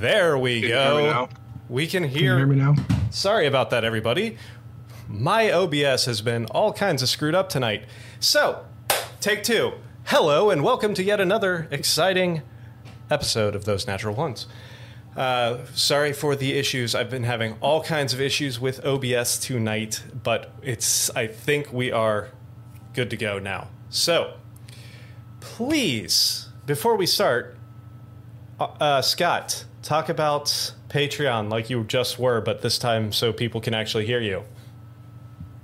There we Can you hear me go. now? We can Can you hear. hear me now? Sorry about that, everybody. My OBS has been all kinds of screwed up tonight. So, take two. Hello, and welcome to yet another exciting episode of Those Natural Ones. Uh, sorry for the issues. I've been having all kinds of issues with OBS tonight, but it's. I think we are good to go now. So, please, before we start, uh, uh, Scott, talk about Patreon like you just were, but this time so people can actually hear you.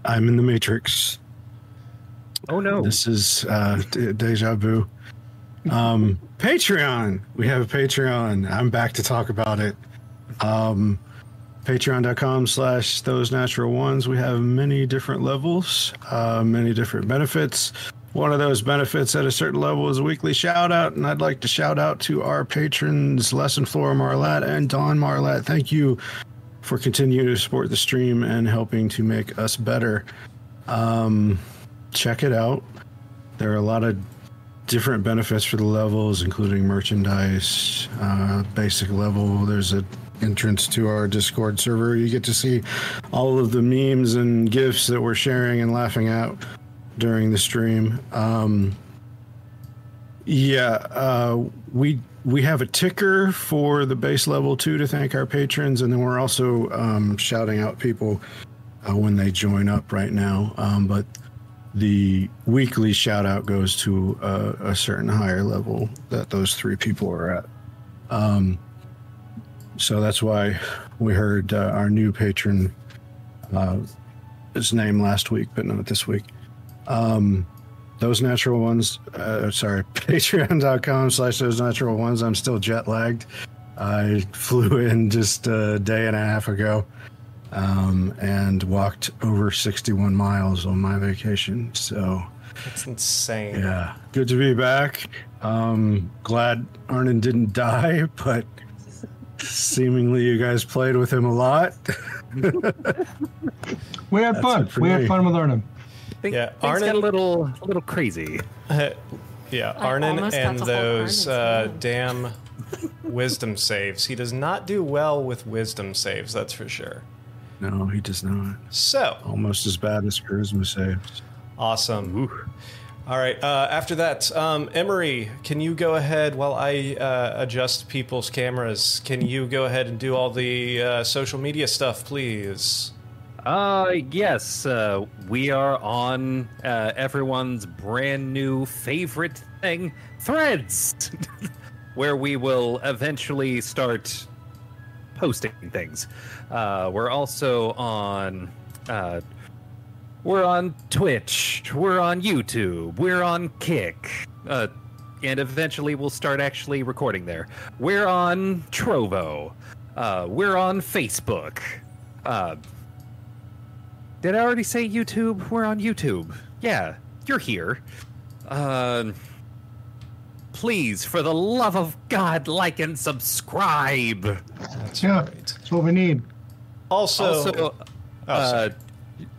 I'm in the Matrix. Oh no. This is uh, de- deja vu. Um, Patreon. We have a Patreon. I'm back to talk about it. Um, Patreon.com slash those natural ones. We have many different levels, uh, many different benefits. One of those benefits at a certain level is a weekly shout out, and I'd like to shout out to our patrons, Lesson Flora Marlat and Don Marlat. Thank you for continuing to support the stream and helping to make us better. Um, check it out. There are a lot of different benefits for the levels, including merchandise, uh, basic level. There's a entrance to our Discord server. You get to see all of the memes and gifs that we're sharing and laughing at during the stream. Um, yeah, uh, we we have a ticker for the base level two to thank our patrons, and then we're also um, shouting out people uh, when they join up right now. Um, but the weekly shout out goes to uh, a certain higher level that those three people are at. Um, so that's why we heard uh, our new patron uh, his name last week, but not this week. Um, those natural ones, uh, sorry, patreon.com slash those natural ones. I'm still jet lagged. I flew in just a day and a half ago um, and walked over 61 miles on my vacation. So, It's insane. yeah, good to be back. Um, glad Arnon didn't die, but seemingly you guys played with him a lot. We had That's fun. We me. had fun with Arnon. Think, Yeah, things got a little a little crazy. Yeah, I Arnon and those Arnon's uh, damn wisdom saves. He does not do well with wisdom saves, that's for sure. No, he does not. So, Almost as bad as charisma saves. awesome. All right, uh, after that, um, Emery, can you go ahead while I uh, adjust people's cameras? Can you go ahead and do all the uh, social media stuff, please? Uh yes, uh, we are on uh, everyone's brand new favorite thing, Threads, where we will eventually start posting things. Uh, we're also on. Uh, we're on Twitch. We're on YouTube. We're on Kick. Uh, and eventually we'll start actually recording there. We're on Trovo. Uh, we're on Facebook. Uh, did I already say YouTube? We're on YouTube. Yeah, you're here. Um, please, for the love of God, like and subscribe. That's Yeah, right. that's what we need. Also, also, oh, uh.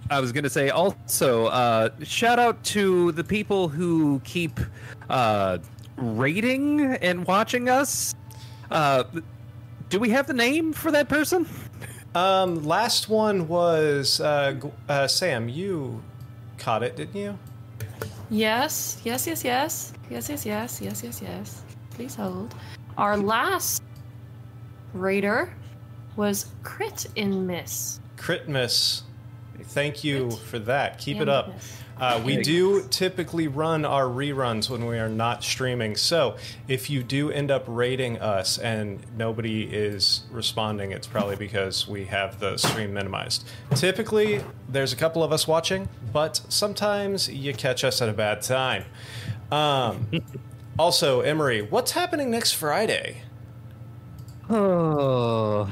I was gonna say also uh, shout out to the people who keep uh, rating and watching us. Uh, do we have the name for that person? Um, last one was uh, uh, Sam. You caught it, didn't you? Yes, yes, yes, yes, yes, yes, yes, yes, yes, yes. Please hold. Our last raider was Crit in Miss. Crit miss. Thank you Crit for that. Keep it up. miss. Uh, we do typically run our reruns when we are not streaming. So if you do end up rating us and nobody is responding, it's probably because we have the stream minimized. Typically, there's a couple of us watching, but sometimes you catch us at a bad time. Um, also, Emery, what's happening next Friday? Oh.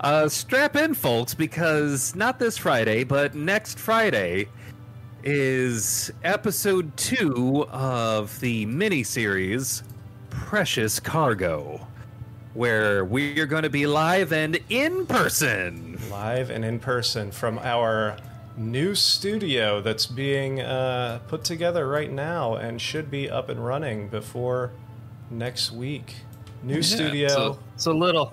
Uh, strap in, folks, because not this Friday, but next Friday is episode two of the mini series Precious Cargo, where we are going to be live and in person. live and in person from our new studio that's being uh, put together right now and should be up and running before next week. New Yeah, studio. So it's a little,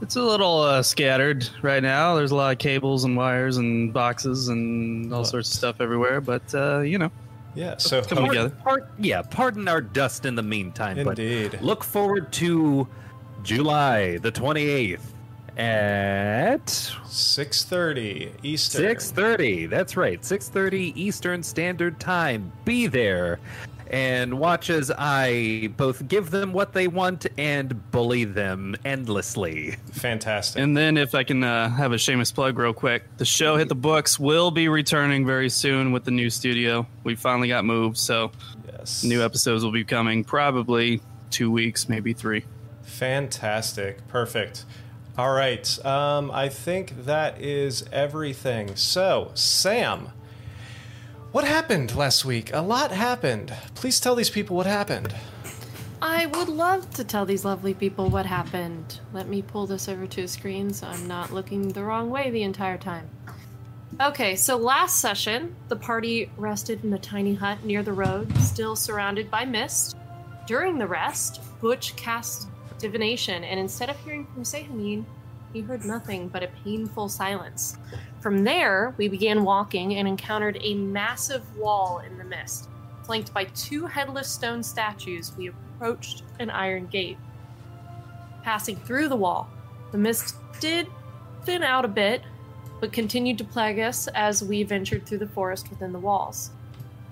it's a little uh, scattered right now. There's a lot of cables and wires and boxes and all What? sorts of stuff everywhere. But uh, you know, yeah, so Come hope- together. Part, yeah, pardon our dust in the meantime, Indeed. but look forward to July the 28th at 6:30 Eastern. 6:30. That's right, 6:30 Eastern Standard Time. Be there and watch as I both give them what they want and bully them endlessly. Fantastic. and then if I can uh, have a shameless plug real quick, the show hit the books will be returning very soon with the new studio. We finally got moved, so yes. new episodes will be coming probably two weeks, maybe three. Fantastic. Perfect. All right. Um, I think that is everything. So, Sam, what happened last week? A lot happened. Please tell these people what happened. I would love to tell these lovely people what happened. Let me pull this over to a screen so I'm not looking the wrong way the entire time. Okay, so last session, the party rested in a tiny hut near the road, still surrounded by mist. During the rest, Butch cast divination, and instead of hearing from Sehanine, he heard nothing but a painful silence. From there, we began walking and encountered a massive wall in the mist. Flanked by two headless stone statues, we approached an iron gate. Passing through the wall, the mist did thin out a bit, but continued to plague us as we ventured through the forest within the walls.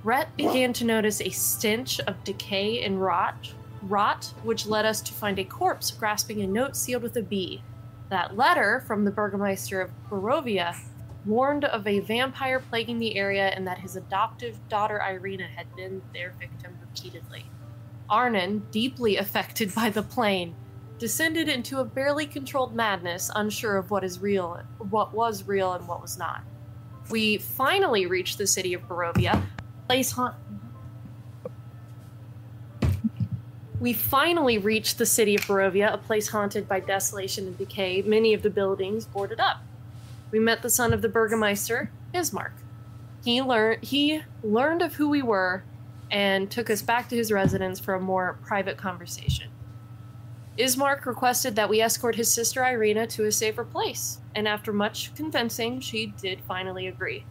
Rhett began to notice a stench of decay and rot, rot, which led us to find a corpse grasping a note sealed with a B. That letter from the Burgomeister of Barovia warned of a vampire plaguing the area and that his adoptive daughter Irina had been their victim repeatedly. Arnon, deeply affected by the plane, descended into a barely controlled madness, unsure of what is real, what was real and what was not. We finally reached the city of Barovia, place haunt. We finally reached the city of Barovia, a place haunted by desolation and decay, many of the buildings boarded up. We met the son of the Burgomeister, Ismark. He learned he learned of who we were and took us back to his residence for a more private conversation. Ismark requested that we escort his sister Irina to a safer place, and after much convincing, she did finally agree.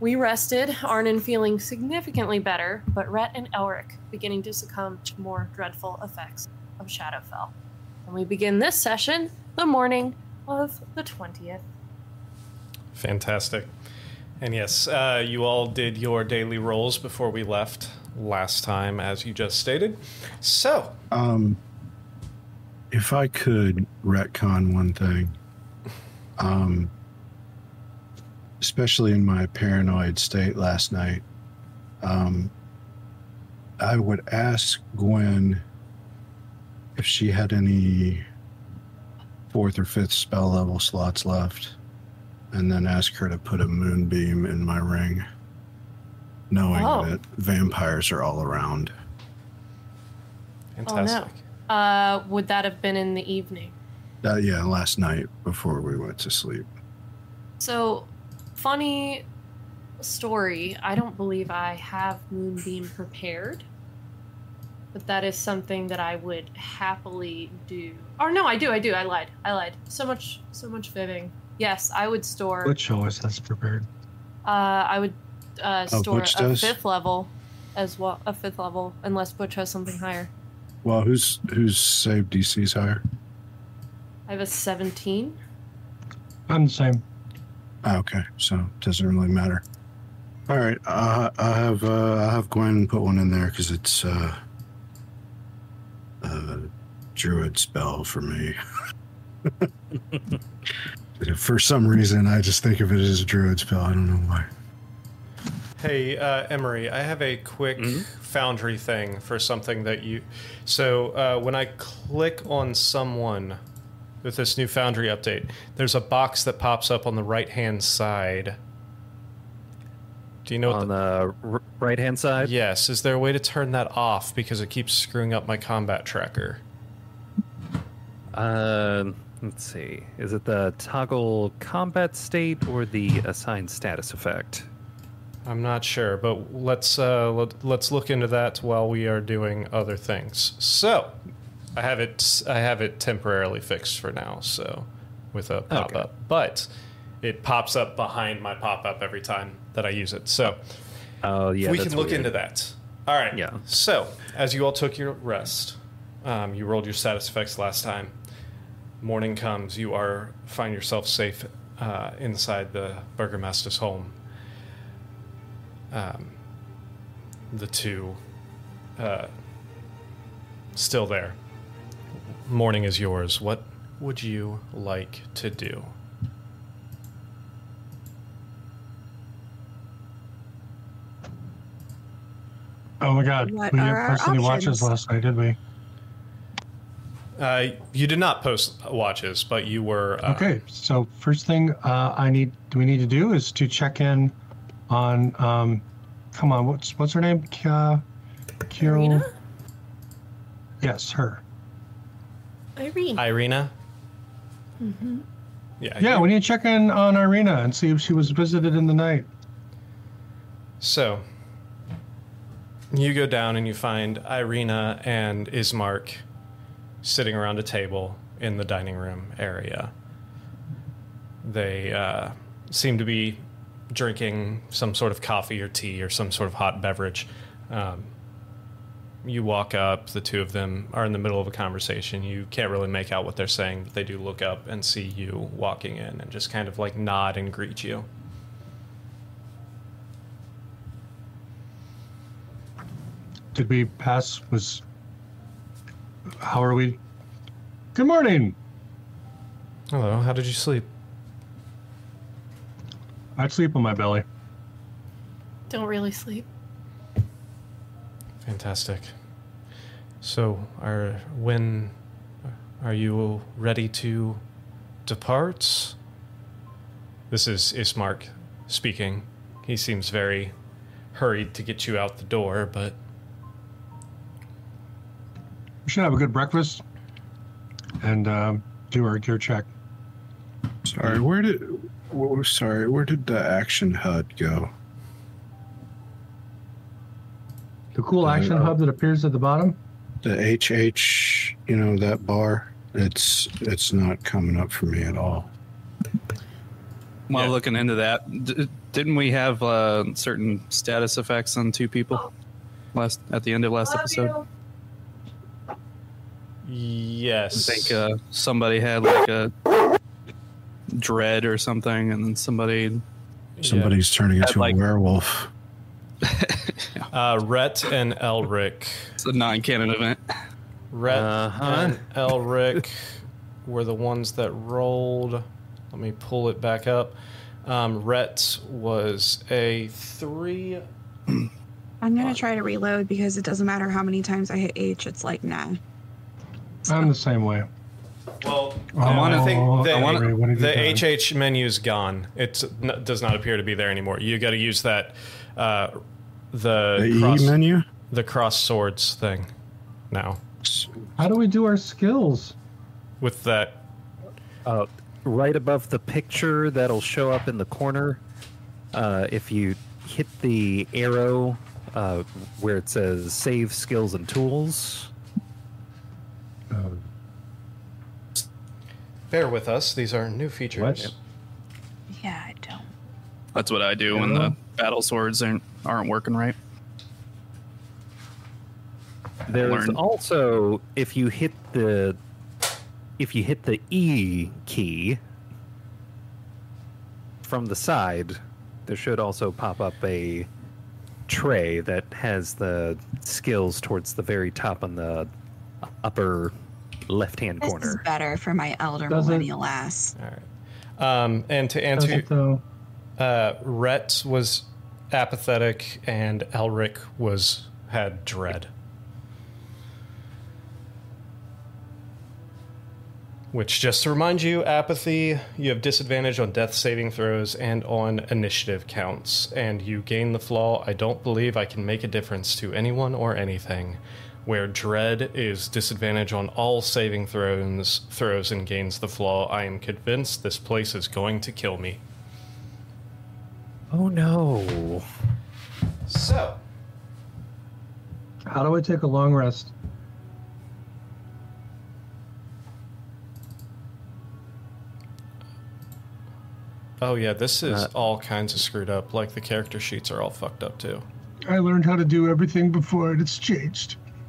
We rested, Arnon feeling significantly better, but Rhett and Elric beginning to succumb to more dreadful effects of Shadowfell. And we begin this session the morning of the 20th. Fantastic. And yes, uh, you all did your daily rolls before we left last time, as you just stated. So, Um, if I could retcon one thing, um, especially in my paranoid state last night, um, I would ask Gwen if she had any fourth or fifth spell level slots left, and then ask her to put a moonbeam in my ring, knowing Oh. that vampires are all around. fantastic. Uh, would that have been in the evening? Uh, yeah, last night before we went to sleep. So, funny story. I don't believe I have Moonbeam prepared, but that is something that I would happily do. Or no, I do. I do. I lied. I lied. So much, so much fibbing. Yes, I would store. Which always has prepared. Uh, I would uh, Oh, store Butch a does? fifth level as well. A fifth level, unless Butch has something higher. Well, who's who's saved DC's higher? I have a 17. I'm the same. Ah, okay, so it doesn't really matter. All right, uh, I have uh, I have Gwen put one in there because it's uh, a druid spell for me. for some reason, I just think of it as a druid spell. I don't know why. Hey, uh, Emery, I have a quick Mhm. Foundry thing for something that you. So uh, when I click on someone with this new Foundry update, there's a box that pops up on the right hand side. Do you know what On the, the right hand side? Yes, is there a way to turn that off because it keeps screwing up my combat tracker? Uh, let's see. Is it the toggle combat state or the assigned status effect? I'm not sure, but let's uh, let, let's look into that while we are doing other things. So, I have it. I have it temporarily fixed for now. So with a pop Okay. up, but it pops up behind my pop up every time that I use it. So Oh yeah, we can look weird. into that. All right. Yeah. So as you all took your rest, um, you rolled your status effects last time. Morning comes. You are find yourself safe uh, inside the burgomaster's home. Um, the two uh, still there. Morning is yours. What would you like to do? Oh my god. What we didn't post any watches last night, did we? Uh, you did not post watches, but you were uh, Okay, so first thing uh, I need do we need to do is to check in on um come on, what's what's her name? Kia Kiro Yes, her. Irene. Irina. Mm-hmm. Yeah. Yeah, you- we need to check in on Irina and see if she was visited in the night. So, you go down and you find Irina and Ismark sitting around a table in the dining room area. They uh, seem to be drinking some sort of coffee or tea or some sort of hot beverage. Um, you walk up, the two of them are in the middle of a conversation. You can't really make out what they're saying, but they do look up and see you walking in and just kind of like nod and greet you. Did we pass was how are we? Good morning. Hello, how did you sleep? I'd sleep on my belly. Don't really sleep. Fantastic. So, are when are you ready to depart? This is Ismark speaking. He seems very hurried to get you out the door, but We should have a good breakfast and um, do our gear check. Sorry, where did? What sorry? Where did the action HUD go? The cool action Uh, hub that appears at the bottom. The HH, you know that bar. It's it's not coming up for me at all. While Yeah. looking into that, d- didn't we have uh, certain status effects on two people last at the end of last episode? yes. I think uh, somebody had like a dread or something, and then somebody. Somebody's turning into like- a werewolf. uh, Rhett and Elric. It's a non-canon event. Rhett Uh-huh. and Elric were the ones that rolled. Let me pull it back up. Um, Rhett was a three. I'm gonna try to reload because it doesn't matter how many times I hit H. It's like nah. I'm the same way. Well, I wanna- think the, I wanna- what the done? HH menu's gone. It n- does not appear to be there anymore. You got to use that uh, the The cross, E menu. the cross swords thing now How do we do our skills? with that. Uh, right above the picture that'll show up in the corner, uh, if you hit the arrow uh, where it says save skills and tools, Um, Bear with us. These are new features. What? Yeah, I don't. That's what I do when the battle swords aren't aren't working right. there's learned. also if you hit the if you hit the E key from the side, there should also pop up a tray that has the skills towards the very top on the upper left-hand corner. This is corner. better for my elder Does it- millennial ass. All right. Um, and to answer, doesn't though. Uh, Rhett was apathetic, and Elric was had dread. Which, just to remind you, apathy, you have disadvantage on death saving throws and on initiative counts. And you gain the flaw, I don't believe I can make a difference to anyone or anything. Where dread is disadvantage on all saving throws, throws and gains the flaw, I am convinced this place is going to kill me. Oh no. So. How do I take a long rest? Oh yeah, this is uh, all kinds of screwed up. Like the character sheets are all fucked up too. I learned how to do everything before and it's changed.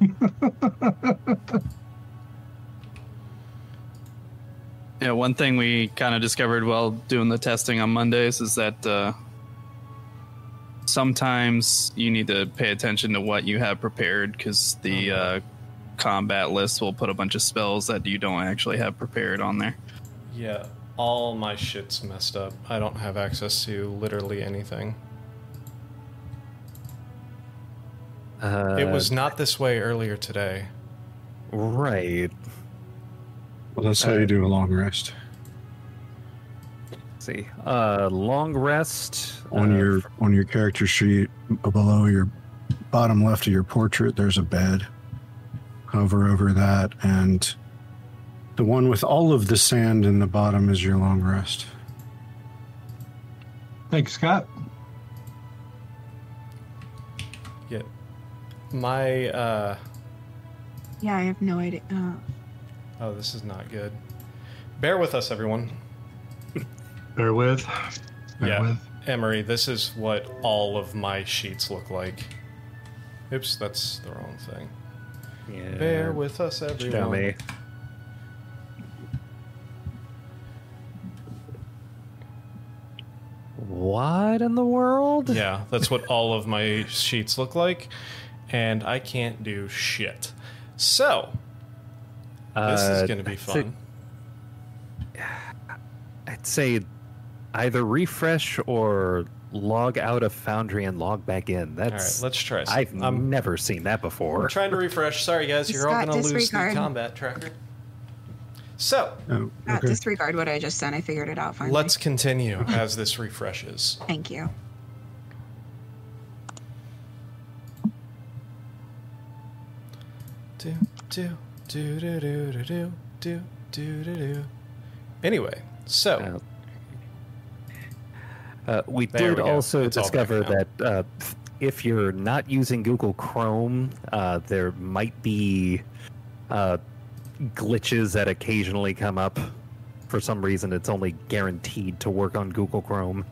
yeah, one thing we kind of discovered while doing the testing on Mondays is that uh, sometimes you need to pay attention to what you have prepared because the uh, combat list will put a bunch of spells that you don't actually have prepared on there. Yeah, all my shit's messed up. I don't have access to literally anything. Uh, it was not this way earlier today. right. Well, that's how you do a long rest. Let's see, uh, long rest On uh, your on your character sheet below your bottom left of your portrait, there's a bed. Hover over that, and the one with all of the sand in the bottom is your long rest. Thanks, Scott. Yeah, my uh, Yeah, I have no idea. Uh, oh, this is not good. Bear with us, everyone. Bear with. Bear Yeah. with. Emery, this is what all of my sheets look like. Oops, that's the wrong thing. yeah, Bear with us, show everyone. me. What in the world? Yeah, that's what all of my sheets look like, and I can't do shit. So, this Uh, is going to be I'd say- fun. I'd say either refresh or log out of Foundry and log back in. All right, That's let's try. some- I've I'm never seen that before. trying to refresh. Sorry, guys, you're all going to lose the combat tracker. So, Oh, uh, okay. disregard what I just said. I figured it out finally. let's continue as this refreshes. Thank you. Do do do do do do do do do do do. Anyway, so Uh, we There did we also It's discover that uh, if you're not using Google Chrome, uh, there might be uh, glitches that occasionally come up. For some reason, it's only guaranteed to work on Google Chrome.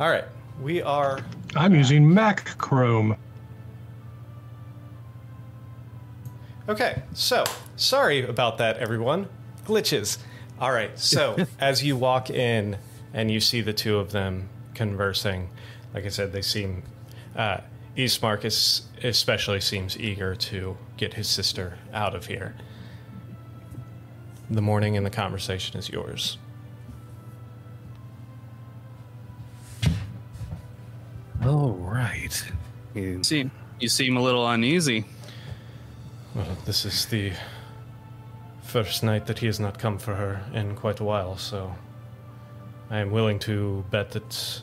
all right, we are I'm using Mac Chrome. Okay, so sorry about that, everyone. Glitches. All right, so as you walk in and you see the two of them conversing, like I said, they seem. Uh, East Marcus especially seems eager to get his sister out of here. The morning and the conversation is yours. Oh, right. You- seem you seem a little uneasy. Well, this is the first night that he has not come for her in quite a while, so I am willing to bet that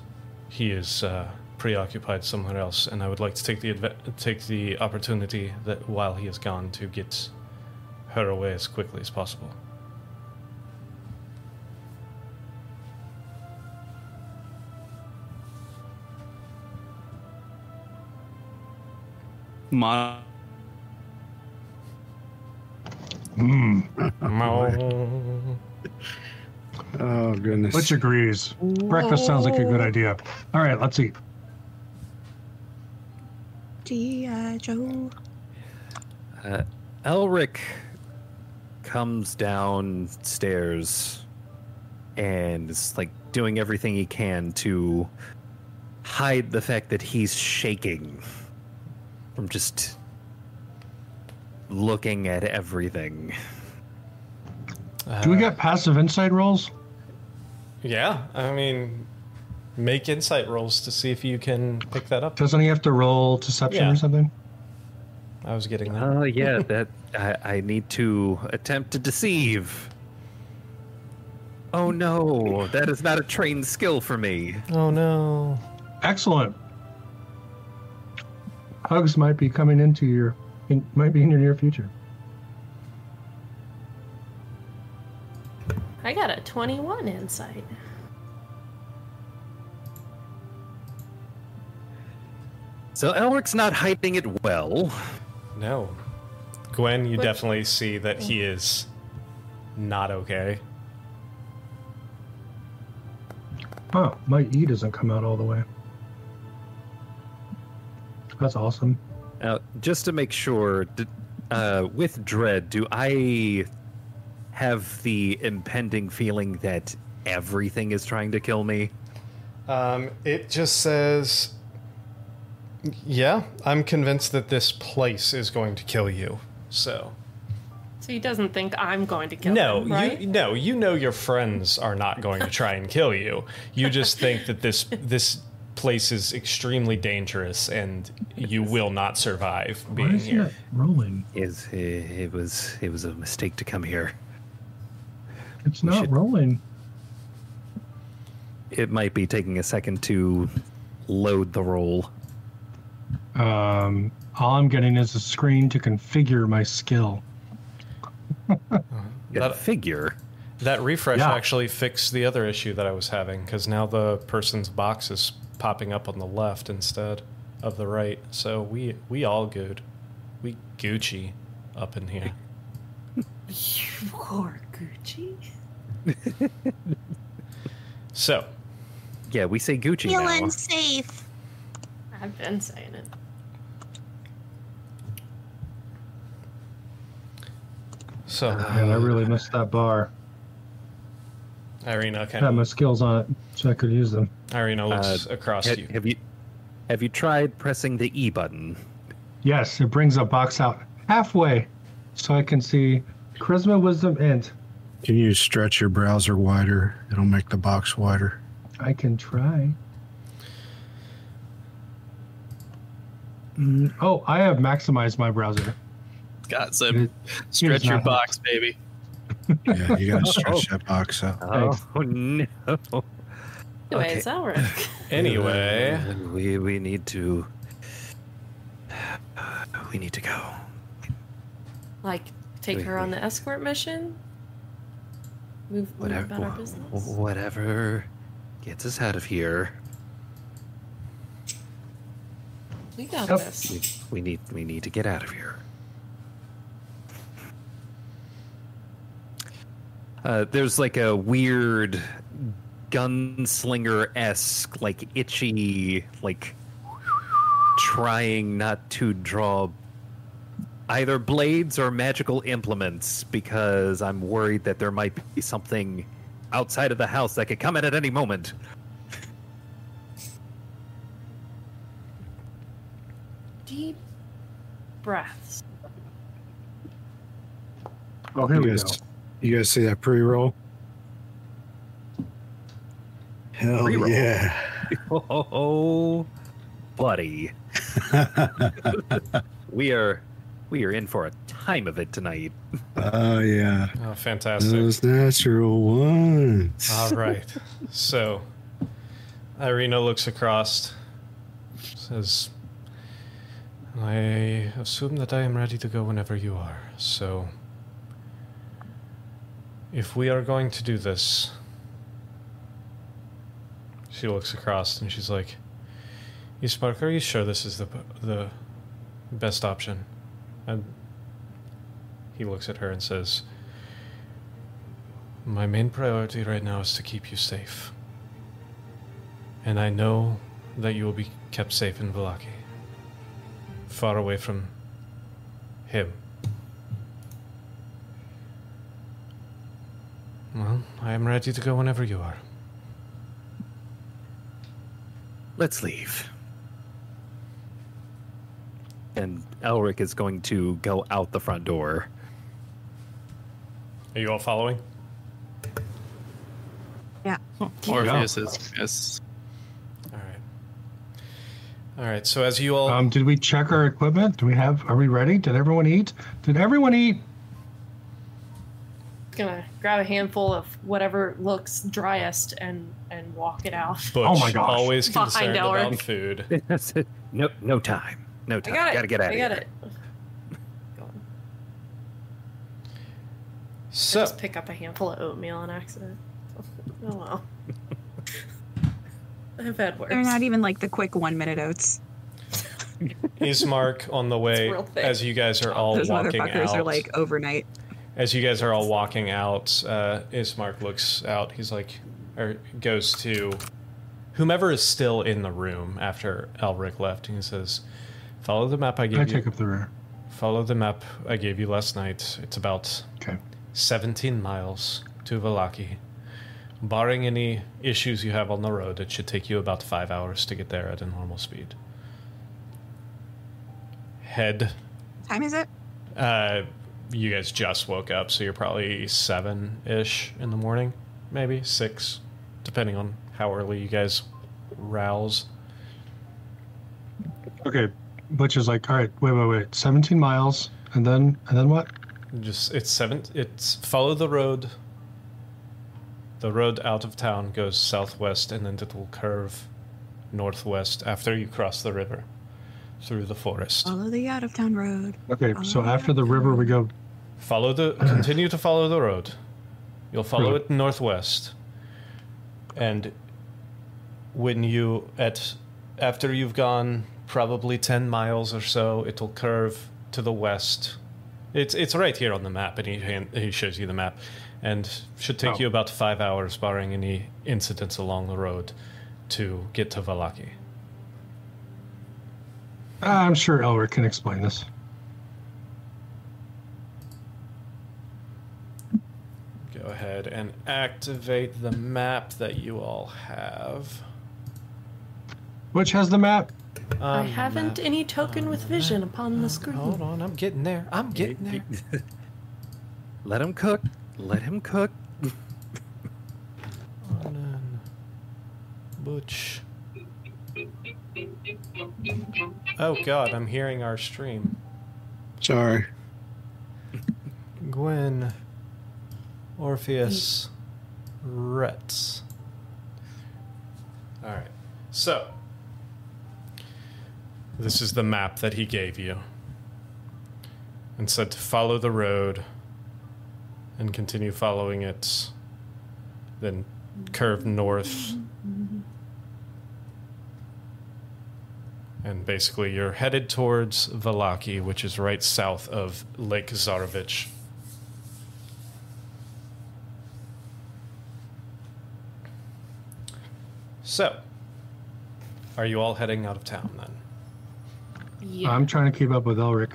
he is uh, preoccupied somewhere else, and I would like to take the take the opportunity that while he is gone to get her away as quickly as possible. Ma- Oh goodness. Which agrees. Breakfast sounds like a good idea. All right, let's eat. G.I. Joe. Uh, Elric comes downstairs and is like doing everything he can to hide the fact that he's shaking from just looking at everything. Do we Uh, get passive insight rolls? Yeah, I mean, make insight rolls to see if you can pick that up. Doesn't he have to roll deception Yeah. or something? I was getting that. Oh yeah, that I, I need to attempt to deceive. Oh no, that is not a trained skill for me. Oh no. Excellent. Hugs might be coming into your, in, might be in your near future. I got a 21 insight. So Elric's not hyping it well. No. Gwen, you But- definitely see that he is not okay. Oh, my E doesn't come out all the way. That's awesome. Now, just to make sure, d- uh, with dread, do I have the impending feeling that everything is trying to kill me? Um, it just says, "Yeah, I'm convinced that this place is going to kill you." So So he doesn't think I'm going to kill no, him, right? you no, you know your friends are not going to try and kill you. You just think that this this place is extremely dangerous and you will not survive Why being is here. not rolling? Is it, it was it was a mistake to come here. It's We not should- rolling. It might be taking a second to load the roll. Um, all I'm getting is a screen to configure my skill. Get That- figure. That refresh Yeah. actually fixed the other issue that I was having because now the person's box is popping up on the left instead of the right. So we we all good. We Gucci up in here. You are Gucci. So Yeah, we say Gucci Feel now. unsafe. I've been saying it. so oh, Man, I really missed that bar. Irina I had my skills on it, so I could use them. Irina looks across Ha- you. have you have you tried pressing the E button? Yes, it brings a box out halfway, so I can see charisma, wisdom, int. Can you stretch your browser wider? It'll make the box wider. I can try. Mm, oh, I have maximized my browser. Got some It- stretch your not- box, baby. Yeah, you gotta stretch that box out. Thanks. Oh no! Anyways, Okay. Elric. Anyway, Uh, we we need to we need to go. Like, take Wait, her on wait. the escort mission? Move, move Whatever about our business? whatever gets us out of here. We got Yep. this. We, we need we need to get out of here. Uh, there's like a weird gunslinger esque, like itchy, like trying not to draw either blades or magical implements because I'm worried that there might be something outside of the house that could come in at any moment. Deep breaths. Oh, here You we go. you guys see that pre-roll? Hell Pre-roll. yeah! Oh, buddy. we are we are in for a time of it tonight. Oh yeah, oh, fantastic. those natural ones. All right. So, Irina looks across, says, I assume that I am ready to go whenever you are. So, if we are going to do this, she looks across and she's like, Ismark, are you sure this is the, the best option? And he looks at her and says, my main priority right now is to keep you safe. And I know that you will be kept safe in Vallaki. Far away from him. Well, I am ready to go whenever you are. Let's leave. And Elric is going to go out the front door. Are you all following? Yeah. Orpheus is yes. All right. All right. So as you all, Um, did we check our equipment? Do we have? Are we ready? Did everyone eat? Did everyone eat? Gonna grab a handful of whatever looks driest and and walk it out. Butch, oh my gosh. always Behind concerned Elric. about food. no, no time. No I time. got it. Gotta get out I of got here. it. Go on. So, Just pick up a handful of oatmeal on accident. Oh well. I've had worse. They're not even like the quick one minute oats. Ismark on the way as you guys are all Those walking motherfuckers out. are like overnight. as you guys are all walking out, uh, Ismark looks out. He's like, or goes to whomever is still in the room after Elric left. And he says, "Follow the map I gave I you. take up the rear. Follow the map I gave you last night. It's about Okay. 17 miles to Vallaki. Barring any issues you have on the road, it should take you about five hours to get there at a normal speed. Head. Time is it? Uh, you guys just woke up, so you're probably seven ish in the morning, maybe six, depending on how early you guys rouse. Okay. Butch is like, all right, wait, wait, wait. 17 miles, and then and then what? Just it's seven. It's follow the road. The road out of town goes southwest, and then it will curve northwest after you cross the river through the forest. Follow the out of town road. Okay, so Oh, after the river, we go. Follow the continue to follow the road. You'll follow Road. it northwest, and when you at after you've gone probably ten miles or so, it'll curve to the west. It's it's right here on the map, and he he shows you the map, and should take Oh. you about five hours, barring any incidents along the road, to get to Vallaki. I'm sure Elric can explain this. Go ahead and activate the map that you all have. Which has the map? I Um, haven't map. any token with vision upon the screen. Hold on, I'm getting there. I'm getting there. Let him cook. Let him cook. Butch. Oh god, I'm hearing our stream. Sorry. Gwen, Orpheus, Rets. Alright, so. This is the map that he gave you. And said to follow the road and continue following it, then curve north. And basically, you're headed towards Vallaki, which is right south of Lake Zarovich. So, are you all heading out of town then? Yeah. I'm trying to keep up with Elric.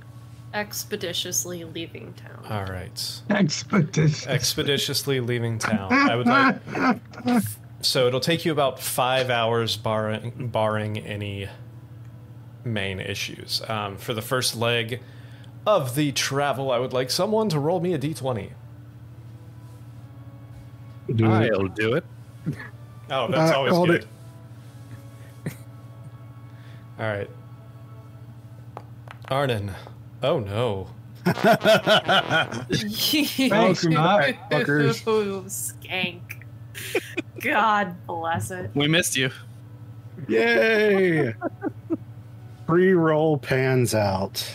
expeditiously leaving town. All right. Expedition. Expeditiously leaving town. I would like. So it'll take you about five hours, barring barring any main issues. Um, for the first leg of the travel, I would like someone to roll me a d20. Do. I'll do it. Oh, uh, that's I always called good. All right. Arnon. Oh no. Thanks, Matt, fuckers. Ooh, skank. God bless it. We missed you. Yay! Pre-roll pans out.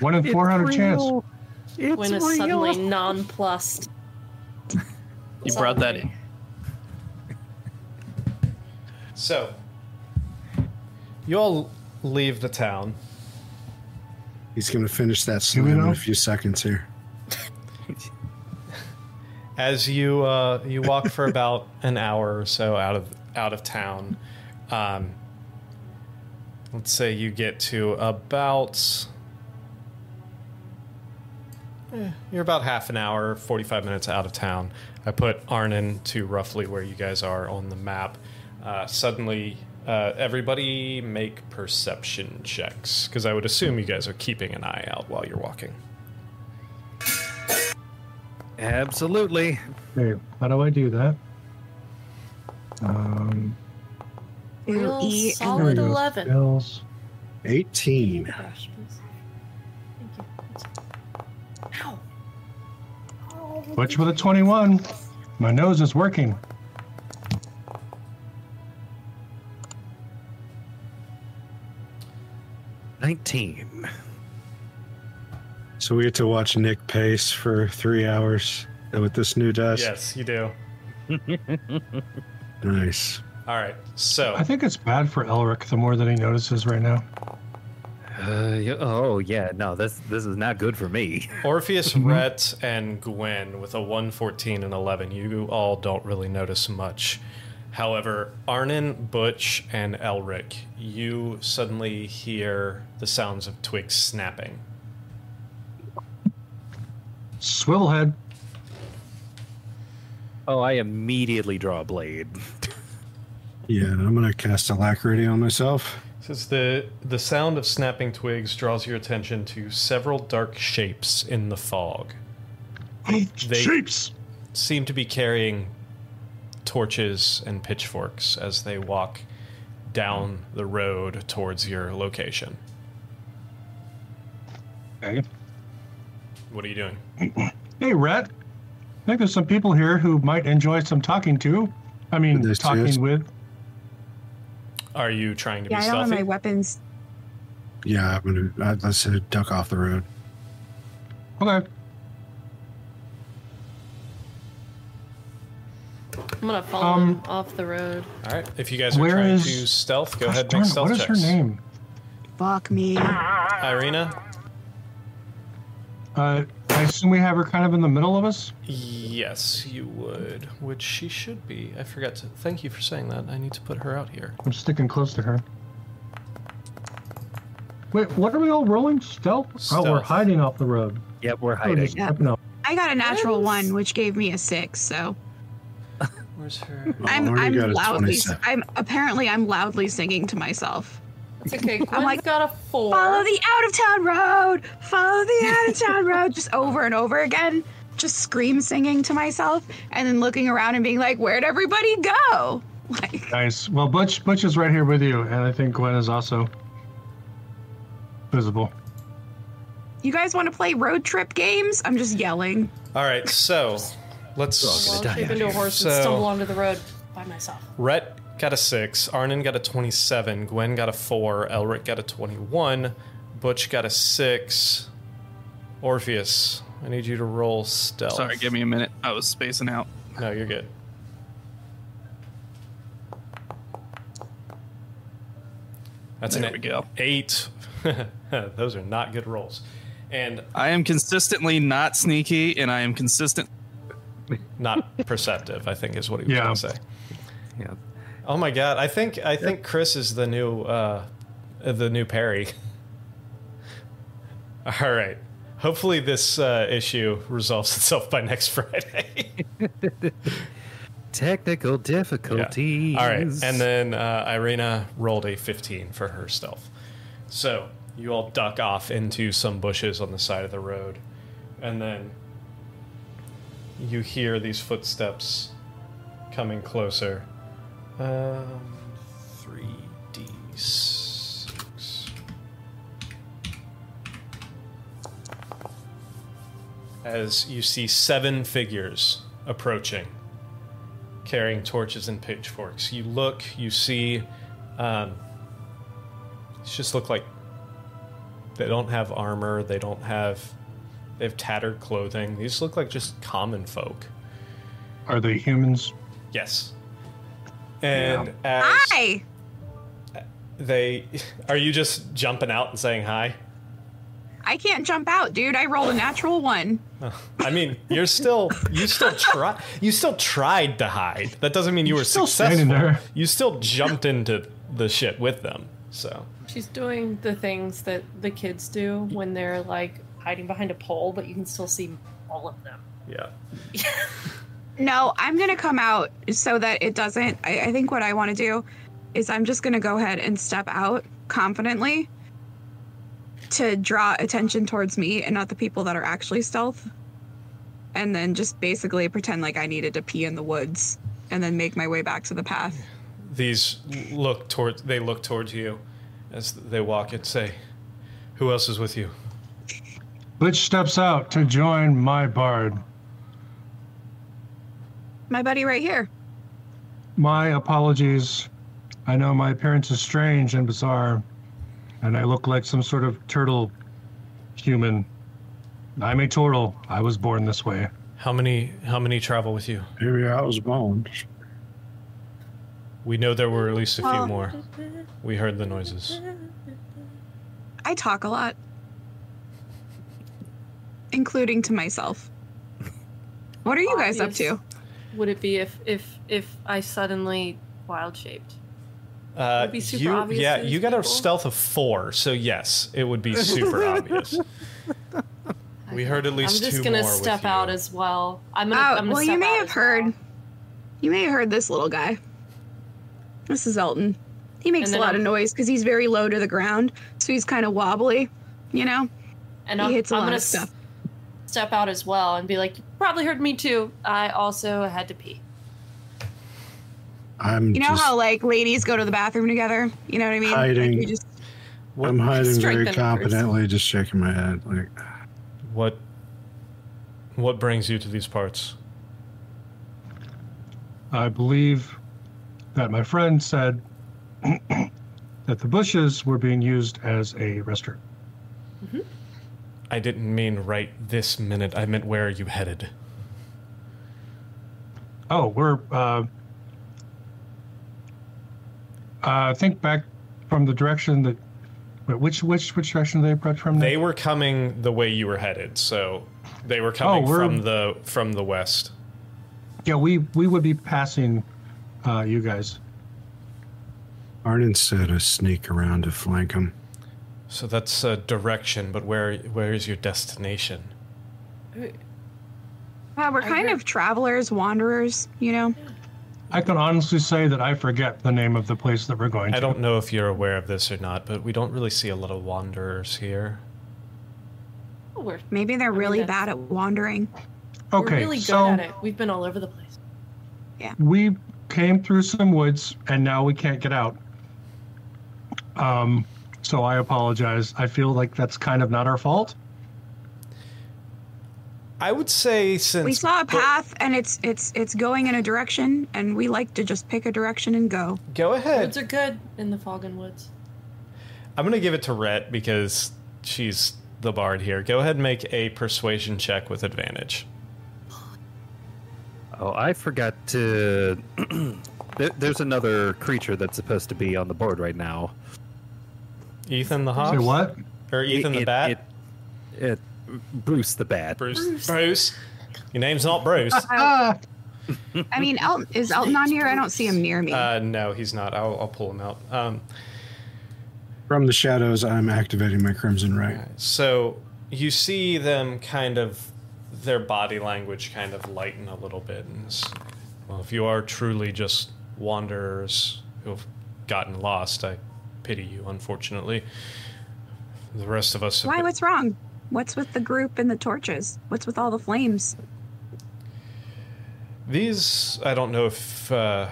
One in 400 chance. It's when is suddenly nonplussed. You brought that in. So, you all leave the town. He's going to finish that Do we slam in a few seconds here. As you uh, you walk for about an hour or so out of out of town, um, let's say you get to about eh, you're about half an hour, forty five minutes out of town. I put Arnon to roughly where you guys are on the map. Uh, suddenly, uh, everybody make perception checks because I would assume you guys are keeping an eye out while you're walking. Absolutely. Okay, how do I do that? Um, Real and solid. there we go. 11. Butch with a 21. My nose is working. Nineteen. So we get to watch Nick pace for three hours with this new desk. Yes, you do. Nice. All right, so I think it's bad for Elric the more that he notices right now. Uh, yeah, oh yeah, no, this this is not good for me. Orpheus, Rhett, and Gwen with a 114 and 11. You all don't really notice much. However, Arnon, Butch, and Elric, you suddenly hear the sounds of twigs snapping. Swivelhead. Oh, I immediately draw a blade. Yeah, and I'm gonna cast alacrity on myself. Says the the sound of snapping twigs draws your attention to several dark shapes in the fog. They- Shapes. Seem to be carrying torches and pitchforks as they walk down the road towards your location. Okay. What are you doing? Hey, Rhett. I think there's some people here who might enjoy some talking to. I mean, Did they see talking with. Are you trying to Yeah, be I don't have my weapons. Yeah, I'm gonna. I, let's say duck off the road. Okay. I'm gonna follow Um, them off the road. All right. If you guys are Where trying is- to stealth, go Gosh ahead and darn make it, stealth what is checks. her name? Fuck me. Irina? Uh, I assume we have her kind of in the middle of us. Yes, you would. Which she should be. I forgot to. Thank you for saying that. I need to put her out here. I'm sticking close to her. Wait, what are we all rolling? Stealth? Oh, we're hiding off the road. Yep, we're Oh, hiding. just Yeah. stepping up. I got a natural Yes. one, which gave me a six. So Where's her? I'm already I'm loudly. I'm apparently I'm loudly singing to myself. It's okay. Gwen's I'm like, got a four. Follow the out of town road. Follow the out of town road. Just over and over again. Just scream singing to myself, and then looking around and being like, "Where'd everybody go?" Like, Nice. Well, Butch, Butch is right here with you, and I think Gwen is also visible. you guys want to play road trip games? I'm just yelling. All right, so let's. I'll die shape out into a horse So- and stumble onto the road by myself. Rhett got a 6, Arnon got a 27, Gwen got a 4, Elric got a 21, Butch got a 6. Orpheus, I need you to roll stealth. Sorry, give me a minute. I was spacing out. No, you're good. That's There an we go. 8. Those are not good rolls. And I am consistently not sneaky, and I am consistent. not perceptive, I think is what he was Yeah. going to say. Yeah. Oh my god, I think I think Chris is the new uh the new Perry. All right. Hopefully this uh, issue resolves itself by next Friday. Technical Yeah. difficulties. All right. And then uh, Irina rolled a 15 for her stealth. So you all duck off into some bushes on the side of the road. And then you hear these footsteps coming closer. Um, 3d6. As you see seven figures approaching carrying torches and pitchforks. You look, you see, um, these just look like they don't have armor. They don't have. They have tattered clothing. These look like just common folk. Are they humans? Yes. And as Hi. they, are you just jumping out and saying hi? I can't jump out, dude. I rolled a natural one. I mean, you're still you still try you still tried to hide. That doesn't mean you were still successful. standing there. You still jumped into the shit with them. So She's doing the things that the kids do when they're like hiding behind a pole, but you can still see all of them. yeah. No, I'm gonna come out so that it doesn't. I, I think what I want to do is I'm just gonna go ahead and step out confidently to draw attention towards me and not the people that are actually stealth. And then just basically pretend like I needed to pee in the woods and then make my way back to the path. these look towards they look towards you as they walk and say who else is with you Butch steps out to join my bard. My buddy right here. My apologies. I know my appearance is strange and bizarre, and I look like some sort of turtle human. I'm a turtle. I was born this way. how many how many travel with you Maybe I was born. we know there were at least a few Well- more we heard the noises I talk a lot, including to myself. What are you guys up to? Obvious. Would it be if if if I suddenly wild shaped? Uh, Would it be super you, obvious yeah, you got a stealth of four, so yes, it would be super obvious. We heard at least I'm just two gonna more step out as well. I'm gonna. Oh, I'm gonna well, you may have heard. well. You may have heard this little guy. This is Elton. He makes a lot of I'm- noise because he's very low to the ground, so he's kind of wobbly. You know, and he I'm, hits a I'm lot gonna of stuff. S- step out as well and be like, "You probably heard me too. I also had to pee." I'm You know just, how like ladies go to the bathroom together. You know what I mean? Hiding. we just I'm hiding very numbers. competently, just shaking my head. Like, What? What brings you to these parts? I believe that my friend said that the bushes were being used as a restroom. Mm-hmm. I didn't mean right this minute. I meant where are you headed? Oh, we're. Uh, uh, think back from the direction that. Wait, which which which direction did they approach from? They were coming the way you were headed, so they were coming Oh, we're- from the from the west. yeah, we we would be passing uh, you guys. Arden said a sneak around to flank him. So that's a direction, but where where is your destination? yeah, we're I kind heard- of travelers, wanderers. You know. I can honestly say that I forget the name of the place that we're going to. I don't know if you're aware of this or not, but we don't really see a lot of wanderers here. Oh, we're, Maybe they're mean, really that's- bad at wandering. Okay, we're really good so at it. We've been all over the place. Yeah. we came through some woods and now we can't get out. Um, so I apologize. I feel like that's kind of not our fault. I would say since We saw a but- path, and it's it's it's going in a direction, and we like to just pick a direction and go. Go ahead. Woods are good in the fog and woods. I'm gonna give it to Rhett because she's the bard here. Go ahead and make a persuasion check with advantage. Oh, I forgot to. there, there's another creature that's supposed to be on the board right now. Ethan the Say Hawk? what? Or Ethan It- the it- Bat? It, it, Bruce the Bat. Bruce. Bruce. Your name's not Bruce. I mean, Elton is Elton on here? I don't see him near me. Uh, no, he's not. I'll, I'll pull him out. Um, From the shadows, I'm activating my Crimson Rite. so you see them kind of, their body language kind of lighten a little bit. And well, if you are truly just wanderers who've gotten lost, I pity you, unfortunately. The rest of us have Why? been- What's wrong? What's with the group and the torches? What's with all the flames? These, I don't know if, uh,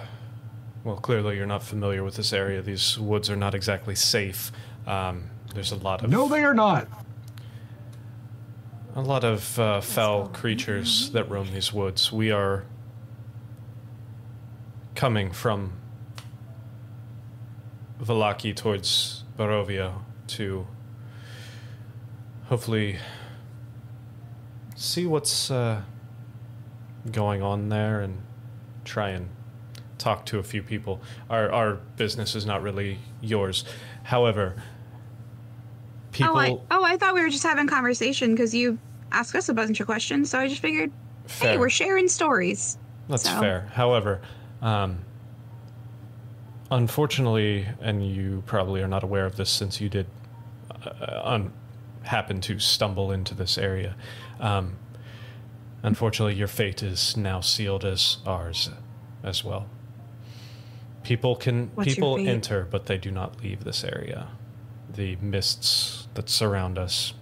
well, clearly you're not familiar with this area. These woods are not exactly safe. Um, there's a lot of no, they are not. a lot of uh, foul creatures that roam these woods. We are coming from Vallaki towards Barovia to hopefully see what's uh, going on there and try and talk to a few people. Our our business is not really yours. However, people Oh, I oh I thought we were just having conversation because you asked us a bunch of questions, so I just figured, hey, we're sharing stories. That's So- fair. However, um, unfortunately, and you probably are not aware of this since you did uh, un- happen to stumble into this area. Um, unfortunately, your fate is now sealed as ours as well. People can What's people enter, but they do not leave this area. The mists that surround us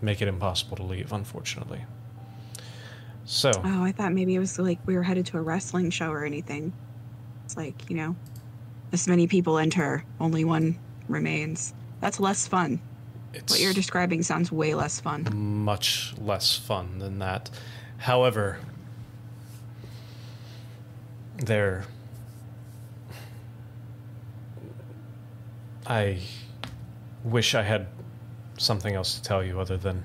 make it impossible to leave. Unfortunately. So. Oh, I thought maybe it was like we were headed to a wrestling show or anything. It's like you know, this many people enter, only one remains. That's less fun. It's What you're describing sounds way less fun. much less fun than that. However, there. I wish I had something else to tell you other than.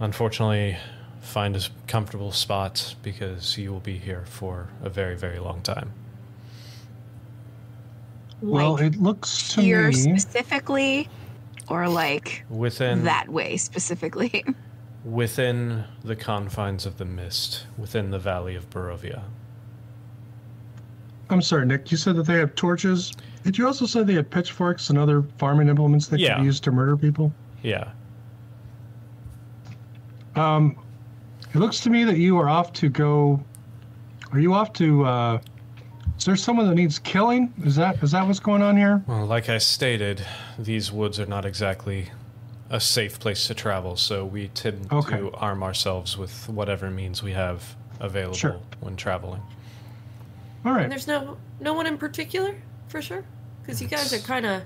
Unfortunately, find a comfortable spot because you will be here for a very, very long time. Well, like it looks to here me. specifically, or like Within that way specifically? within the confines of the mist, within the valley of Barovia. I'm sorry, Nick. You said that they have torches. Did you also say they had pitchforks and other farming implements that Yeah. could be used to murder people? Yeah. Um, it looks to me that you are off to go. Are you off to? Uh, is there someone that needs killing? Is that is that what's going on here? Well, like I stated, these woods are not exactly a safe place to travel, so we tend Okay. to arm ourselves with whatever means we have available Sure. when traveling. All right. And there's no no one in particular, for sure, because you guys are kind of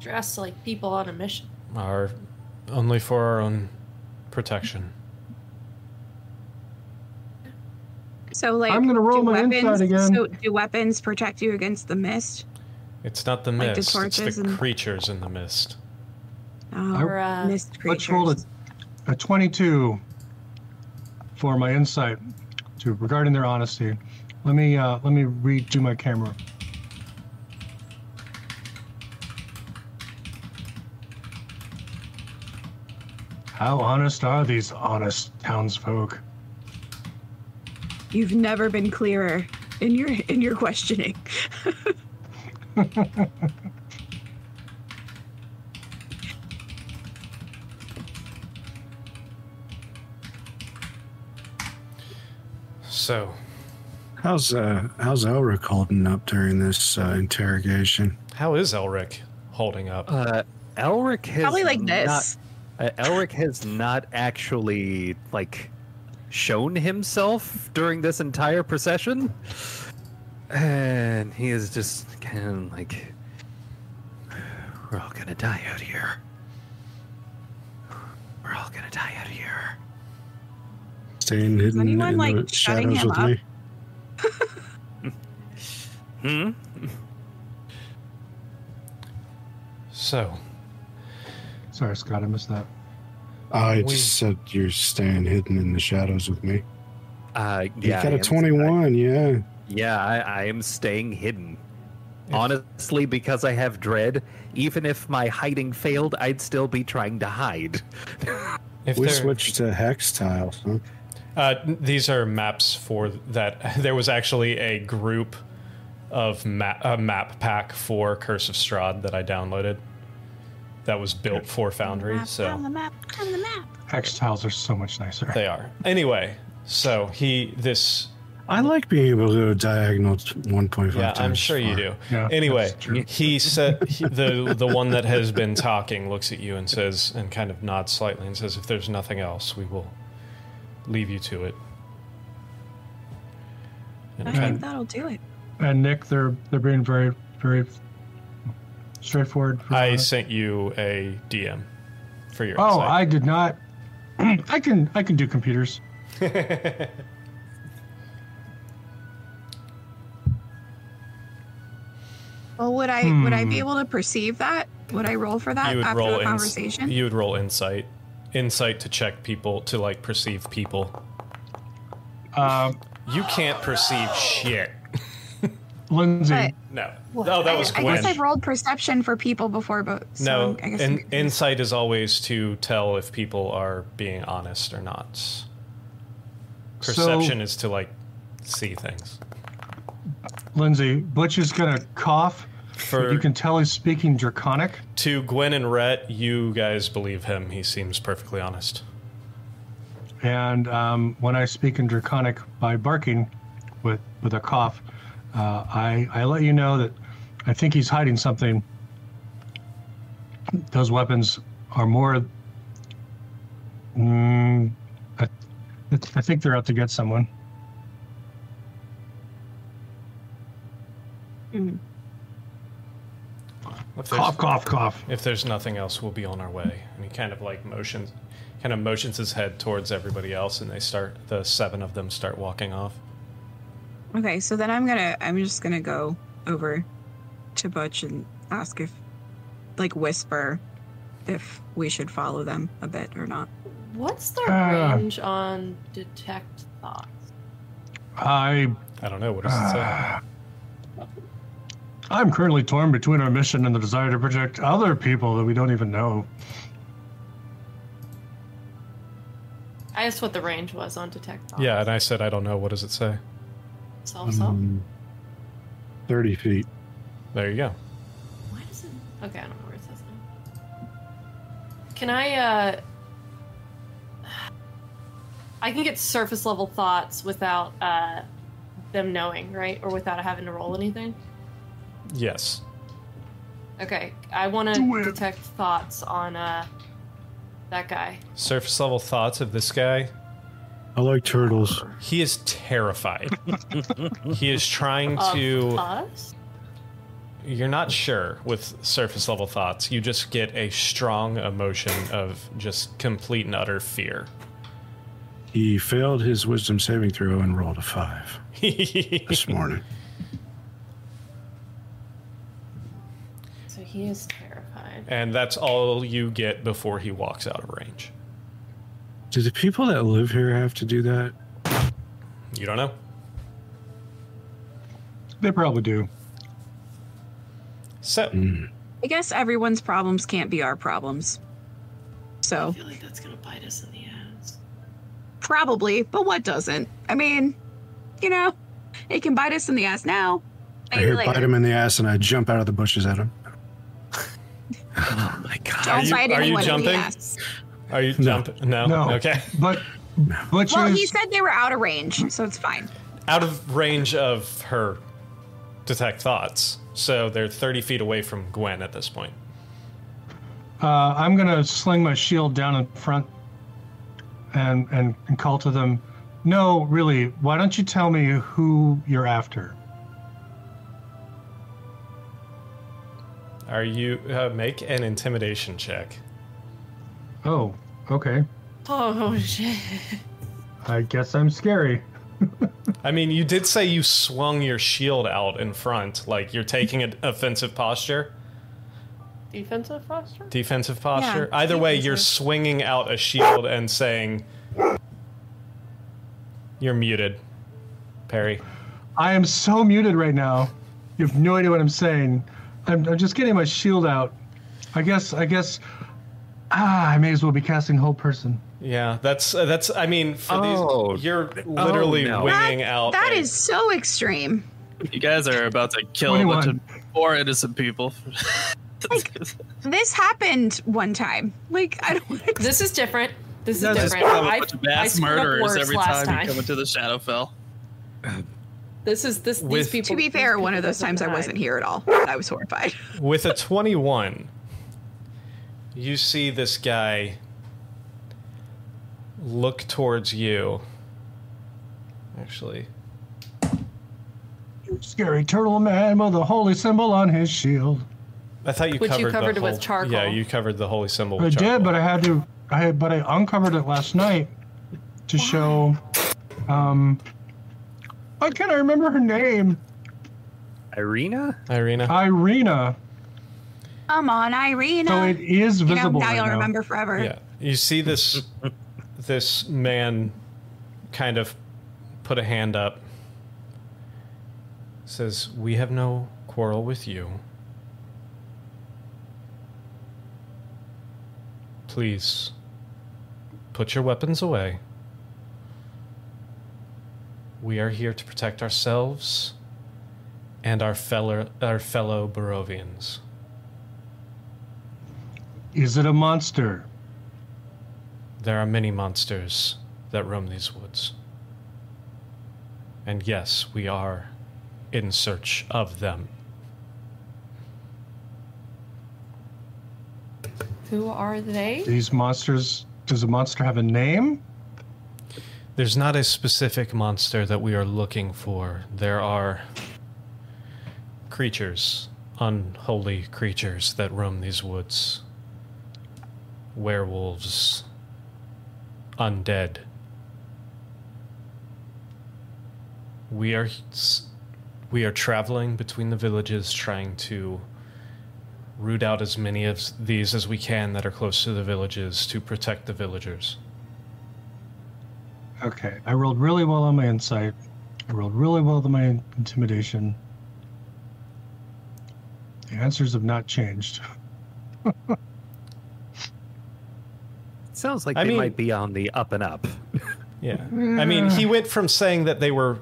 dressed like people on a mission. Our only for our own protection. So like I'm gonna roll do my weapons, insight again. So do weapons protect you against the mist? It's not the Like the mist, it's the and- creatures in the mist. Oh, Or, uh, mist Let's roll a, a 22 for my insight to regarding their honesty. Let me uh, let me redo my camera. How honest are these honest townsfolk? You've never been clearer in your in your questioning. So, How's uh how's Elric holding up during this uh, interrogation? how is Elric holding up? Uh, Elric has Probably like this. Uh, Elric has not actually like shown himself during this entire procession, and he is just kind of like, "We're all gonna die out here. We're all gonna die out here." Staying hidden anyone, in like, the shutting shadows him with up? me. Hmm. So, Sorry, Scott, I missed that. I We- just said you're staying hidden in the shadows with me. Uh, yeah, You got a am- 21, yeah. Yeah, I, I am staying hidden. Honestly, because I have dread, even if my hiding failed, I'd still be trying to hide. if We there- switched to hex tiles, huh? Uh, these are maps for that. There was actually a group of ma- a map pack for Curse of Strahd that I downloaded. That was built for Foundry, Map, on so the map, on the map. Hex tiles are so much nicer. they are. Anyway, so he this I like being able to go diagonal t- 1.5 yeah, times. I'm sure you do. Yeah, anyway, he said he, the the one that has been talking looks at you and says and kind of nods slightly and says, "If there's nothing else, we will leave you to it." And I think that'll do it. And Nick, they're they're being very very straightforward. for I that. sent you a DM for your. Oh, insight. I did not. I can I can do computers. Well, would I would I be able to perceive that? Would I roll for that you would after roll the ins- you would roll insight, insight to check people to like perceive people. Um, You can't perceive shit. Lindsay, But- No. Oh, that was I, I guess I've rolled perception for people before, but so no, I guess in, I'm insight is always to tell if people are being honest or not. So- Perception is to like see things. Lindsay, Butch is gonna cough. For you can tell he's speaking Draconic. to Gwen and Rhett, you guys believe him. He seems perfectly honest. And um, when I speak in Draconic by barking with, with a cough, uh, I, I let you know that I think he's hiding something. Those weapons are more. Mm, I, I think they're out to get someone. Mm. Cough, cough, cough. if there's nothing else, we'll be on our way. And he kind of like motions, kind of motions his head towards everybody else, and they start. The seven of them start walking off. Okay, so then I'm gonna I'm just gonna go over to Butch and ask if like whisper if we should follow them a bit or not. What's the Ah. range on detect thoughts? I I don't know what does it say. uh, I'm currently torn between our mission and the desire to protect other people that we don't even know. I asked what the range was on detect thoughts. Yeah, and I said I don't know. What does it say? Self self. Um, 30 feet. There you go. Why does it? Okay, I don't know where it says now. Can I? uh I can get surface level thoughts without uh them knowing, right? Or without having to roll anything. Yes. Okay, I want to detect thoughts on uh that guy. Surface level thoughts of this guy. I like turtles. He is terrified. he is trying Of to. us? You're not sure with surface level thoughts. You just get a strong emotion of just complete and utter fear. He failed his wisdom saving throw and rolled a five this morning. So he is terrified. and that's all you get before he walks out of range. Do the people that live here have to do that? You don't know. They probably do. So, hmm. I guess everyone's problems can't be our problems. So, I feel like that's gonna bite us in the ass. probably, but what doesn't? I mean, you know, it can bite us in the ass now. I hear later. bite him in the ass and I jump out of the bushes at him. Oh my god. Don't you- bite are you anyone in jumping? The ass. are you No. jumping? No. No. Okay. But Butch Well, he said they were out of range, so it's fine. Out of range of her detect thoughts. So they're 30 feet away from Gwen at this point. Uh, I'm gonna sling my shield down in front and, and and call to them. No, really. Why don't you tell me who you're after? Are you uh, make an intimidation check? Oh, okay. Oh shit. I guess I'm scary. I mean, you did say you swung your shield out in front, like you're taking an offensive posture, Defensive posture? defensive posture. Yeah, Either way, you're swinging out a shield and saying, "You're muted, Perry." I am so muted right now. You have no idea what I'm saying. I'm, I'm just getting my shield out. I guess. I guess. Ah, I may as well be casting hold person. Yeah, that's uh, that's. I mean, for Oh. these, you're literally no. winging That- out. that a- is so extreme. You guys are about to kill a bunch of poor innocent people. like, This happened one time. Like I don't. This is different. This is You guys just different. become a I, bunch of I mass screwed up murderers worse every last time, you come into the Shadowfell. This is this. With- these people. To be fair, one of those times to I wasn't here at all. I was horrified. With a 21, you see this guy look towards you. Actually, Scary turtle man with a holy symbol on his shield. I thought you Which you covered covered the it with whole- charcoal. Yeah, you covered the holy symbol. I With did, but I had to. I had, but I uncovered it last night to show. Um, why can't I remember her name? Irina? Irina. Irina. Come on, Irina. So it is you know, visible now right you'll now. remember forever. Yeah, you see this this man kind of put a hand up. Says, "We have no quarrel with you. Please put your weapons away. We are here to protect ourselves and our fellow our fellow Barovians." Is it a monster? There are many monsters that roam these woods. And yes, we are in search of them. Who are they? These monsters. Does a monster have a name? There's not a specific monster that we are looking for. There are creatures, unholy creatures that roam these woods. Werewolves, undead. We are we are traveling between the villages trying to root out as many of these as we can that are close to the villages to protect the villagers. Okay. I rolled really well on my insight. I rolled really well on my intimidation. The answers have not changed. Sounds like I they mean- might be on the up and up. Yeah. I mean, he went from saying that they were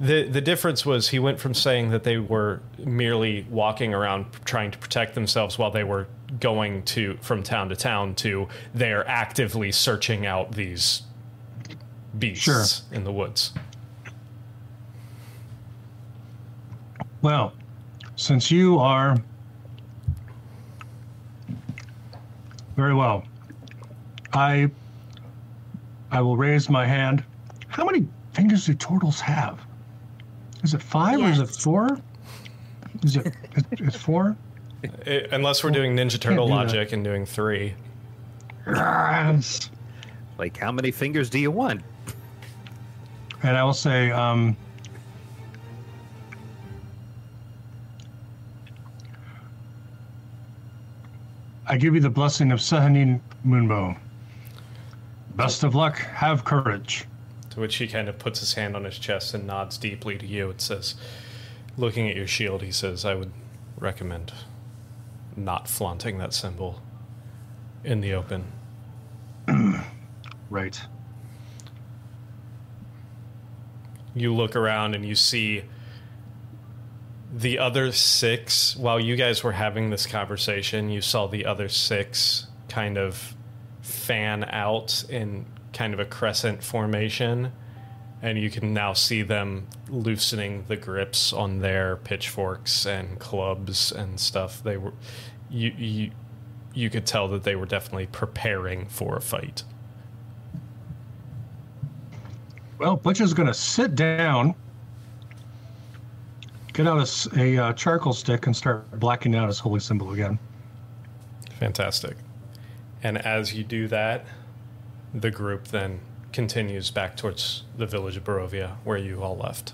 the the difference was he went from saying that they were merely walking around trying to protect themselves while they were going to from town to town to they're actively searching out these beasts Sure. in the woods. Well, since you are very well, I I will raise my hand. How many fingers do turtles have? Is it five or is it four? Is it it- it's four? I- unless we're doing Ninja Turtle do that. logic and doing three. Yes. Like, how many fingers do you want? And I will say, um, I give you the blessing of Sehanine Moonbow. Best of luck. Have courage. To which he kind of puts his hand on his chest and nods deeply to you. It says, looking at your shield, he says, I would recommend not flaunting that symbol in the open. Right. You look around and you see the other six. While you guys were having this conversation, you saw the other six kind of fan out in kind of a crescent formation. And you can now see them loosening the grips on their pitchforks and clubs and stuff. They were, you, you, you could tell that they were definitely preparing for a fight. Well, Butcher's going to sit down, get out a uh, charcoal stick, and start blacking out his holy symbol again. Fantastic. And as you do that, the group then continues back towards the village of Barovia, where you all left.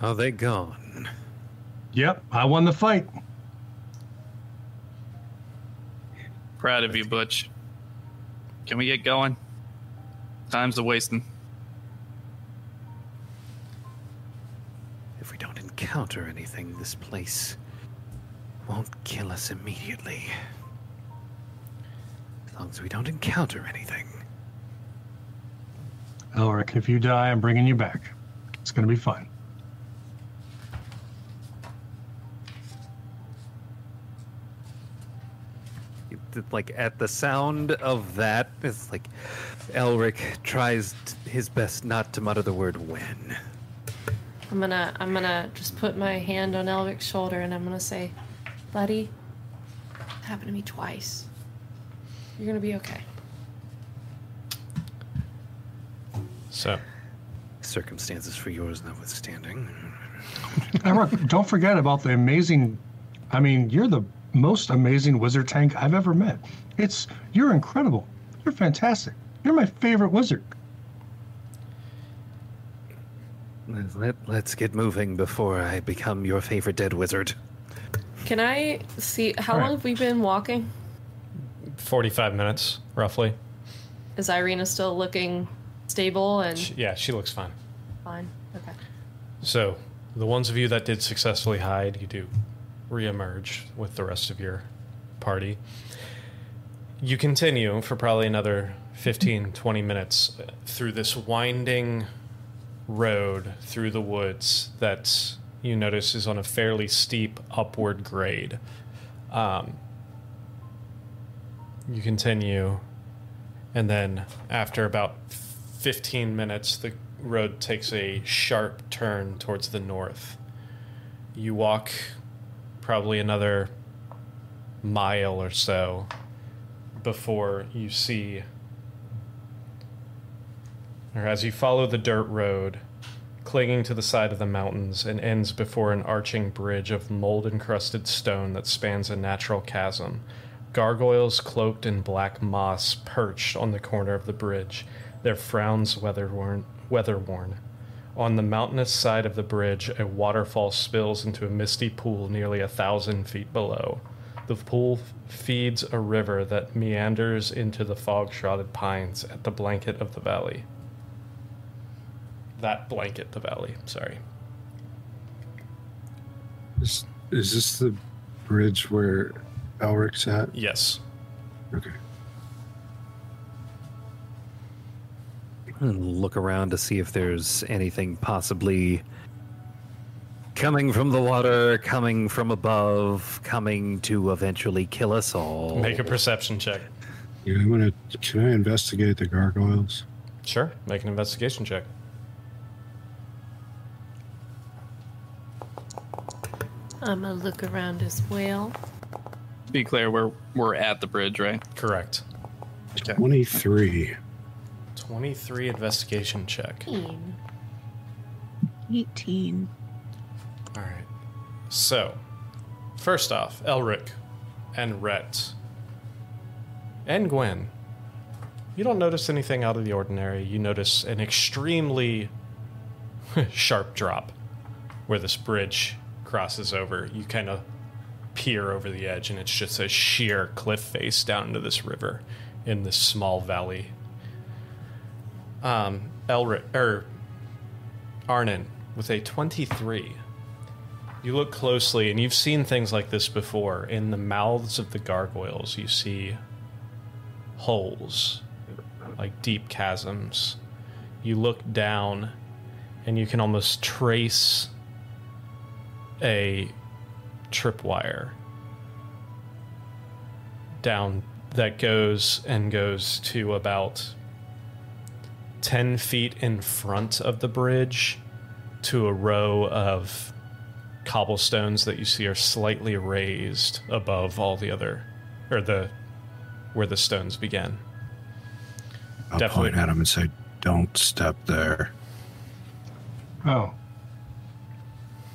Are they gone? Yep, I won the fight. Proud of you, Butch. Can we get going? Time's a wasting. If we don't encounter anything, this place won't kill us immediately. As long as we don't encounter anything. Elric, if you die, I'm bringing you back. It's going to be fun. Like at the sound of that, it's like Elric tries his best not to mutter the word when. I'm gonna I'm gonna just put my hand on Elric's shoulder and I'm gonna say, buddy, it happened to me twice. You're gonna be okay. So, Circumstances for yours notwithstanding. Elric, don't forget about the amazing. I mean, you're the most amazing wizard tank I've ever met. It's you're incredible. You're fantastic. You're my favorite wizard. Let, let's get moving before I become your favorite dead wizard. Can I see how All right. long have we been walking? 45 minutes, roughly. Is Irina still looking stable and She- yeah, she looks fine. fine? Okay. So, the ones of you that did successfully hide, you do reemerge with the rest of your party. You continue for probably another 15, 20 minutes uh, through this winding road through the woods that you notice is on a fairly steep upward grade. Um, you continue, and then after about 15 minutes, the road takes a sharp turn towards the north. You walk probably another mile or so before you see, or as you follow the dirt road, clinging to the side of the mountains and ends before an arching bridge of mold encrusted stone that spans a natural chasm. Gargoyles cloaked in black moss perched on the corner of the bridge, their frowns weather-worn. weather-worn. On the mountainous side of the bridge, a waterfall spills into a misty pool nearly a thousand feet below. The pool feeds a river that meanders into the fog shrouded pines at the blanket of the valley. That blanket the valley. Sorry. Is, is this the bridge where Elric's at? Yes. Okay. Look around to see if there's anything possibly coming from the water, coming from above, coming to eventually kill us all. Make a perception check. Yeah, I'm gonna. Can I investigate the gargoyles? Sure. Make an investigation check. I'm gonna look around as well. Be clear, we're we're at the bridge, right? Correct. Okay. Twenty-three. 23 investigation check. 18. 18. All right. So, first off, Elric and Rhett and Gwen, you don't notice anything out of the ordinary. You notice an extremely sharp drop where this bridge crosses over. You kind of peer over the edge, and it's just a sheer cliff face down into this river in this small valley. Um, Elric, er, Arnon, with a 23. You look closely, and you've seen things like this before. In the mouths of the gargoyles, you see holes, like deep chasms. You look down, and you can almost trace a tripwire down that goes and goes to about 10 feet in front of the bridge to a row of cobblestones that you see are slightly raised above all the other or the where the stones begin. I'll Definitely. point at him and say, "Don't step there." Oh,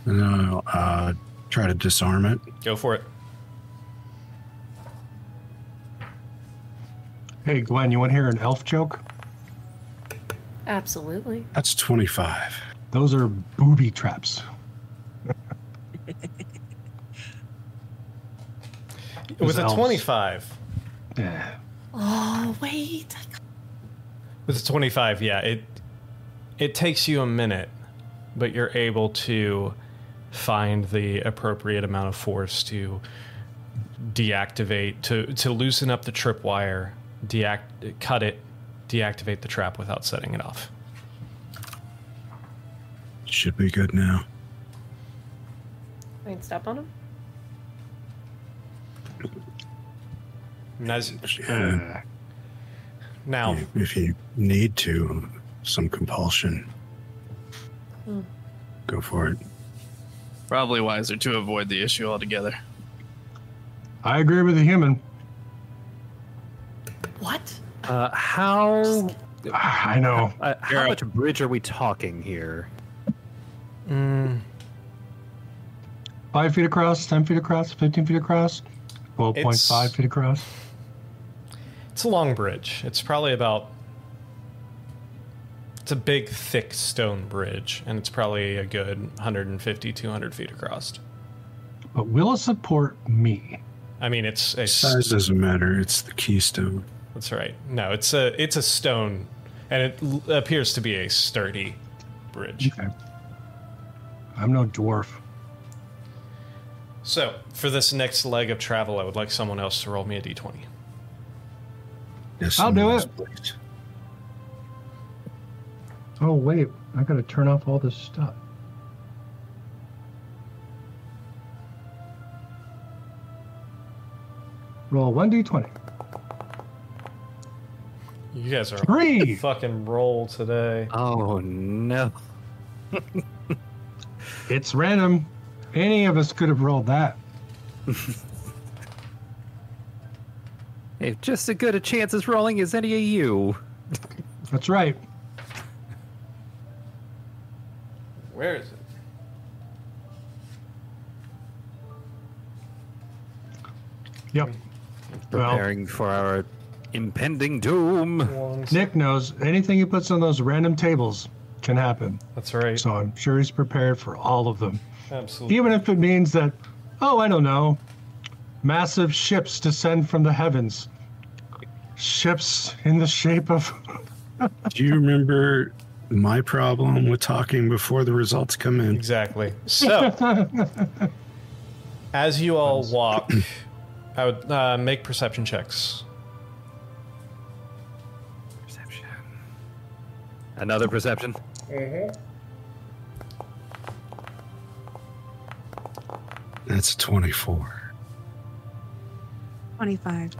And then I'll uh, try to disarm it. Go for it. hey Gwen, you want to hear an elf joke? Absolutely. That's twenty-five. Those are booby traps. it was a elves. 25. Yeah. Oh, wait. With a 25, yeah, it it takes you a minute, but you're able to find the appropriate amount of force to deactivate to to loosen up the tripwire, deact cut it, deactivate the trap without setting it off. Should be good now. I can step on him. And as- Yeah, now, if you need to, some compulsion. Hmm. Go for it. Probably wiser to avoid the issue altogether. I agree with the human. What? Uh, how I know. uh, how much bridge are we talking here? mm, Five feet across, ten feet across, fifteen feet across, twelve point five feet across. it's a long bridge. It's probably about it's a big, thick stone bridge, and it's probably a good 150, 200 feet across. But will it support me? I mean, it's a Size doesn't matter. It's the keystone. That's right. No, it's a it's a stone, and it l- appears to be a sturdy bridge. Okay. I'm no dwarf. So, for this next leg of travel, I would like someone else to roll me a d20. Yes, I'll do it. please. Oh wait, I gotta turn off all this stuff. Roll one d20. You guys are Three. fucking roll today. Oh no! It's random. Any of us could have rolled that. Hey, just as good a chance as rolling as any of you. That's right. Where is it? Yep. Well, Preparing for our impending doom. One Nick knows anything he puts on those random tables can happen. That's right. So I'm sure he's prepared for all of them. Absolutely. Even if it means that, oh, I don't know, massive ships descend from the heavens. Ships in the shape of. Do you remember my problem with talking before the results come in. Exactly. So, as you all walk, I would uh, make perception checks. Perception. Another perception. That's 24. 25.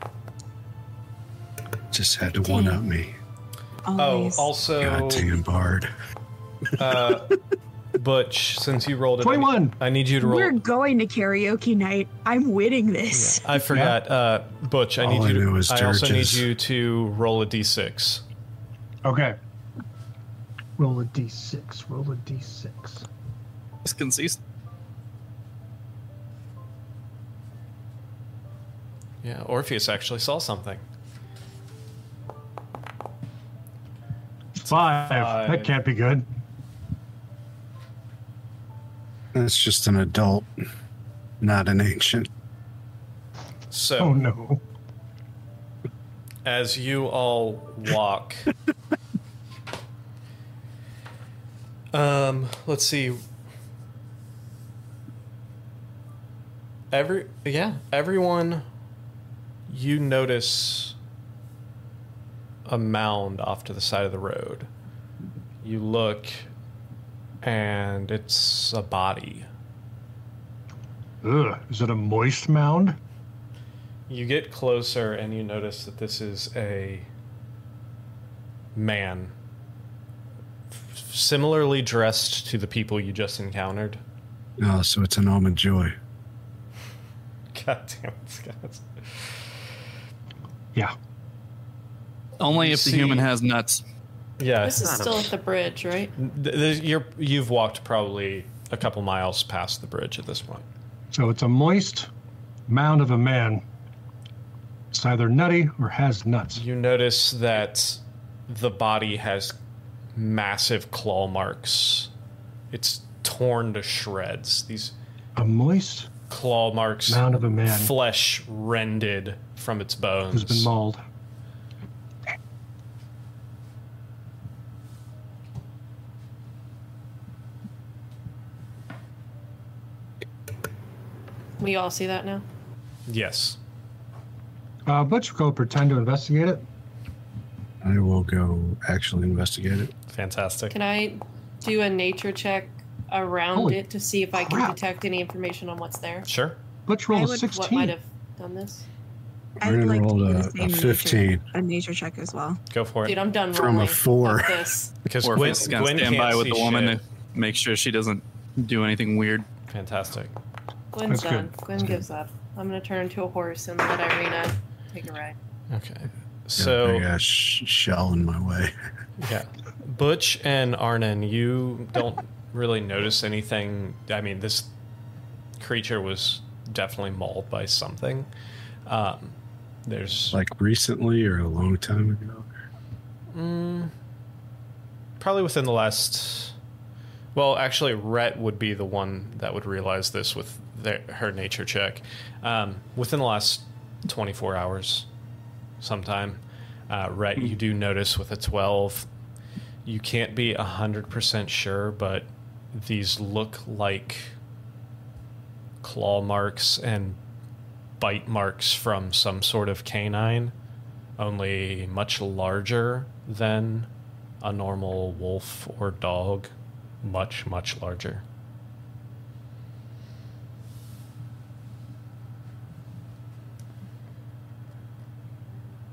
Just had to one up me. Oh, also, Goddamn Bard. uh, Butch, since you rolled it, I need- 21. I need you to roll. We're going to karaoke night. I'm winning this. I forgot, uh, Butch. I need All I you. know To, I also need you to roll a d6. Okay. Roll a d6. Roll a d6. It's consistent. Yeah, Orpheus actually saw something. Five. Five. That can't be good. That's just an adult, not an ancient. So, Oh no. as you all walk, um, let's see. Every yeah, everyone. You notice a mound off to the side of the road. You look, and it's a body. Ugh. Is it a moist mound? You get closer and you notice that this is a man f- similarly dressed to the people you just encountered. Oh, so it's an almond joy. God damn it, guys. Yeah. Only You if the human has nuts. Yeah, This is still at the bridge, right? th- th- you're, you've walked probably a couple miles past the bridge at this point. So it's a moist mound of a man. It's either nutty or has nuts. You notice that the body has massive claw marks. It's torn to shreds. These A moist claw marks mound of a man flesh rended from its bones. who's been mauled. We all see that now. Yes. Uh, Butch, go pretend to investigate it. I will go actually investigate it. Fantastic. Can I do a nature check around Holy it to see if I can detect any information on what's there? Sure. Butch rolled I a would- What 16. might have done this? I'd Brandon like to rolled do a- a same nature- 15. a nature check as well. Go for it. Dude. I'm done rolling From a four. This. Because Or Gwen, if it's gonna Gwen stand can't by with the woman shit. to make sure she doesn't do anything weird. Fantastic. Gwen's That's done. good. Gwen gives up. I'm gonna turn into a horse and let Irina take a ride. Okay. Got a So big ass sh- shell in my way. yeah, Butch and Arnon, you don't really notice anything. I mean, this creature was definitely mauled by something. Um, there's Like recently or a long time ago. Mm, probably within the last. Well, actually, Rhett would be the one that would realize this with their, her nature check. Um, within the last 24 hours, sometime. Uh, Rhett, you do notice with a 12, you can't be 100% sure, but these look like claw marks and bite marks from some sort of canine only much larger than a normal wolf or dog. Much, much larger.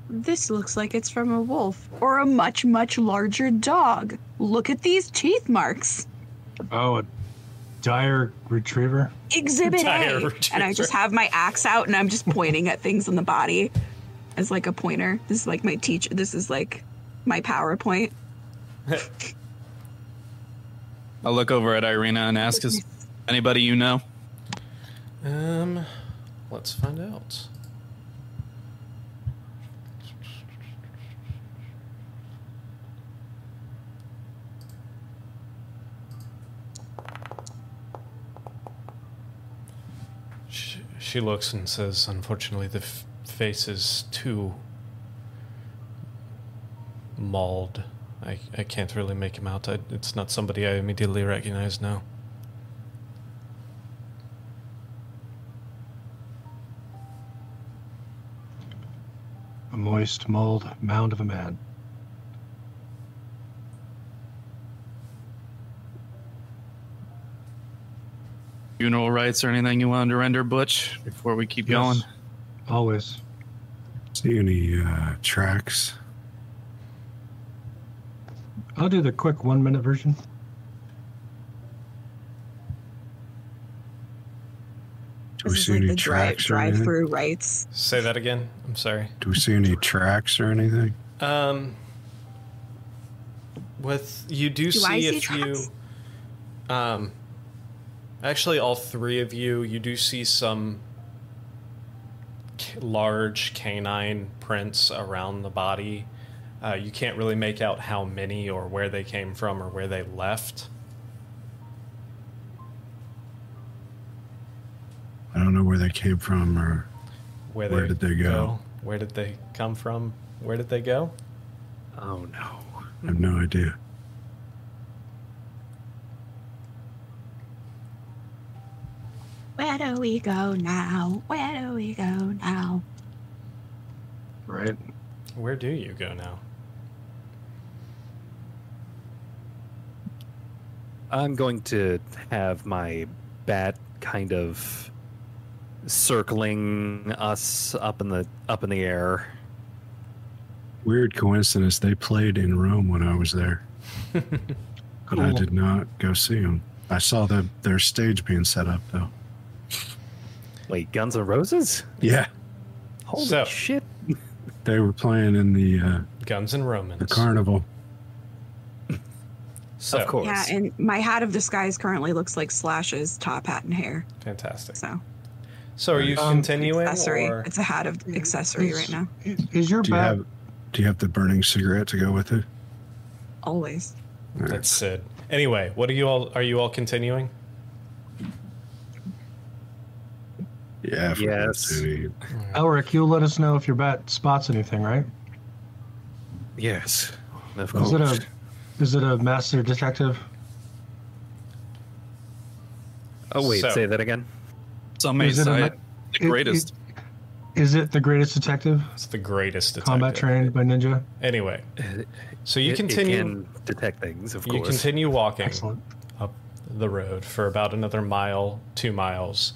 This looks like it's from a wolf or a much, much larger dog. Look at these teeth marks. Oh, a dire retriever. Exhibit Dire A. And I just have my axe out and I'm just pointing at things in the body as like a pointer. This is like my teach. This is like my PowerPoint. I'll look over at Irina and ask, "Is anybody you know?" Um, let's find out. She, looks and says, "Unfortunately, the f- face is too mauled I, I can't really make him out. I, it's not somebody I immediately recognize now. A moist mauled mound of a man. Funeral rites or anything you wanted to render, Butch, before we keep Yes. going? Always. See any uh, tracks? I'll do the quick one minute version. Do we This is see like any the drive tracks or drive through rights. Say that again. I'm sorry. Do we see any tracks or anything? Um, with you do, Do see I a see few. tracks? Um, actually, all three of you, you do see some large canine prints around the body. Uh, you can't really make out how many or where they came from or where they left. I don't know where they came from or Where, Where did they go? Where did they come from? Where did they go? Oh no. I have no idea. Where do we go now? Where do we go now? Right. Where do you go now? I'm going to have my bat kind of circling us up in the up in the air. Weird coincidence. They played in Rome when I was there, but I did not go see them. I saw the, their stage being set up though. Wait, Guns N' Roses? Yeah, Holy So- shit! they were playing in the uh, Guns and Romans. the carnival. So, Of course. Yeah, and my hat of disguise currently looks like Slash's top hat and hair. Fantastic. So So are you Um, continuing? accessory. Or? It's a hat of accessory Is- right now. Is, is your Do you have Do you have the burning cigarette to go with it? Always. That's Sid. Anyway, what are you all? Are you all continuing? Yeah. Yes. City. Elric, oh, you'll let us know if your bat spots anything, right? Yes, of Is course. it a is it a master detective? oh wait, So- say that again. Some may Is it a say ma- it, the it- greatest. it- Is it the greatest detective? It's the greatest detective. Combat trained by ninja. Anyway, uh, so you It- it continue. can detect things, of course. you course. continue walking Excellent. up the road for about another mile, two miles,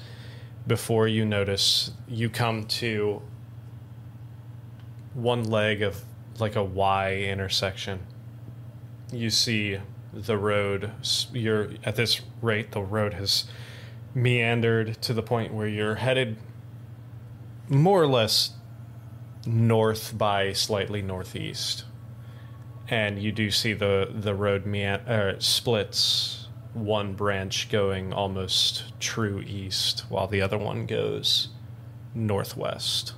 before you notice you come to one leg of like a Y intersection. You see the road. You're at this rate. The road has meandered to the point where you're headed more or less north by slightly northeast and you do see the the road mean- uh, splits one branch going almost true east while the other one goes northwest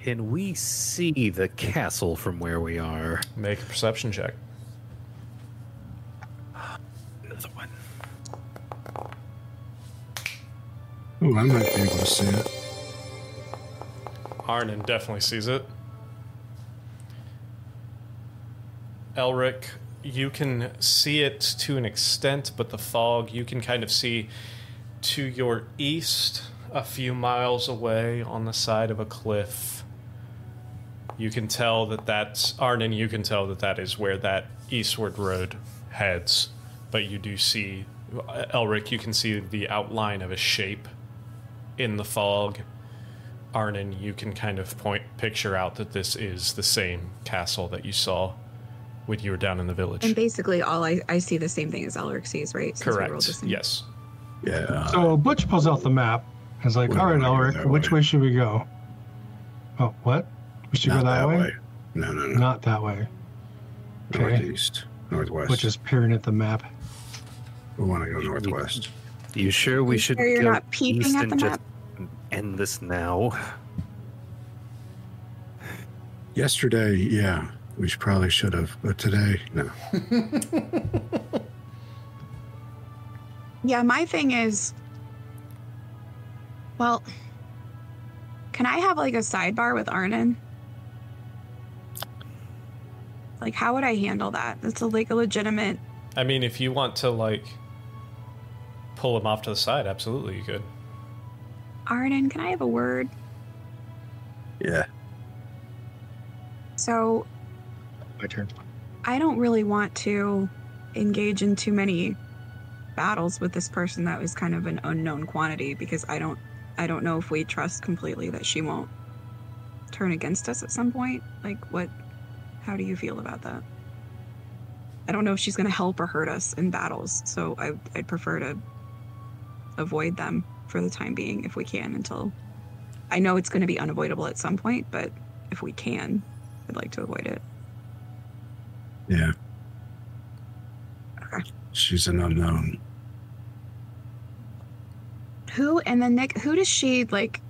Can we see the castle from where we are? make a perception check Another one. Oh, I might be able to see it. arnon definitely sees it elric you can see it to an extent but the fog you can kind of see to your east a few miles away on the side of a cliff. You can tell that that's arnon you can tell that that is where that eastward road heads but you do see elric you can see the outline of a shape in the fog. Arnon you can kind of point picture out that this is the same castle that you saw when you were down in the village And basically, all I, I see the same thing as Elric sees, right? Since we rolled the correct same. yes Yeah. So Butch pulls out the map. and is like, We're all right, not going Elric, that which way." way should we go? Oh, what? We should Not go that, that way? way. No, no, no. Not that way. Okay. Northeast. Northwest. Which is peering at the map. we want to go northwest. You sure we should sure you're go not peeping east at and the just end this now? Yesterday, yeah, we probably should have, but today, no. Yeah, my thing is, well, can I have like a sidebar with Arnon? Like, how would I handle that? That's a, like a legitimate. I mean, if you want to like pull him off to the side, absolutely you could. Arden, can I have a word? Yeah. So, My turn. I don't really want to engage in too many battles with this person that was kind of an unknown quantity because I don't I don't know if we trust completely that she won't turn against us at some point. Like what how do you feel about that? I don't know if she's going to help or hurt us in battles, so I I'd prefer to avoid them for the time being if we can until I know it's going to be unavoidable at some point, but if we can, I'd like to avoid it. Yeah. Okay. She's an unknown. Who and then Nick, who does she like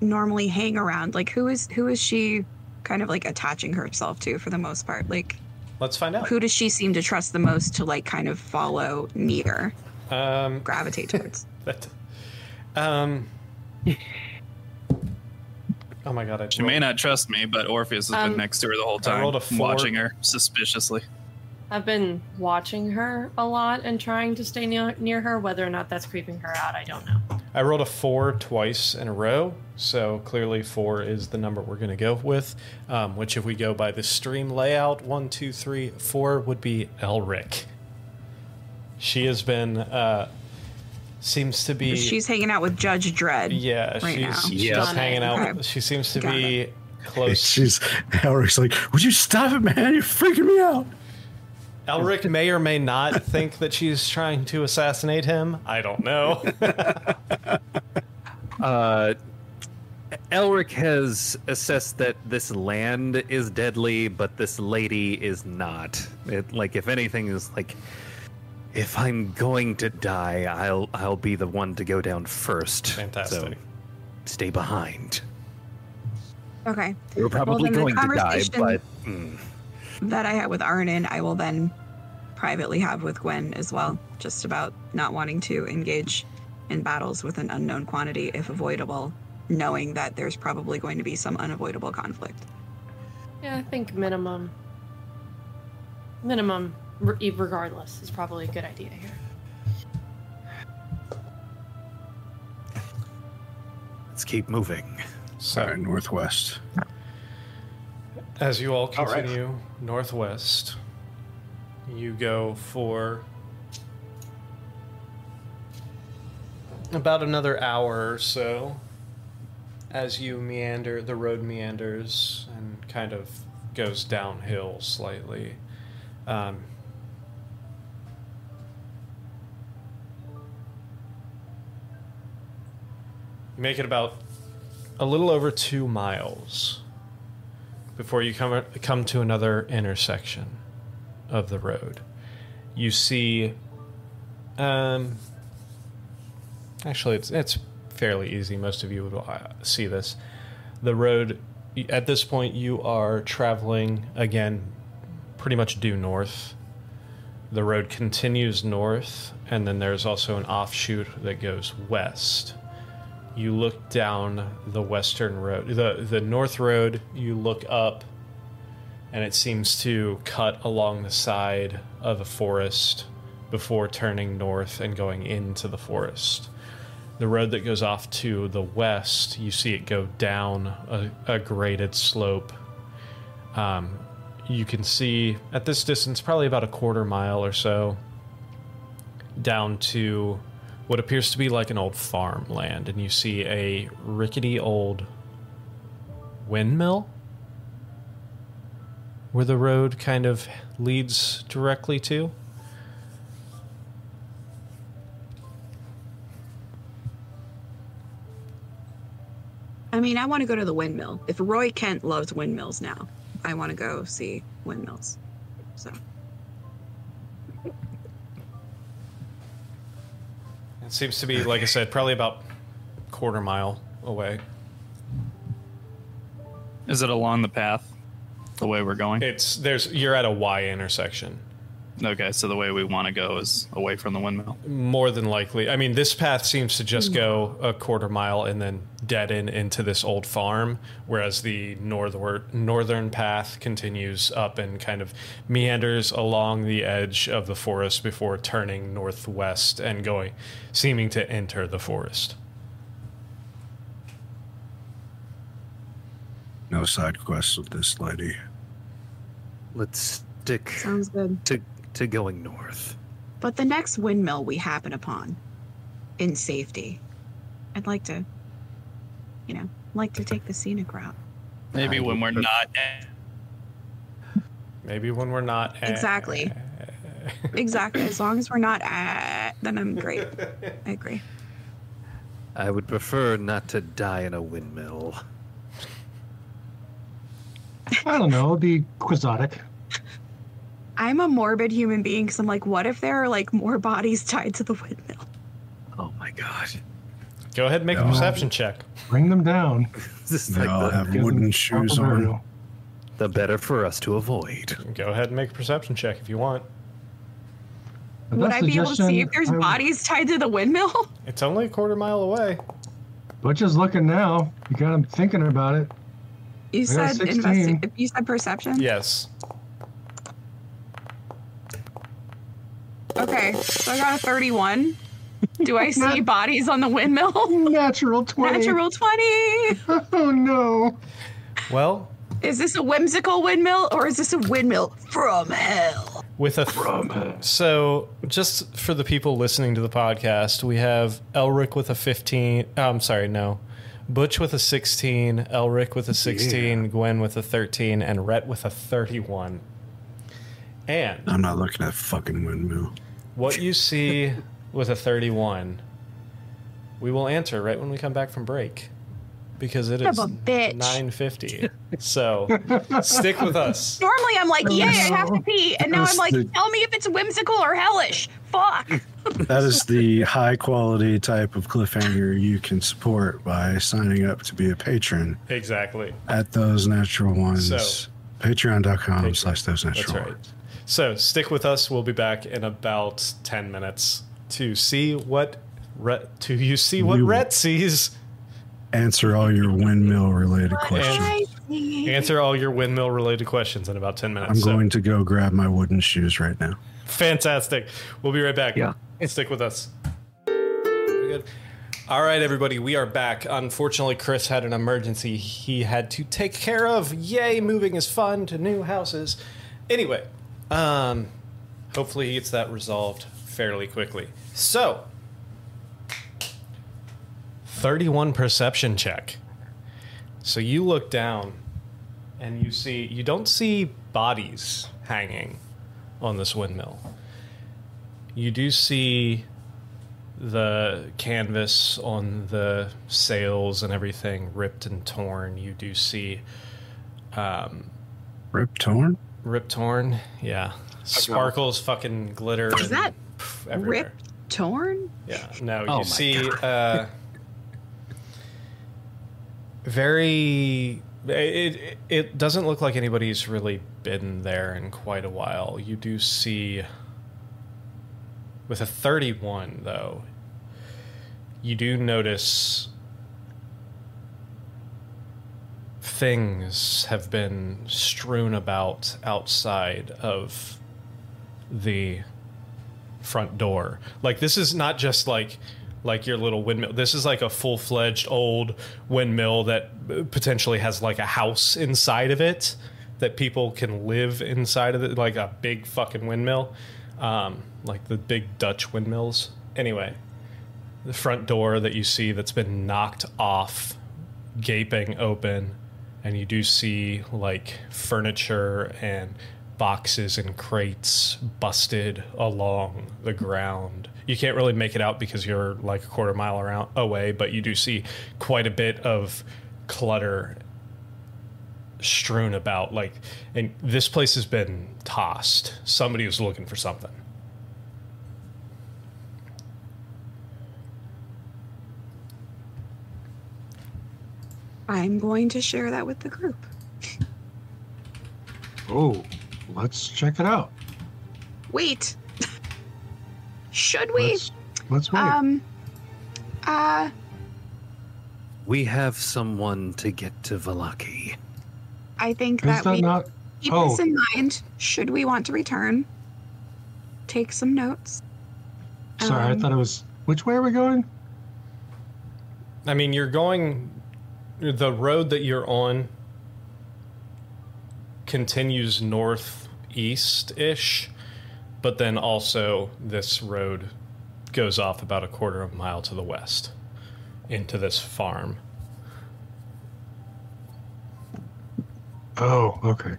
normally hang around? Like who is who is she kind of like attaching herself to for the most part? Like Let's find out. who does she seem to trust the most to like kind of follow near, Um, gravitate towards? that, um. Oh my god! I She may not trust me, but Orpheus has Um, been next to her the whole I time, rolled a four. watching her suspiciously. I've been watching her a lot and trying to stay near, near her. Whether or not that's creeping her out, I don't know. I rolled a four twice in a row, so clearly four is the number we're going to go with. Um, which, if we go by the stream layout, one, two, three, four would be Elric. She has been, uh, seems to be. She's hanging out with Judge Dredd. yeah, right she's, now. she's Yeah. just hanging out. Okay. She seems to Got be close. She's Elric's like, would you stop it, man? You're freaking me out. Elric may or may not think that she's trying to assassinate him. I don't know. Uh, Elric has assessed that this land is deadly, but this lady is not. It, like, if anything, is like, if I'm going to die, I'll I'll be the one to go down first. Fantastic. So stay behind. Okay. We're probably then the going to die, but mm, That I had with Arnon, I will then privately have with Gwen as well, just about not wanting to engage in battles with an unknown quantity if avoidable, knowing that there's probably going to be some unavoidable conflict. Yeah, I think minimum. Minimum, re- regardless, is probably a good idea here. let's keep moving. Sorry, northwest. As you all All right. continue northwest, you go for about another hour or so as you meander, the road meanders and kind of goes downhill slightly. Um, make it about a little over two miles before you come come to another intersection of the road. You see, um, actually, it's it's fairly easy. Most of you would uh, see this. The road at this point you are traveling again, pretty much due north. The road continues north, and then there's also an offshoot that goes west you look down the western road the the north road you look up and it seems to cut along the side of a forest before turning north and going into the forest. The road that goes off to the west you see it go down a, a graded slope. Um, you can see at this distance probably about a quarter mile or so down to what appears to be like an old farmland, and you see a rickety old windmill where the road kind of leads directly to. I mean, I want to go to the windmill. If Roy Kent loves windmills now, I want to go see windmills. So, It seems to be, like I said, probably about quarter mile away. Is it along the path, the way we're going? It's there's you're at a Y intersection, Okay, so the way we want to go is away from the windmill. More than likely. I mean, this path seems to just hmm. go a quarter mile and then dead end into this old farm, whereas the northward northern path continues up and kind of meanders along the edge of the forest before turning northwest and going, seeming to enter the forest. No side quests with this lady. Let's stick Sounds good. to to going north. But the next windmill we happen upon in safety, I'd like to, you know, like to take the scenic route. Maybe when we're not. Maybe when we're not Exactly. Exactly. As long as we're not at, then I'm great. I agree. I would prefer not to die in a windmill. I don't know. It'd be quixotic. I'm a morbid human being because I'm like, what if there are like more bodies tied to the windmill? Oh my god. Go ahead and make a perception check. Bring them down. This is They like all the, have wooden shoes on. burial. the better for us to avoid. Go ahead and make a perception check if you want. Would I be able to see if there's would- bodies tied to the windmill? It's only a quarter mile away. Butch is looking now. You got him thinking about it. You I said 16. investi- You said perception. Yes. Okay, so I got a 31. Do I see bodies on the windmill? Natural 20. Natural 20. Oh, no. Well, Is this a whimsical windmill or is this a windmill from hell? with a from hell. so just for the people listening to the podcast, we have Elric with a 15. oh, I'm sorry, no. Butch with a 16, Elric with a 16, Gwen with a 13, and Rhett with a 31. And I'm not looking at fucking windmill. what you see with a 31, we will answer right when we come back from break. Because it Son is of a bitch. 950. So stick with us. Normally I'm like, yay, I have to pee. And now I'm like, tell me if it's whimsical or hellish. Fuck. That is the high quality type of cliffhanger you can support by signing up to be a patron Exactly. at those natural ones. So- Patreon.com Patreon. slash those That's natural right. Ones. So stick with us. We'll be back in about ten minutes to see what Rhett, to you see what You- Rhett sees. Answer all your windmill related questions. I. Answer all your windmill related questions in about ten minutes. I'm So, going to go grab my wooden shoes right now. fantastic. We'll be right back. Yeah. Stick with us. Very good. All right, everybody, we are back. Unfortunately, Chris had an emergency he had to take care of. Yay, moving is fun to new houses. Anyway, um, hopefully he gets that resolved fairly quickly. So, 31 perception check. So you look down and you see, you don't see bodies hanging on this windmill. You do see the canvas on the sails and everything ripped and torn. You do see um, Rip torn? Rip torn. Yeah, sparkles, fucking glitter. Is and, that pff, everywhere. Rip torn? Yeah. No, Oh you my see uh very it, it it doesn't look like anybody's really been there in quite a while. You do see with a 31 though. You do notice things have been strewn about outside of the front door. Like this is not just like like your little windmill. This is like a full-fledged old windmill that potentially has like a house inside of it that people can live inside of it like a big fucking windmill. Um, like the big Dutch windmills. Anyway, the front door that you see that's been knocked off, gaping open, and you do see like furniture and boxes and crates busted along the ground. You can't really make it out because you're like a quarter mile around away, but you do see quite a bit of clutter strewn about like and this place has been tossed. Somebody was looking for something. I'm going to share that with the group. Oh, let's check it out. wait. Should we? Let's, let's wait. Um. Uh. We have someone to get to Vallaki. I think Is that, that we not? keep oh. this in mind. Should we want to return? Take some notes. Sorry, I um, thought it was. Which way are we going? I mean, you're going. The road that you're on continues northeast ish, but then also this road goes off about a quarter of a mile to the west into this farm. Oh, okay.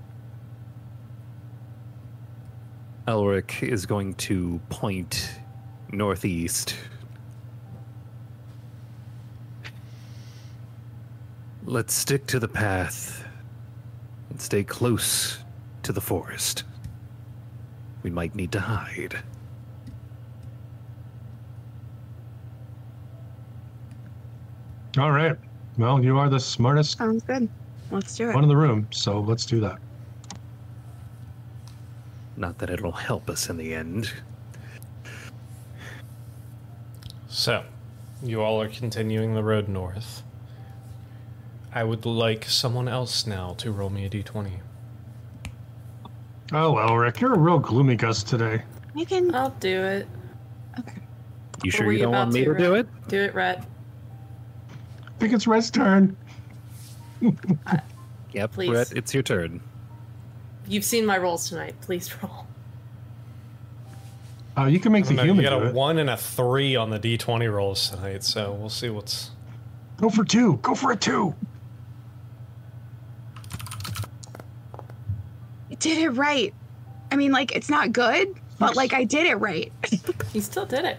Elric is going to point northeast. Let's stick to the path and stay close to the forest. We might need to hide. All right. Well, you are the smartest Sounds good. Let's do it. one in the room, so let's do that. Not that it'll help us in the end. So, you all are continuing the road north. I would like someone else now to roll me a d20. Oh, Elric, you're a real gloomy gust today. You can. I'll do it. Okay. You sure you you don't want me to, to do it? Do it, Rhett. I think it's Rhett's turn. Uh, yep, Please. Brett, it's your turn. You've seen my rolls tonight. Please roll. Oh, you can make the don't know, human you got do a it. one and a three on the d20 rolls tonight, so we'll see what's. Go for two. Go for a two. Did it right. I mean, like, it's not good, but like, I did it right. You still did it.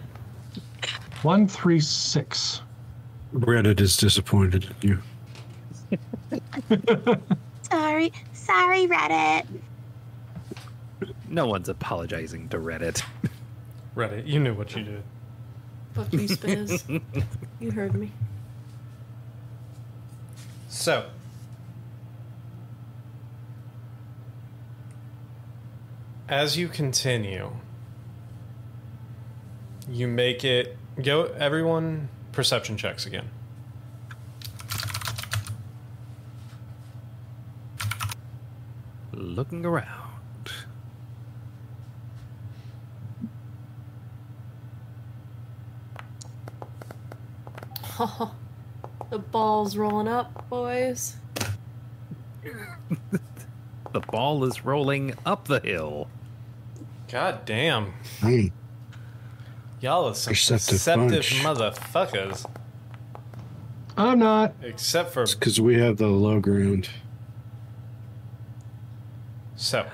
One, three, six. Reddit is disappointed in you. sorry. Sorry, Reddit. No one's apologizing to Reddit. Reddit, you knew what you did. Fuck you, Spiz. you heard me. So, as you continue, you make it. Go, everyone, perception checks again. Looking around. the ball's rolling up, boys. The ball is rolling up the hill. God damn. Hey, Y'all are some Perceptive deceptive bunch. motherfuckers. I'm not. Except for. it's because we have the low ground. So,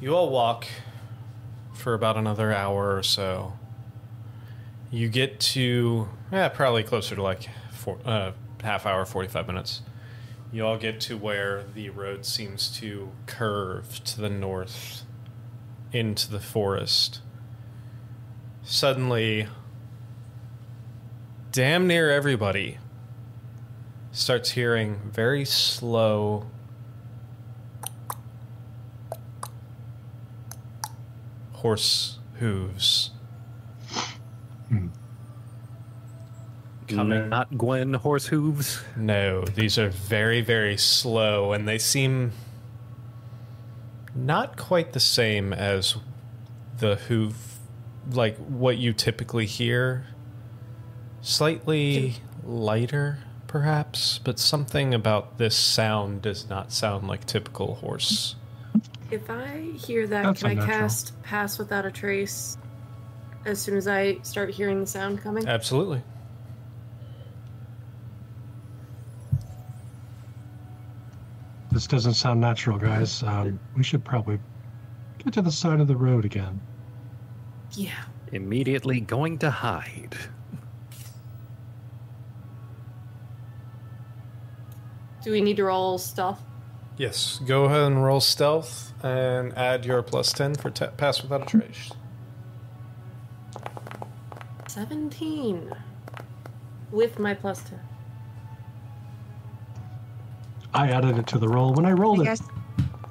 you all walk for about another hour or so. You get to, yeah, probably closer to like four, uh, half hour, 45 minutes. You all get to where the road seems to curve to the north into the forest. Suddenly, damn near everybody starts hearing very slow horse hooves hmm. Coming. Not Gwen horse hooves. No, these are very, very slow, and they seem not quite the same as the hoof, like what you typically hear. Slightly lighter, perhaps, but something about this sound does not sound like typical horse. If I hear that, That's can I cast Pass Without a Trace as soon as I start hearing the sound coming? Absolutely. This doesn't sound natural, guys. Um, we should probably get to the side of the road again. Yeah. Immediately going to hide. Do we need to roll stealth? Yes. Go ahead and roll stealth and add your plus 10 for ta pass without a trace. 17. With my plus 10. I added it to the roll when I rolled I it. guess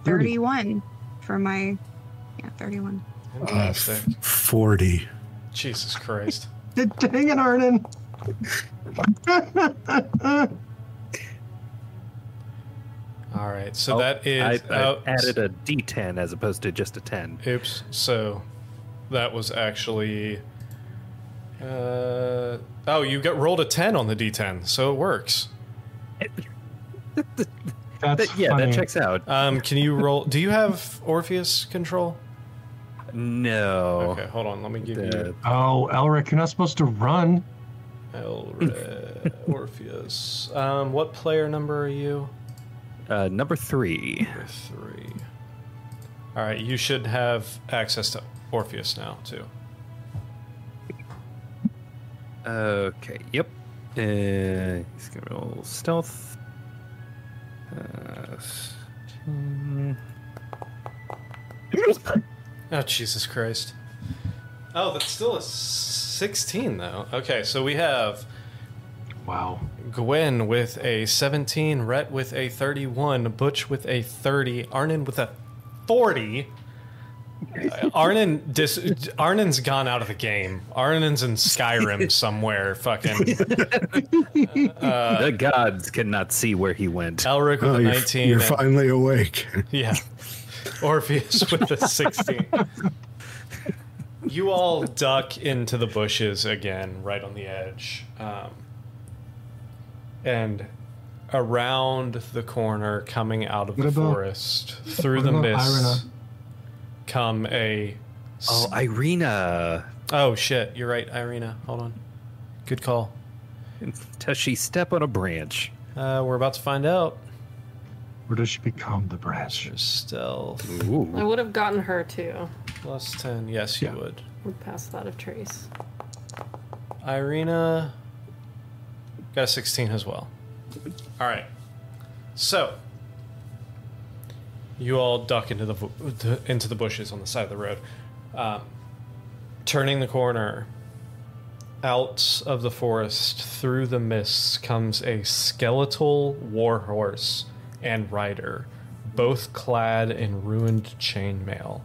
31 for my Yeah, 31. Uh, 40. Jesus Christ. Dang it, Arnon. All right, so Oh, that is. I, I oh, added a D10 as opposed to just a 10. Oops. So that was actually. Uh, oh, you got rolled a 10 on the d10, so it works. That's That- yeah, funny. that checks out. Um, can you roll? Do you have Orpheus control? No. Okay, hold on. Let me give The- you Oh, Elric, you're not supposed to run. Elre- Orpheus. Um, what player number are you? Uh, number three. Number three. All right, you should have access to Orpheus now too. Okay, yep. Uh, he's gonna roll stealth. Oh Jesus Christ! Oh, that's still a sixteen though. Okay, so we have Wow. Gwen with a 17, Rhett with a 31, Butch with a 30, Arnon with a 40. Uh, Arnon dis- Arnon's gone out of the game. Arnon's in Skyrim somewhere. Fucking the gods cannot see where he went. Elric with Oh, a you're, 19. you're and- finally awake. yeah. Orpheus with a 16. you all duck into the bushes again, right on the edge. Um, and around the corner, coming out of the about- forest, through what the about mist, Irina? Come a. Oh, Irina. Oh, shit. You're right, Irina. Hold on. Good call. Does she step on a branch? Uh, we're about to find out. Where does she become the branch? There's stealth. I would have gotten her too. Plus 10. Yes, you Yeah. would. Would pass that of trace. Irina got a 16 as well. All right. So you all duck into the into the bushes on the side of the road. Um, turning the corner, out of the forest through the mists comes a skeletal warhorse and rider, both clad in ruined chainmail.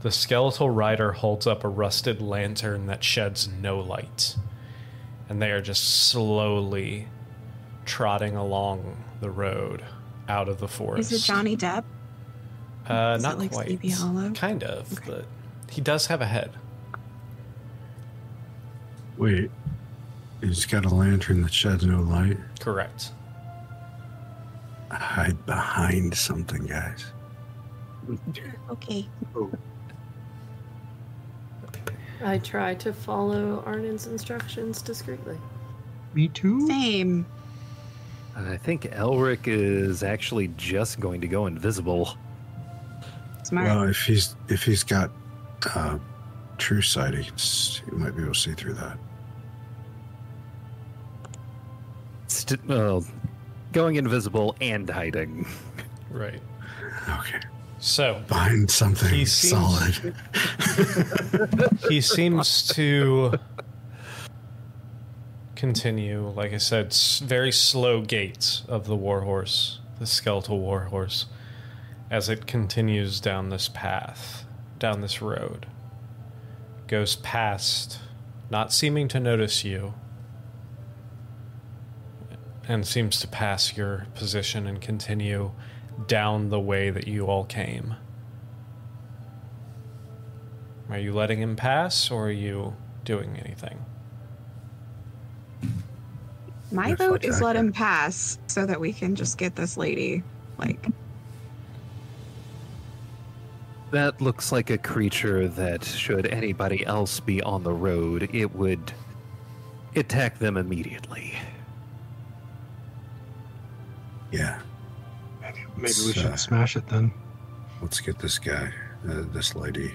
The skeletal rider holds up a rusted lantern that sheds no light. And they are just slowly trotting along the road out of the forest. Is it Johnny Depp? Uh, is it not like quite. Sleepy Hollow? Kind of, but he does have a head. Wait. He's got a lantern that sheds no light. Correct. Hide behind something, guys. Okay. I try to follow Arnon's instructions discreetly. Me too. Same. I think Elric is actually just going to go invisible. Smart. Well, if he's if he's got uh, true sight, he's, he might be able to see through that. St- well, going invisible and hiding. Right. Okay. So find something He seems- solid. he seems to continue, like I said, very slow gait of the warhorse, the skeletal warhorse, as it continues down this path, down this road. Goes past, not seeming to notice you, and seems to pass your position and continue down the way that you all came. Are you letting him pass or are you doing anything? My vote is let him pass so that we can just get this lady. Like, That looks like a creature that, should anybody else be on the road, it would attack them immediately. Yeah. Maybe we Uh, should smash it then. Let's get this guy, uh, this lady,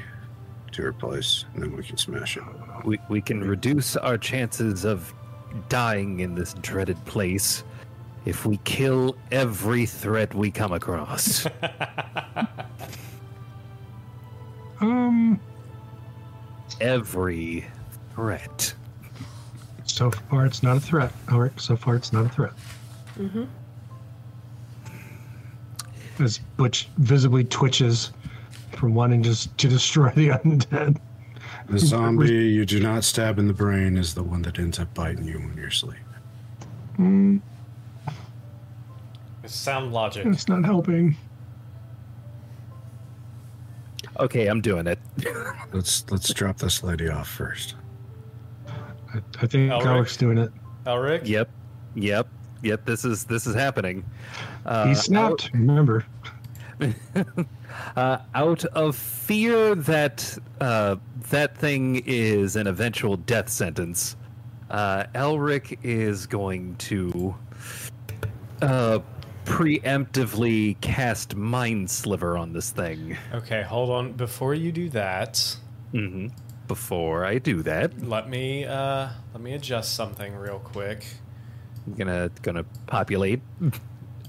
to her place, and then we can smash it. We, we can reduce our chances of dying in this dreaded place if we kill every threat we come across. Um, every threat. so far it's not a threat. Elric, so far it's not a threat. Mm-hmm. As Butch visibly twitches. from wanting just to destroy the undead. The zombie you do not stab in the brain is the one that ends up biting you when you're asleep. Sound logic. It's not helping. Okay, I'm doing it. Let's let's drop this lady off first. I, I think Elric. Alec's doing it. Elric? Yep, yep, yep. This is this is happening. Uh, he snapped. Remember, uh, out of fear that uh, that thing is an eventual death sentence, uh, Elric is going to uh, preemptively cast Mind Sliver on this thing. Okay, hold on. Before you do that, hmm Before I do that, let me uh let me adjust something real quick. I'm gonna gonna populate.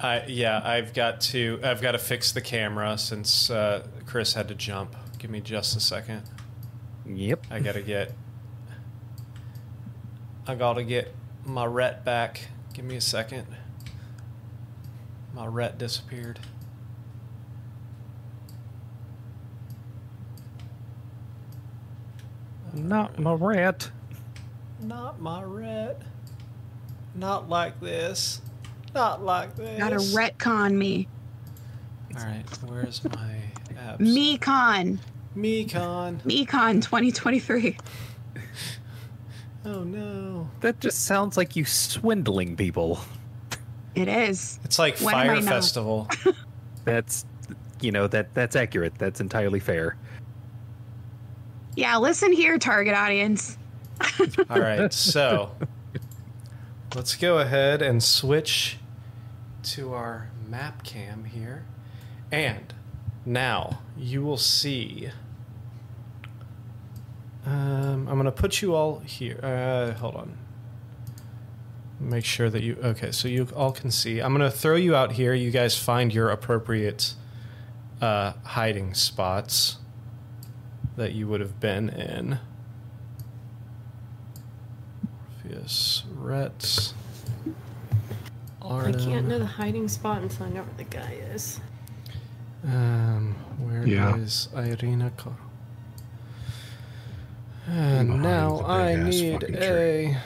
I yeah, I've got to I've got to fix the camera since uh, Chris had to jump. Give me just a second. Yep. I gotta get. I gotta get my ret back. Give me a second. My ret disappeared. Not my rat. Not my ret. Not like this. Not like this. Gotta retcon me. All right, where's my apps? Mecon. Mecon. Mecon 2023. Oh no. That just sounds like you swindling people. It is. It's like When Fyre? Festival. That's, you know, that that's accurate. That's entirely fair. Yeah, listen here, target audience. All right, so let's go ahead and switch to our map cam here. And now you will see. Um, I'm going to put you all here. Uh, hold on. Make sure that you. Okay, so you all can see. I'm going to throw you out here. You guys find your appropriate uh, hiding spots that you would have been in. Orpheus, Rhett, I can't know the hiding spot until I know where the guy is. Um, where is Yeah. Irina Cor- And now I need fucking tree. a.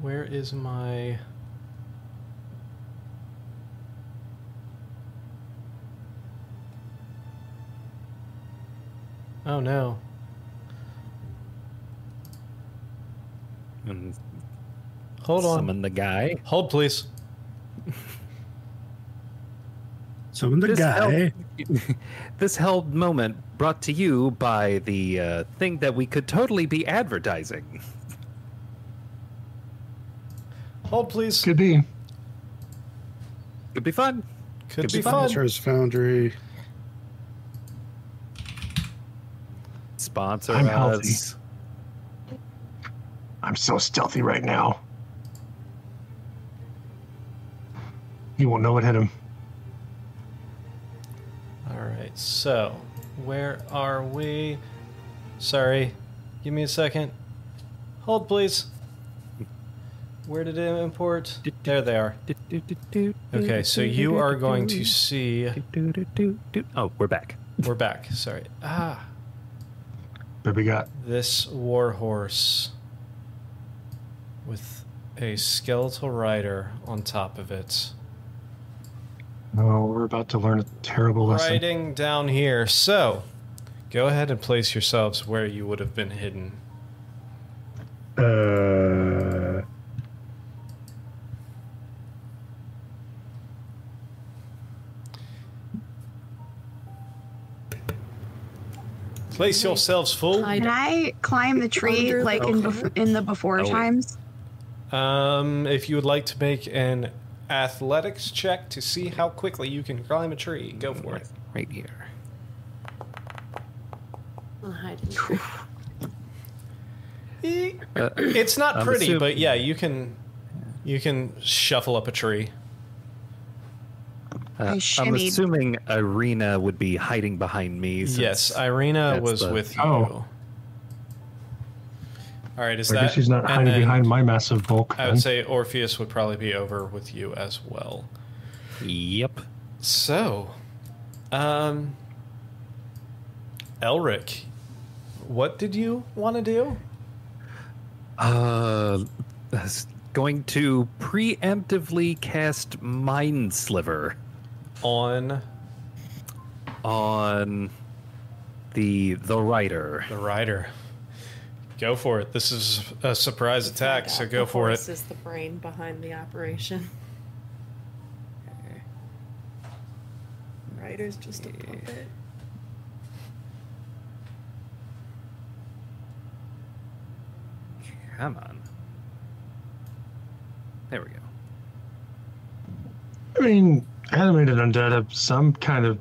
Where is my? Oh no. And Hold on. summon the guy. Hold please. Summon the This guy. held- this held moment brought to you by the uh, thing that we could totally be advertising. Hold please. could be. Could be fun. Could could be be fun. Charles Foundry. Sponsor I'm us. I'm so stealthy right now. He won't know what hit him. All right, so where are we? Sorry, give me a second. Hold, please. Where did it import? There they are. Okay, so you are going to see. Oh, we're back. We're back. Sorry. Ah, But we got this war horse with a skeletal rider on top of it. Oh, we're about to learn a terrible lesson. Riding down here. So, go ahead and place yourselves where you would have been hidden. Uh, Place yourselves full. Can I climb the tree Under the like in, bef- in the before Oh, wait. times? Um, if you would like to make an athletics check to see how quickly you can climb a tree, go for it. Right here. I'll hide in the. Uh, It's not I'm pretty, assuming- but yeah, you can you can shuffle up a tree. Uh, I I'm assuming Irina would be hiding behind me. yes, Irina was the- with you. Oh. All right, is I that? guess he's not hiding then behind my massive bulk. I then. would say Orpheus would probably be over with you as well. Yep. So, Um, Elric, what did you want to do? Uh, going to preemptively cast Mind Sliver On on the the writer. the rider. Go for it. This is a surprise attack, so go The for horse is the brain behind the operation. Rider's just a puppet. Come on. There we go. I mean, animated undead have some kind of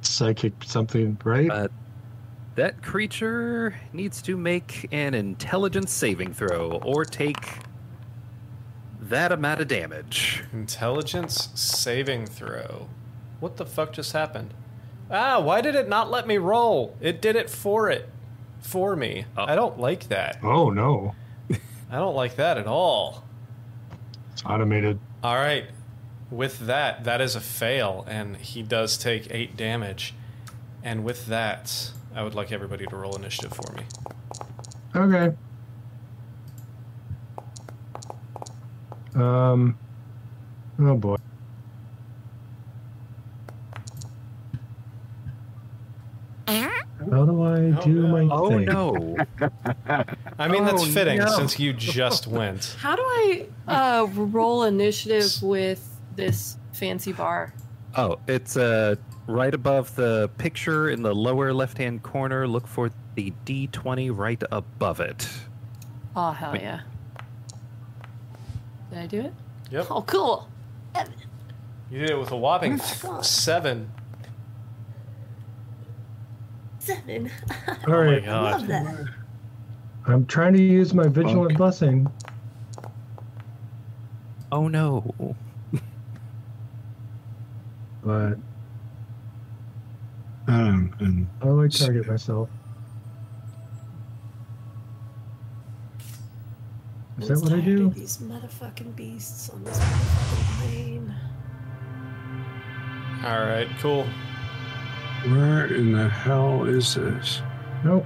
psychic something, right? Uh, that creature needs to make an intelligence saving throw or take that amount of damage. Intelligence saving throw. What the fuck just happened? Ah, why did it not let me roll? It did it for it. For me. Oh. I don't like that. oh no, I don't like that at all. it's automated. All right. With that, that is a fail, and he does take eight damage. And with that, I would like everybody to roll initiative for me. Okay. Um. Oh boy. How do I Oh, do no. my Oh thing? no! I mean, that's Oh, fitting no. since you just went. How do I uh, roll initiative with this fancy bar? Oh, it's uh right above the picture in the lower left-hand corner. Look for the D20 right above it. Oh hell Wait. yeah! Did I do it? Yep. Oh cool. You did it with a whopping God. seven. Seven. All Oh my right, god. that. I'm trying to use my vigilant Okay. blessing. Oh no! But I don't. do I target myself? Is that what I do? These motherfucking beasts on this motherfucking plane. All right, cool. where in the hell is this? Nope.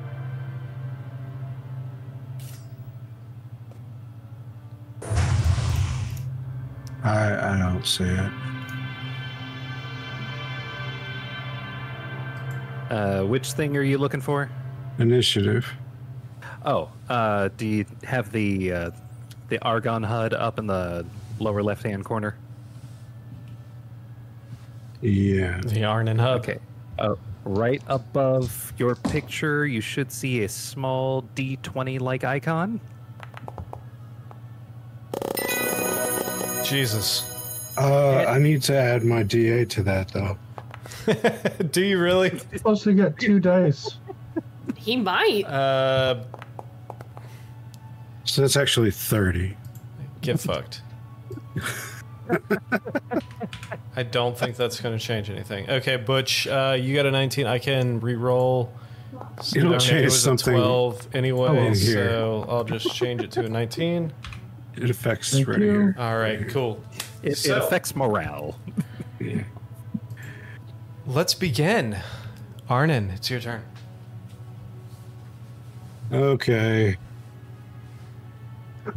I I don't see it. Uh, which thing are you looking for? Initiative. Oh, uh, do you have the uh, the argon HUD up in the lower left-hand corner? Yeah. The Arnon Hub. Okay. Uh, right above your picture, you should see a small D20-like icon. Jesus. Uh, I need to add my DA to that though. Do you really? You're supposed to get two dice. He might. Uh, So that's actually thirty. get fucked. I don't think that's going to change anything. Okay, Butch, uh, you got a 19. I can re-roll. It'll Okay, change it was something. A 12 anyway, Oh, here. so I'll just change it to a 19. It affects Thank right you. here. All right, cool. It, So- it affects morale. Yeah. Let's begin. Arnon, it's your turn. Okay.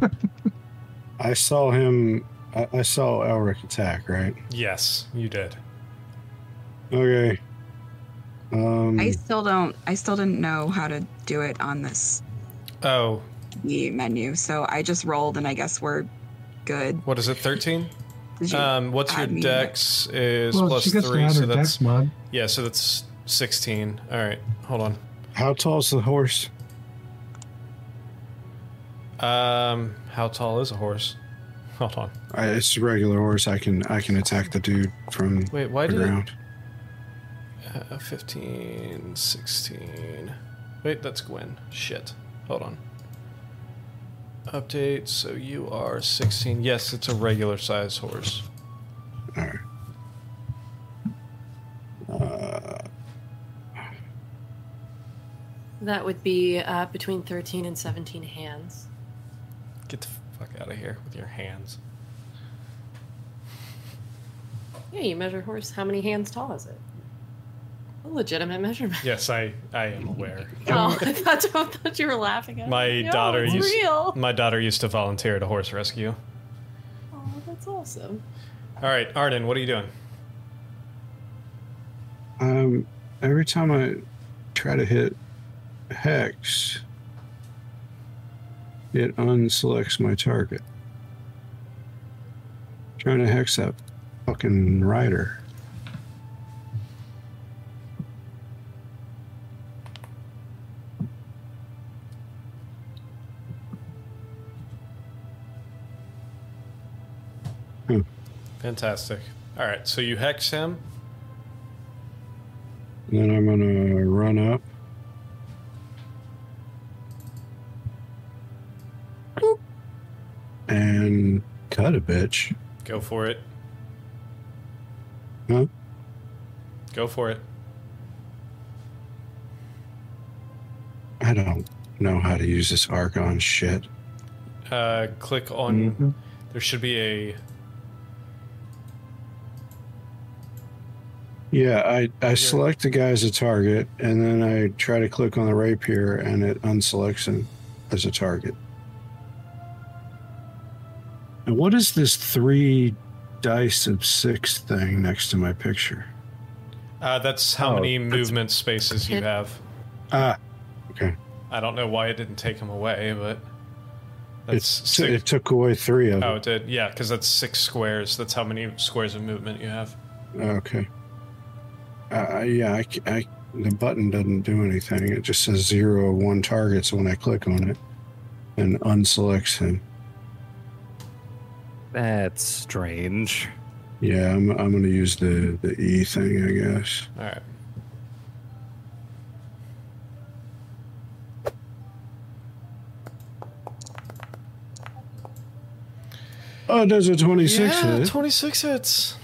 I saw him. I, I saw Elric attack, right? Yes, you did. Okay. Um, I still don't. I still didn't know how to do it on this Oh, the menu, so I just rolled, and I guess we're good. what is it? 13? Did you Um, what's your add me? dex is Well, plus she gets to three, so that's dex mod. yeah, so that's 16. All right, hold on. how tall is the horse? Um, how tall is a horse? Hold on. I, it's a regular horse. I can I can attack the dude from Wait, why the did it? Uh, 15, 16. Wait, that's Gwen. Shit. Hold on. Update. So you are 16. Yes, it's a regular size horse. All right. Uh, That would be uh, between 13 and 17 hands. Get the fuck out of here with your hands. Yeah, you measure horse. How many hands tall is it? A legitimate measurement. Yes, I I am aware. Oh, I thought, I thought you were laughing at My me. No, daughter it's used real. my daughter used to volunteer at a horse rescue. Oh, that's awesome. All right, Arden, what are you doing? Um, every time I try to hit hex, it unselects my target. Trying to hex that fucking rider. Fantastic. All right, so you hex him. And then I'm gonna run up. And cut a bitch. Go for it. Huh? Go for it. I don't know how to use this Argon shit. Uh, click on. Mhm. There should be a. Yeah, I, I select the guy as a target, and then I try to click on the rapier, and it unselects him as a target. And what is this three dice of six thing next to my picture? Uh, that's how Oh, many that's- movement spaces you have. Ah, okay. I don't know why it didn't take him away, but that's It's, six. it took away three of them. oh, it did. Yeah, because that's six squares. That's how many squares of movement you have. Okay. Uh, yeah, I, c- I- the button doesn't do anything. It just says zero or one targets when I click on it, and unselects him. That's strange. Yeah, I'm, I'm going to use the, the E thing, I guess. All right. Oh, there's a 26 yeah, hit. 26 hits.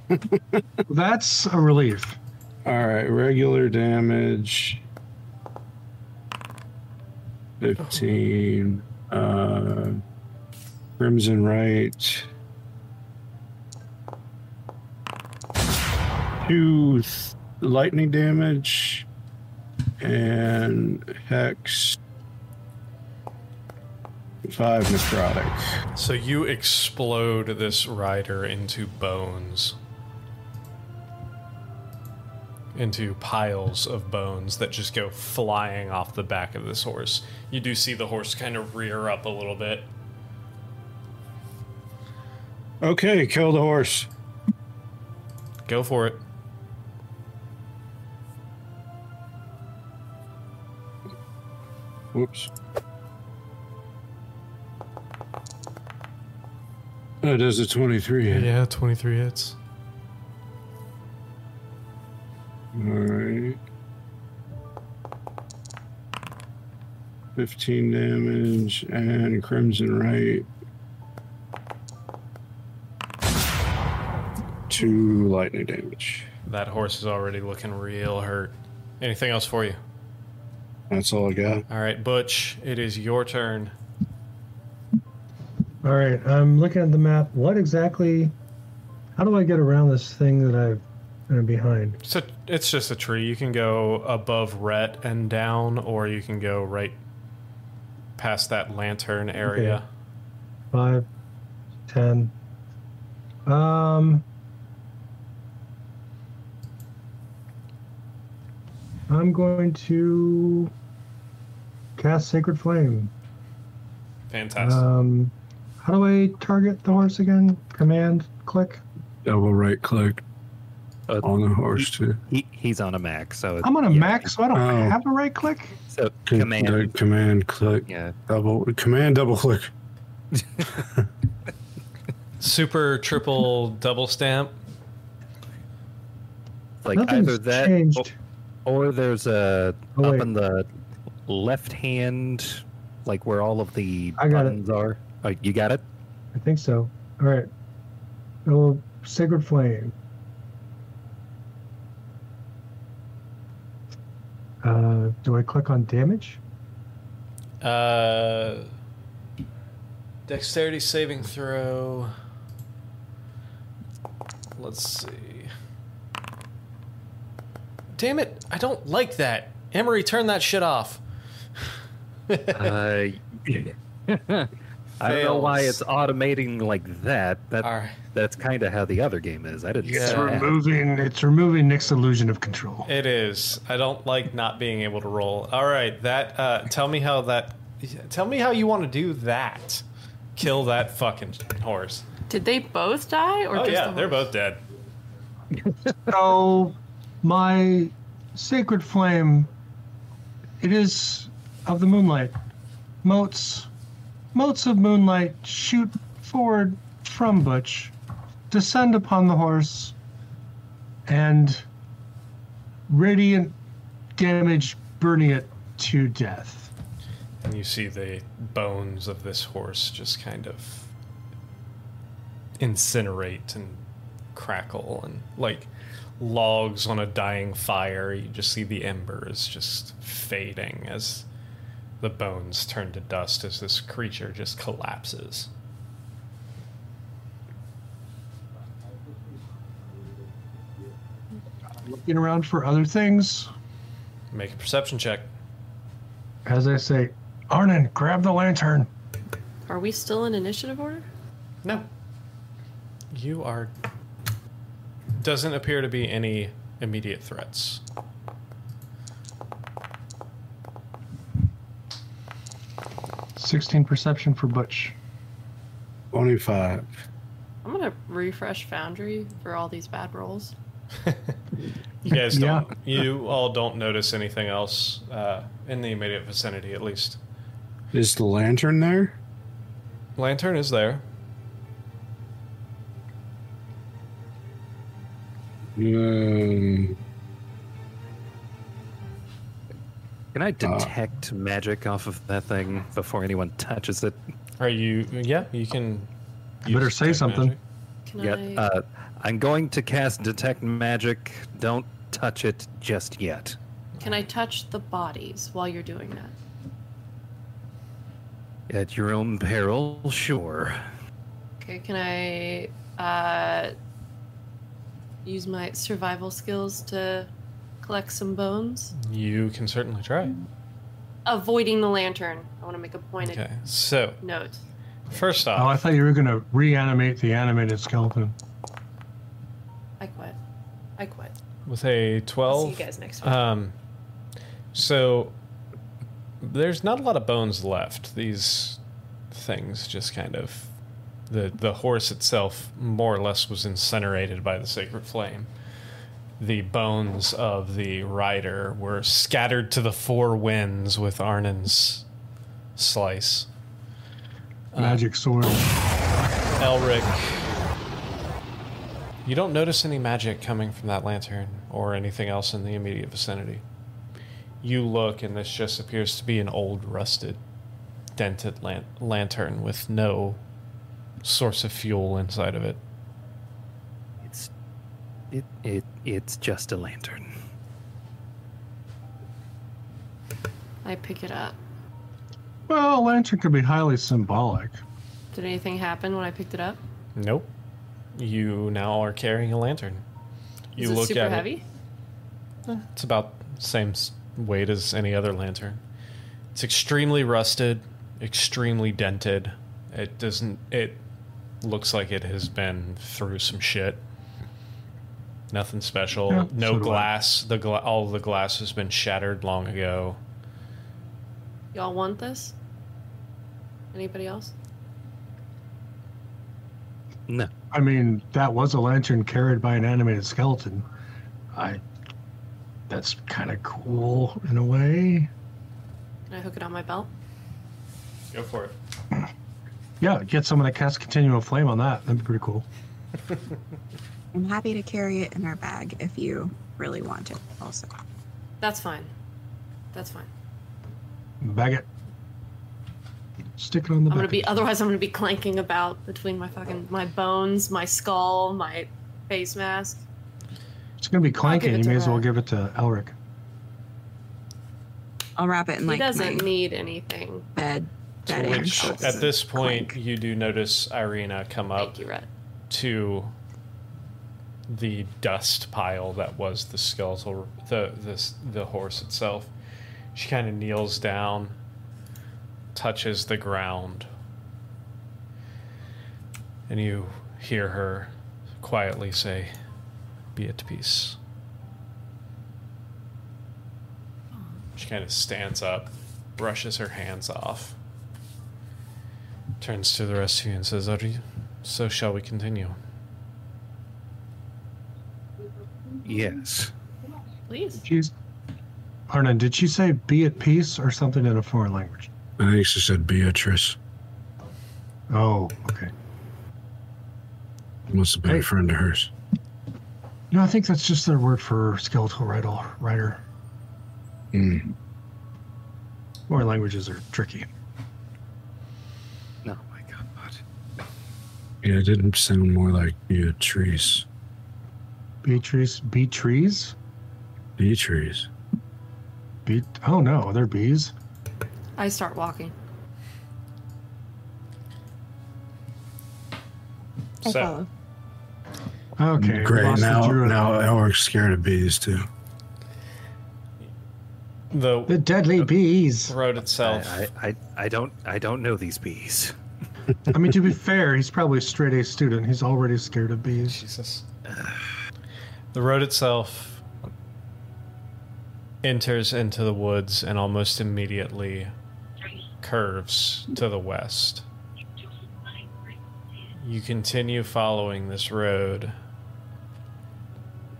That's a relief. All right, regular damage. 15. Uh, Crimson Rite. Two th- lightning damage. And Hex. Five necrotic. So you explode this rider into bones. Into piles of bones that just go flying off the back of this horse. You do see the horse kind of rear up a little bit. Okay, kill the horse. Go for it. Whoops. That is a 23 hit. Yeah, 23 hits. 15 damage and Crimson Rite. Two lightning damage. That horse is already looking real hurt. Anything else for you? That's all I got. All right, Butch, it is your turn. All right, I'm looking at the map. What exactly? How do I get around this thing that I've been behind? So it's just a tree. You can go above Rhett and down, or you can go right past that lantern area. Five, ten. Um, I'm going to cast Sacred Flame. Fantastic. Um, how do I target the horse again? Command, click. Double right click Uh, on the horse, too. He, he's on a Mac, so I'm on a yeah, Mac, so I don't Oh. have a right click. So C- command, the command click. yeah. Double command double click. Super triple double stamp. Like Nothing's either that, changed. or, or there's a Oh, up wait. in the left hand, like where all of the I got it. buttons are. Oh, you got it. I think so. All right. Oh, Sacred Flame. Uh, do I click on damage? Uh, dexterity saving throw. Let's see. Damn it! I don't like that. Emery, turn that shit off. Uh, I don't know why it's automating like that. That All right. that's kind of how the other game is. I didn't. It's say removing. It's removing Nick's illusion of control. It is. I don't like not being able to roll. All right, that. Uh, tell me how that. Tell me how you want to do that. Kill that fucking horse. Did they both die, or Oh just yeah, the they're both dead. So, my sacred flame, it is of the moonlight. Motes, motes of moonlight shoot forward from Butch, descend upon the horse, and radiant damage burning it to death. And you see the bones of this horse just kind of incinerate and crackle and like logs on a dying fire. You just see the embers just fading as the bones turn to dust as this creature just collapses. Looking around for other things, Make a perception check. as I say, Arnon, grab the lantern. Are we still in initiative order? No. You are. Doesn't appear to be any immediate threats. Sixteen perception for Butch. 25. I'm gonna refresh Foundry for all these bad rolls. You guys don't. You all don't notice anything else uh, in the immediate vicinity, at least. Is the lantern there? Lantern is there. Um, Can I detect magic off of that thing before anyone touches it? Are you? Yeah, you can. You better say something. magic. Can Yet, I? uh, I'm going to cast detect magic. Don't touch it just yet. Can I touch the bodies while you're doing that? At your own peril, sure. Okay. Can I uh, use my survival skills to collect some bones? You can certainly try. Avoiding the lantern. I want to make a pointed Okay. So note. first Oh, I off, thought you were going to reanimate the animated skeleton. I quit. I quit. with a I'll see twelve. you guys next week. Um, so there's not a lot of bones left. These things just kind of the the horse itself more or less was incinerated by the sacred flame. The bones of the rider were scattered to the four winds with Arnon's slice. Uh, magic sword. Elric, you don't notice any magic coming from that lantern or anything else in the immediate vicinity. You look, and this just appears to be an old, rusted, dented lan- lantern with no source of fuel inside of it. It's it it it's just a lantern. I pick it up. Well, a lantern could be highly symbolic. Did anything happen when I picked it up? Nope. You now are carrying a lantern. You Is it look super at heavy? it. It's about the same s- weight as any other lantern. It's extremely rusted, extremely dented. It doesn't. It looks like it has been through some shit. Nothing special. Yeah, no so do I. glass. The gla- all the glass has been shattered long ago. Y'all want this? Anybody else? No. I mean, that was a lantern carried by an animated skeleton. I. That's kind of cool in a way. Can I hook it on my belt? Go for it. Yeah, get someone to cast continual flame on that. That'd be pretty cool. I'm happy to carry it in our bag if you really want it. Also, That's fine. That's fine. Bag it. Stick it on the I'm gonna be otherwise I'm gonna be clanking about between my fucking my bones, my skull, my face mask. It's gonna be clanking. You to may as well give it to Elric. I'll wrap it in he like He doesn't my need anything. bed. To which, at this point, clank. you do notice Irina come up Thank you, to the dust pile that was the skeletal the this the horse itself. She kind of kneels down, touches the ground, and you hear her quietly say, "Be at peace." She kind of stands up, brushes her hands off, turns to the rest of you and says, Are you, So shall we continue? Yes. Please. She's. Arnon, did she say be at peace or something in a foreign language? I think she said Beatrice. Oh, okay. Must have been Hey. a friend of hers. No, I think that's just their word for skeletal rider. rider. Mm. Foreign languages are tricky. Oh my god. Yeah, it didn't sound more like Beatrice. Beatrice, bee trees? Bee trees. Bee. Oh no, they're bees. I start walking. I So- follow. Okay. Great. lost the Now, druid. now Elric's scared of bees too. The the deadly bees. road itself. I, I, I, I don't I don't know these bees. I mean, to be fair, he's probably a straight A student. He's already scared of bees. Jesus. The road itself enters into the woods and almost immediately curves to the west. You continue following this road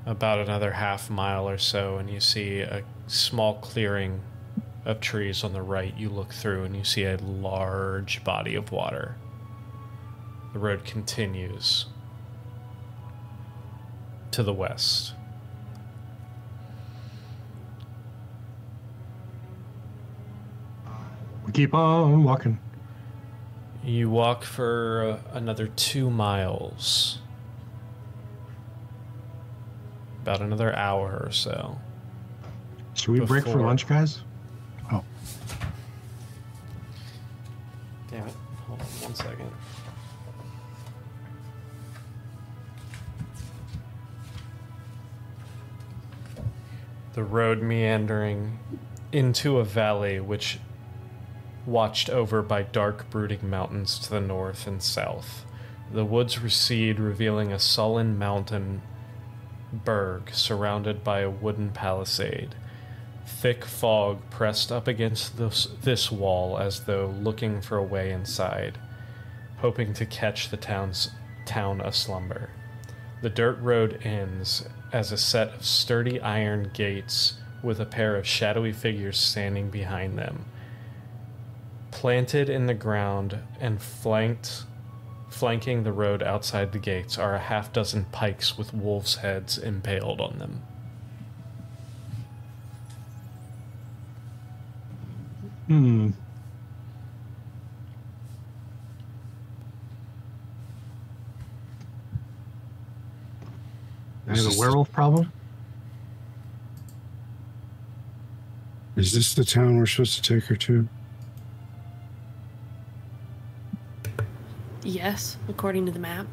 about another half mile or so, and you see a small clearing of trees on the right. You look through and you see a large body of water. The road continues to the west. We keep on walking. You walk for uh, another two miles. About another hour or so. Should we break for lunch, guys? Oh, Damn it. Hold on one second. The road meandering into a valley which watched over by dark brooding mountains to the north and south. The woods recede, revealing a sullen mountain berg surrounded by a wooden palisade. Thick fog pressed up against this, this wall as though looking for a way inside, hoping to catch the town's town aslumber. The dirt road ends as a set of sturdy iron gates with a pair of shadowy figures standing behind them. Planted in the ground and flanked flanking the road outside the gates are a half dozen pikes with wolves' heads impaled on them. hmm. I have a werewolf problem. Is this the town we're supposed to take her to? Yes, according to the map.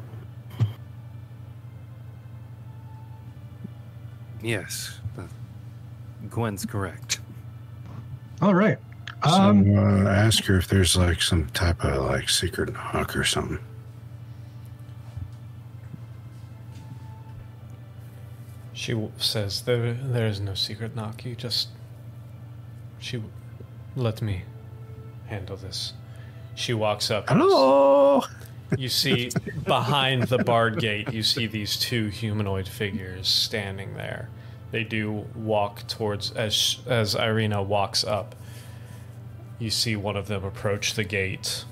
Yes. Gwen's correct. All right. Um, so uh, ask her if there's like some type of like secret knock or something. She says there there is no secret knock. You just she let me handle this. She walks up. Hello. You see behind the barred gate, you see these two humanoid figures standing there. They do walk towards as as Irina walks up. You see one of them approach the gate.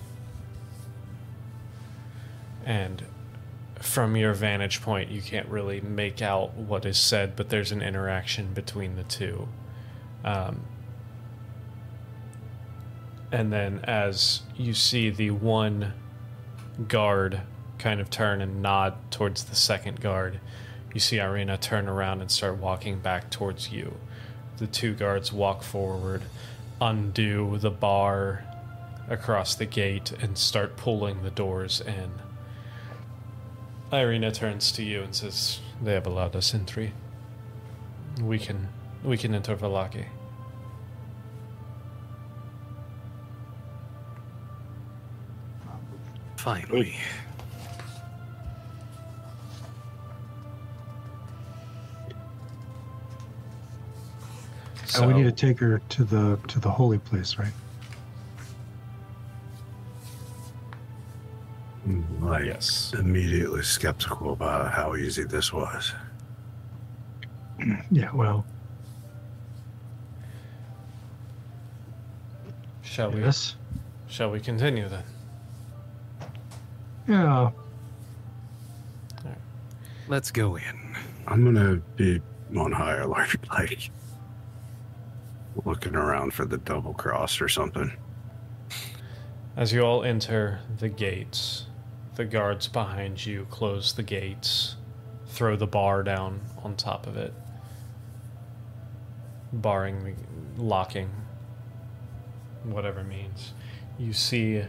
And from your vantage point, you can't really make out what is said, but there's an interaction between the two. Um, and then, as you see the one guard kind of turn and nod towards the second guard, you see Irina turn around and start walking back towards you. The two guards walk forward, undo the bar across the gate, and start pulling the doors in. Irina turns to you and says, they have allowed us entry. We can we can enter Vallaki. Finally. And we need to take her to the to the holy place, right? Mm-hmm. Like, yes. immediately skeptical about how easy this was. Yeah. Well, Shall we yes. shall we continue then? Yeah. Let's go in. I'm gonna be on high alert, like looking around for the double cross or something. As you all enter the gates, the guards behind you close the gates, throw the bar down on top of it, barring the locking, whatever means. You see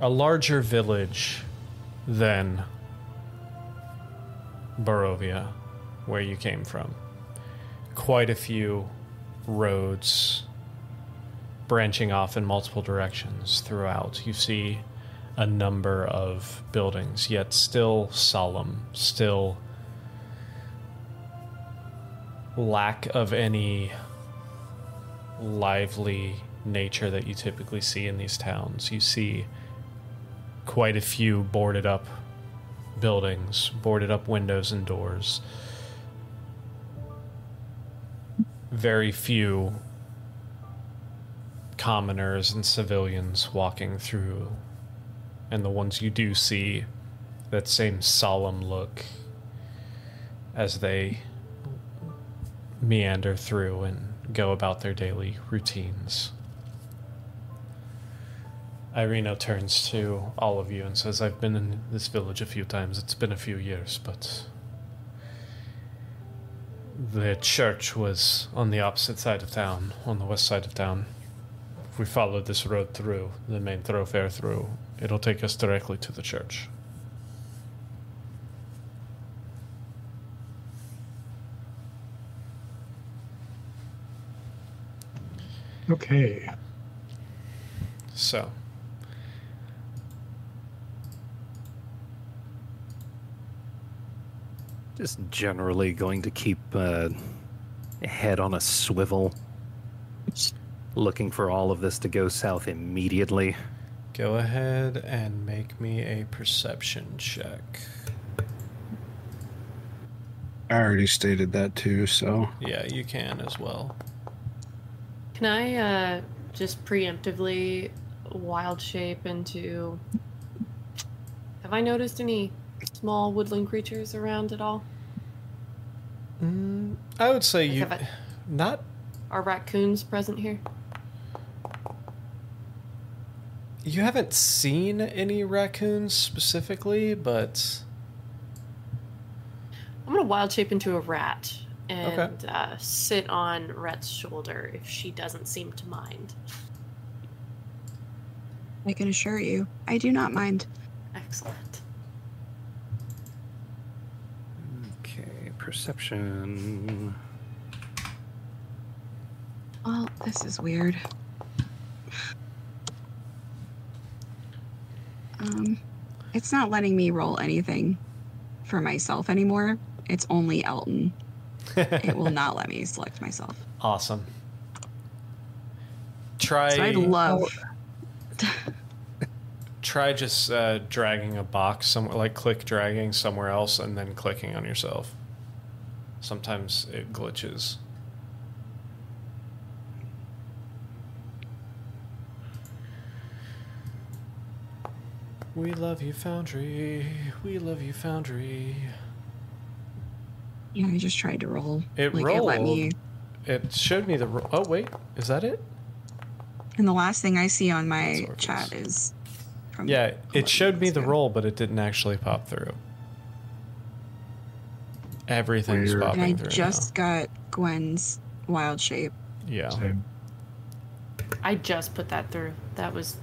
a larger village than Barovia, where you came from. Quite a few roads branching off in multiple directions throughout. You see a number of buildings, yet still solemn, still lack of any lively nature that you typically see in these towns. You see quite a few boarded up buildings, boarded up windows and doors. Very few commoners and civilians walking through, and the ones you do see, that same solemn look as they meander through and go about their daily routines. Irina turns to all of you and says, I've been in this village a few times. It's been a few years, but the church was on the opposite side of town, on the west side of town. We followed this road through, the main thoroughfare through, it'll take us directly to the church. Okay. So, Just generally going to keep uh, head on a swivel, looking for all of this to go south immediately. Go ahead and make me a perception check. I already stated that too, so Yeah, you can as well. Can I uh, just preemptively wild shape into. Have I noticed any small woodland creatures around at all? Mm, I would say Like, you I- not Are raccoons present here? You haven't seen any raccoons specifically, but I'm gonna wild shape into a rat and Okay. uh, sit on Rhett's shoulder if she doesn't seem to mind. I can assure you, I do not mind. Excellent. Okay, perception. Well, this is weird. Um, it's not letting me roll anything for myself anymore. It's only Elton. It will not let me select myself. awesome. Try So I'd love. try just uh, dragging a box somewhere, like click dragging somewhere else, and then clicking on yourself. Sometimes it glitches. We love you, Foundry. We love you, Foundry. Yeah, I just tried to roll. It like it let rolled. me. It showed me the. Ro- oh wait, is that it? And the last thing I see on my chat is. From Yeah, it showed me the ago. roll, but it didn't actually pop through. Everything's Weird. popping And I through. just got Gwen's wild shape. yeah. Same. I just put that through. That was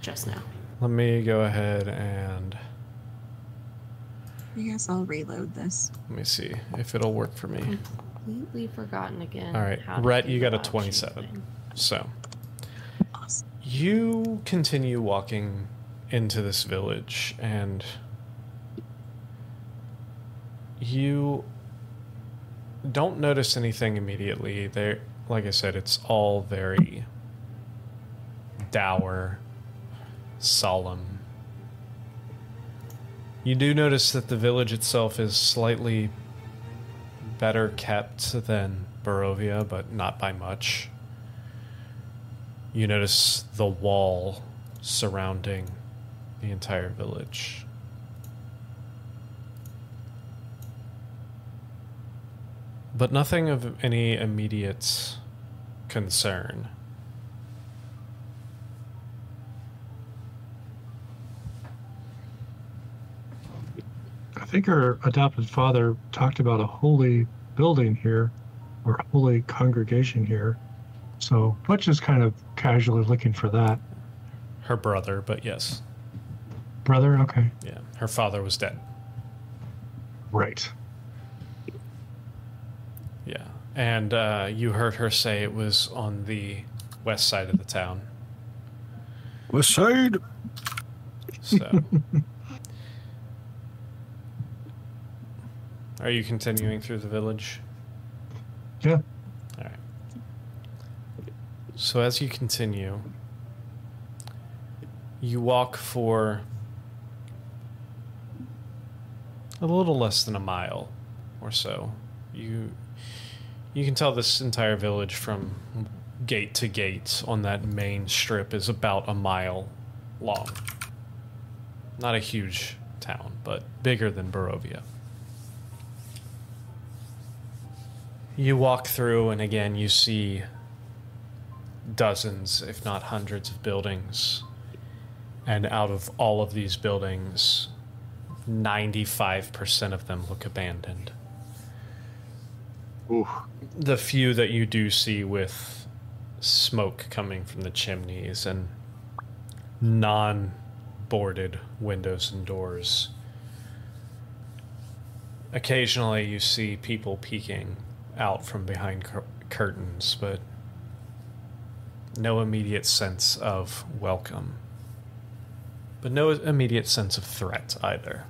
just now. Let me go ahead and I guess I'll reload this. Let me see if it'll work for me. Completely forgotten again. All right, Rhett, you got a 27. thing. So Awesome. you continue walking into this village and you don't notice anything immediately. There like I said, it's all very dour, solemn. You do notice that the village itself is slightly better kept than Barovia, but not by much. You notice the wall surrounding the entire village. But nothing of any immediate concern. I think her adopted father talked about a holy building here, or holy congregation here. So Butch is kind of casually looking for that. Her brother, but yes. Brother, okay. Yeah. Her father was dead. Right. Yeah. And uh, you heard her say it was on the west side of the town. West side. So. Are you continuing through the village? Yeah. All right. So as you continue, you walk for a little less than a mile or so. You you can tell this entire village from gate to gate on that main strip is about a mile long. Not a huge town, but bigger than Barovia. You walk through, and again, you see dozens, if not hundreds, of buildings. And out of all of these buildings, 95% of them look abandoned. Ooh. The few that you do see with smoke coming from the chimneys and non boarded windows and doors. Occasionally, you see people peeking out from behind cur- curtains, but no immediate sense of welcome. But no immediate sense of threat either.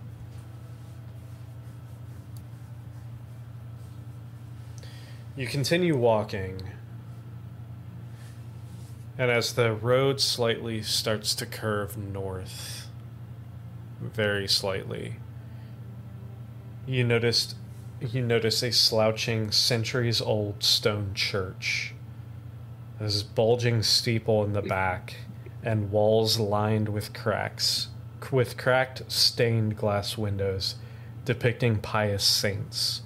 You continue walking, and as the road slightly starts to curve north, very slightly, you noticed you notice a slouching centuries old stone church. There's bulging steeple in the back and walls lined with cracks with cracked stained glass windows depicting pious saints.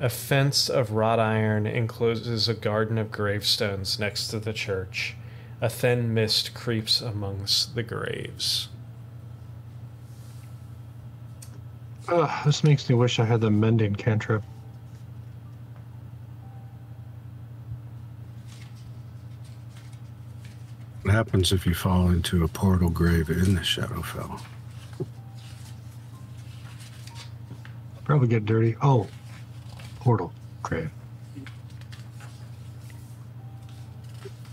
A fence of wrought iron encloses a garden of gravestones next to the church. A thin mist creeps amongst the graves. Ugh, this makes me wish I had the mending cantrip. What happens if you fall into a portal grave in the Shadowfell? Probably get dirty. Oh, portal. grave.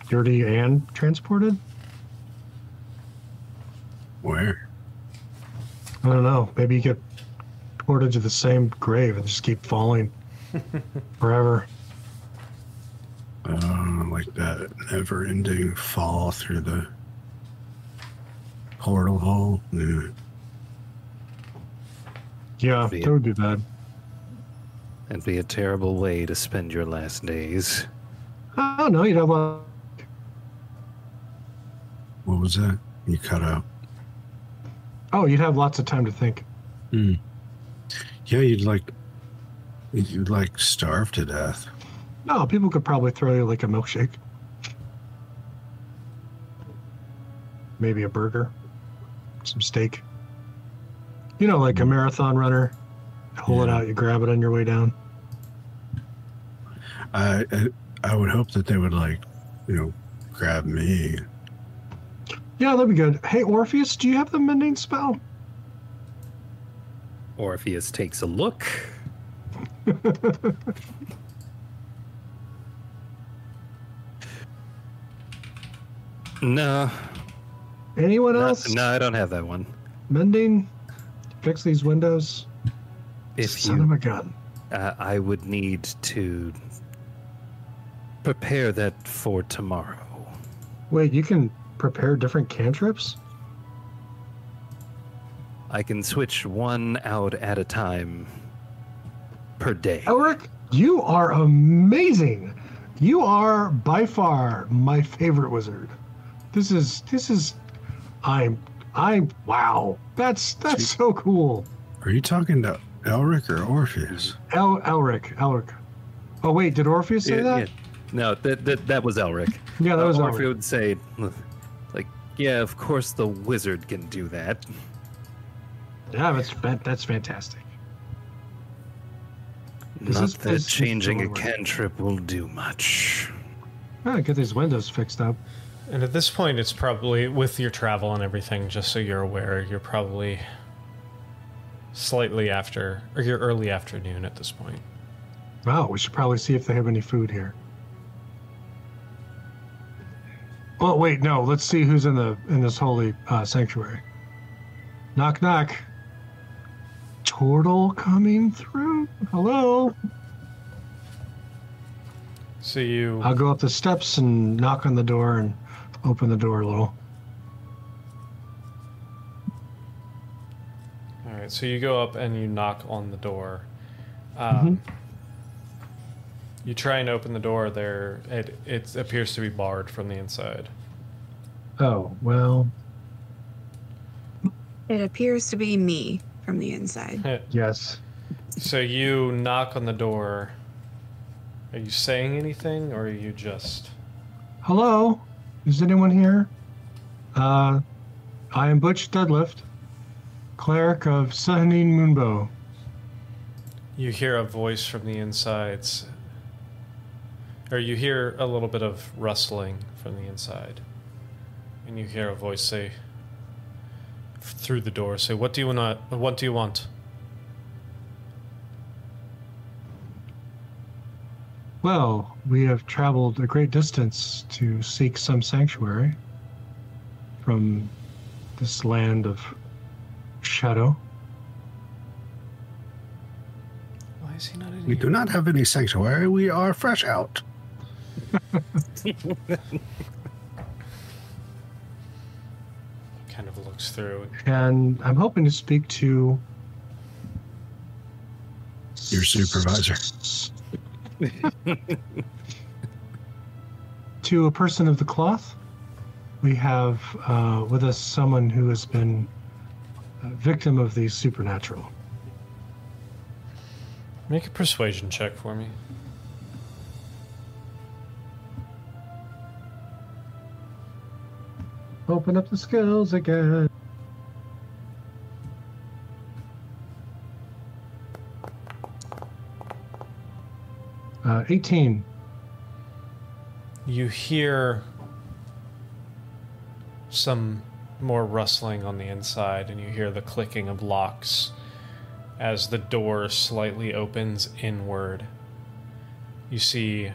Dirty and transported? Where? I don't know. Maybe you get ported to the same grave and just keep falling forever. Uh, like that never-ending fall through the portal hole. Yeah. Yeah, Yeah. that would be bad. That'd be a terrible way to spend your last days. Oh no, you'd have a What was that? You cut out. oh, you'd have lots of time to think. Hmm. Yeah, you'd like you'd like starve to death. No, people could probably throw you like a milkshake. Maybe a burger, some steak. You know, like a mm. marathon runner. Pull it out, you grab it on your way down. I, I I would hope that they would like, you know, grab me. Yeah, that'd be good. Hey, Orpheus, do you have the mending spell? Orpheus takes a look. no, Anyone no, else? no, I don't have that one. Mending? Fix these windows? If Son you of a gun. Uh, I would need to prepare that for tomorrow. Wait, you can prepare different cantrips? I can switch one out at a time per day. Elric, you are amazing. You are by far my favorite wizard. This is this is I'm I'm wow. That's that's so cool. Are you talking to Elric or Orpheus? El Elric, Elric. Oh wait, did Orpheus say Yeah, that? yeah. No, that, that that was Elric. Yeah, that was Uh, Elric. Orpheus would say, like, yeah, of course the wizard can do that. Yeah, that's that's fantastic. Is Not this- that this changing a cantrip will do much. Ah, get these windows fixed up. And at this point, it's probably with your travel and everything. Just so you're aware, you're probably slightly after, or you're early afternoon at this point. Wow, we should probably see if they have any food here. Oh wait, no. Let's see who's in the in this holy uh, sanctuary. Knock knock. Turtle coming through. Hello. So you I'll go up the steps and knock on the door and open the door a little. All right, so you go up and you knock on the door. Um, You try and open the door. There, it it appears to be barred from the inside. Oh well, It appears to be me from the inside. yes. So you knock on the door. Are you saying anything, or are you just? Hello. Is anyone here? Uh, I am Butch Deadlift, cleric of Sehanine Moonbow. You hear a voice from the insides, or you hear a little bit of rustling from the inside, and you hear a voice say f- through the door, "Say, what do you want? What do you want?" Well, we have traveled a great distance to seek some sanctuary from this land of shadow. Why is he not in We here? do not have any sanctuary. We are fresh out. Kind of looks through. And I'm hoping to speak to Your supervisor. to a person of the cloth. We have uh, with us someone who has been a victim of the supernatural. Make a persuasion check for me. Open up the skills again. Uh, 18. You hear some more rustling on the inside, and you hear the clicking of locks as the door slightly opens inward. You see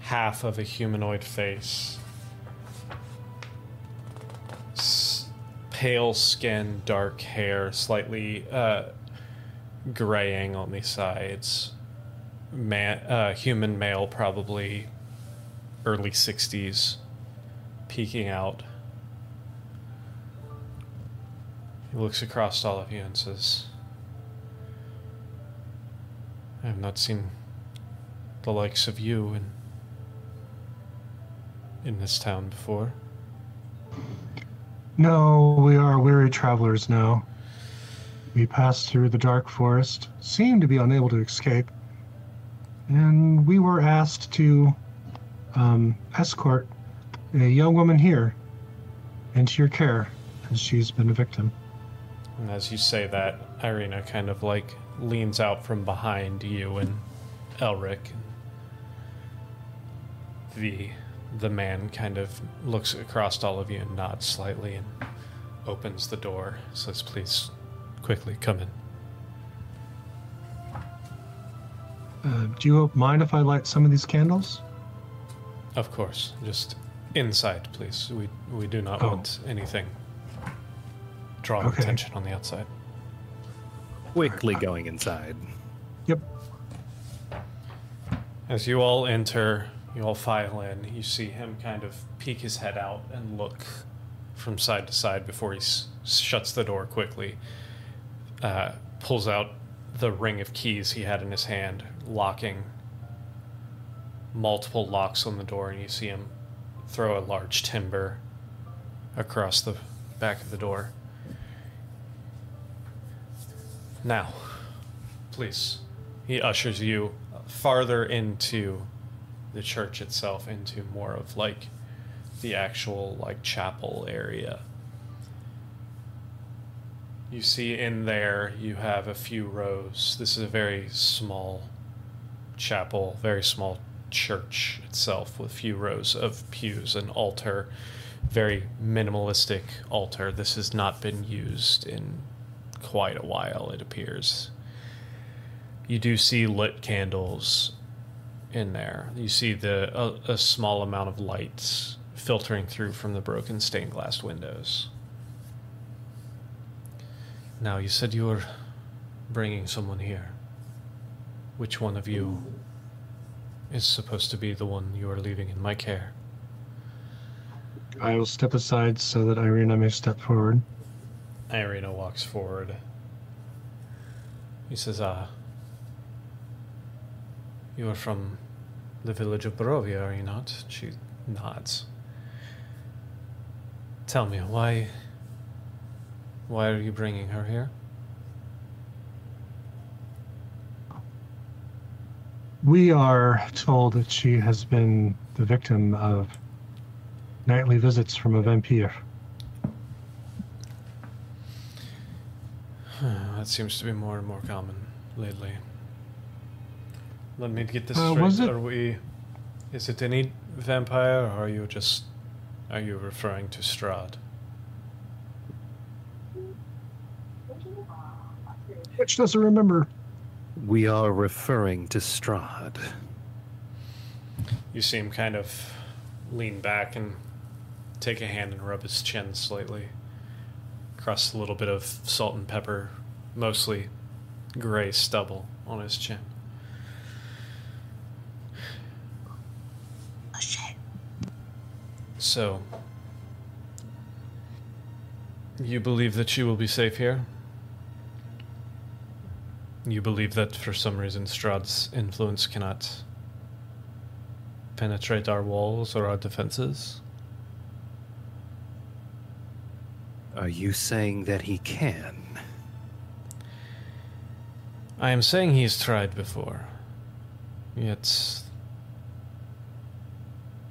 half of a humanoid face. Pale skin, dark hair, slightly uh, graying on the sides. Man, uh, human male, probably early 60s, peeking out. He looks across all of you and says, I have not seen the likes of you in, in this town before. No, we are weary travelers now. We passed through the dark forest, seemed to be unable to escape, and we were asked to um, escort a young woman here into your care, as she's been a victim. And as you say that, Irina kind of like leans out from behind you and Elric. The the man kind of looks across all of you and nods slightly and opens the door. Says, "Please, quickly come in." Uh, do you mind if I light some of these candles? Of course, just inside, please. We we do not Oh. want anything drawing Okay. attention on the outside. Quickly going inside. Yep. As you all enter, you all file in. You see him kind of peek his head out and look from side to side before he s- shuts the door quickly. Uh, pulls out the ring of keys he had in his hand, locking multiple locks on the door, and you see him throw a large timber across the back of the door. Now, please, he ushers you farther into the church itself, into more of like the actual like chapel area. You see in there you have a few rows. This is a very small chapel, very small church itself with few rows of pews, and altar, very minimalistic altar. This has not been used in quite a while, it appears. You do see lit candles in there. You see the a, a small amount of lights filtering through from the broken stained glass windows. Now, you said you were bringing someone here. Which one of you is supposed to be the one you are leaving in my care? I will step aside so that Irina may step forward. Irina walks forward. He says, Ah, you are from the village of Barovia, are you not? She nods. Tell me, why. Why are you bringing her here? We are told that she has been the victim of nightly visits from a vampire. that seems to be more and more common lately. Let me get this Uh, straight. Are we. Is it any vampire, or are you just. Are you referring to Strahd? Which doesn't remember. We are referring to Strahd. You see him kind of lean back and take a hand and rub his chin slightly. Across a little bit of salt and pepper, mostly gray stubble on his chin. So, you believe that she will be safe here? You believe that for some reason Strahd's influence cannot penetrate our walls or our defenses? Are you saying that he can? I am saying he's tried before, yet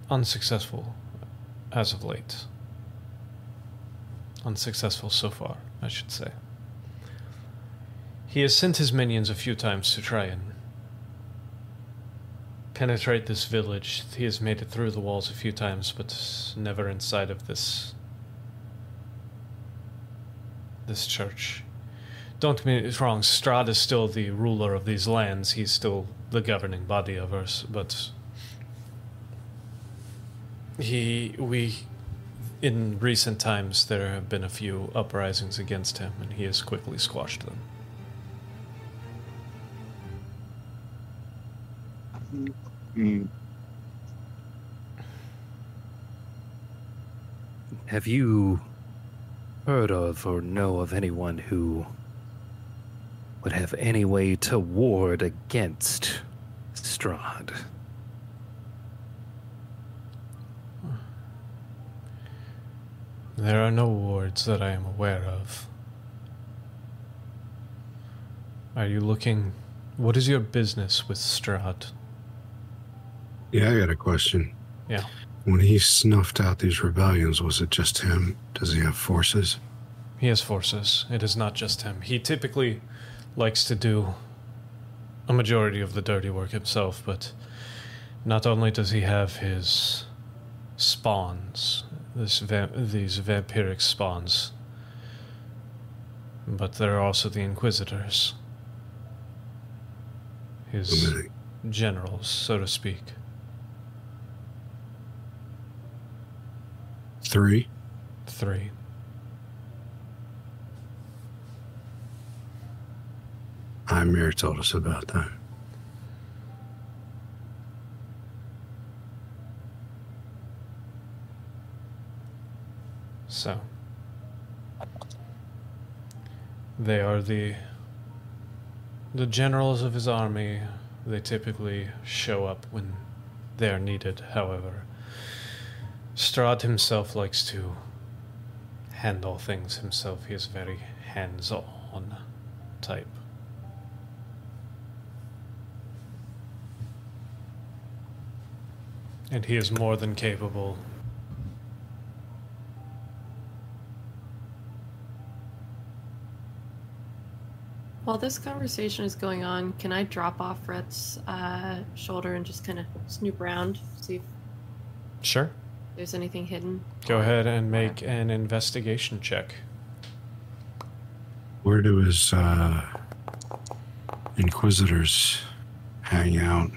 unsuccessful as of late. Unsuccessful so far, I should say. He has sent his minions a few times to try and penetrate this village. He has made it through the walls a few times, but never inside of this this church. Don't get me wrong, Strahd is still the ruler of these lands. He's still the governing body of us, but he we in recent times there have been a few uprisings against him and he has quickly squashed them. Mm. Have you heard of or know of anyone who would have any way to ward against Strahd? There are no wards that I am aware of. Are you looking what is your business with Strahd? Yeah, I got a question. Yeah. When he snuffed out these rebellions, was it just him? Does he have forces? He has forces. It is not just him. He typically likes to do a majority of the dirty work himself, but not only does he have his spawns, this va- these vampiric spawns, but there are also the Inquisitors. His generals, so to speak. Three. Three. Ymir told us about that. So. They are the the generals of his army. They typically show up when they are needed, however. Strahd himself likes to handle things himself. He is very hands on type. And he is more than capable While this conversation is going on, can I drop off Rhett's uh, shoulder and just kind of snoop around, see if Sure. there's anything hidden? Go ahead and make an investigation check. Where do his uh, inquisitors hang out?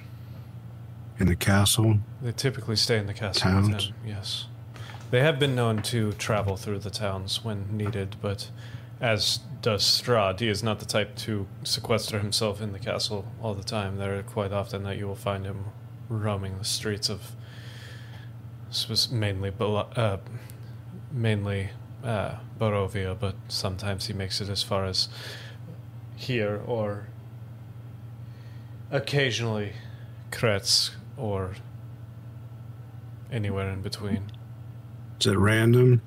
In the castle? They typically stay in the castle Towns? him, yes. They have been known to travel through the towns when needed, but as does Strahd, he is not the type to sequester himself in the castle all the time. There are quite often that you will find him roaming the streets of mainly uh, mainly uh, but sometimes he makes it as far as here or occasionally Krezk or anywhere in between. Is it random,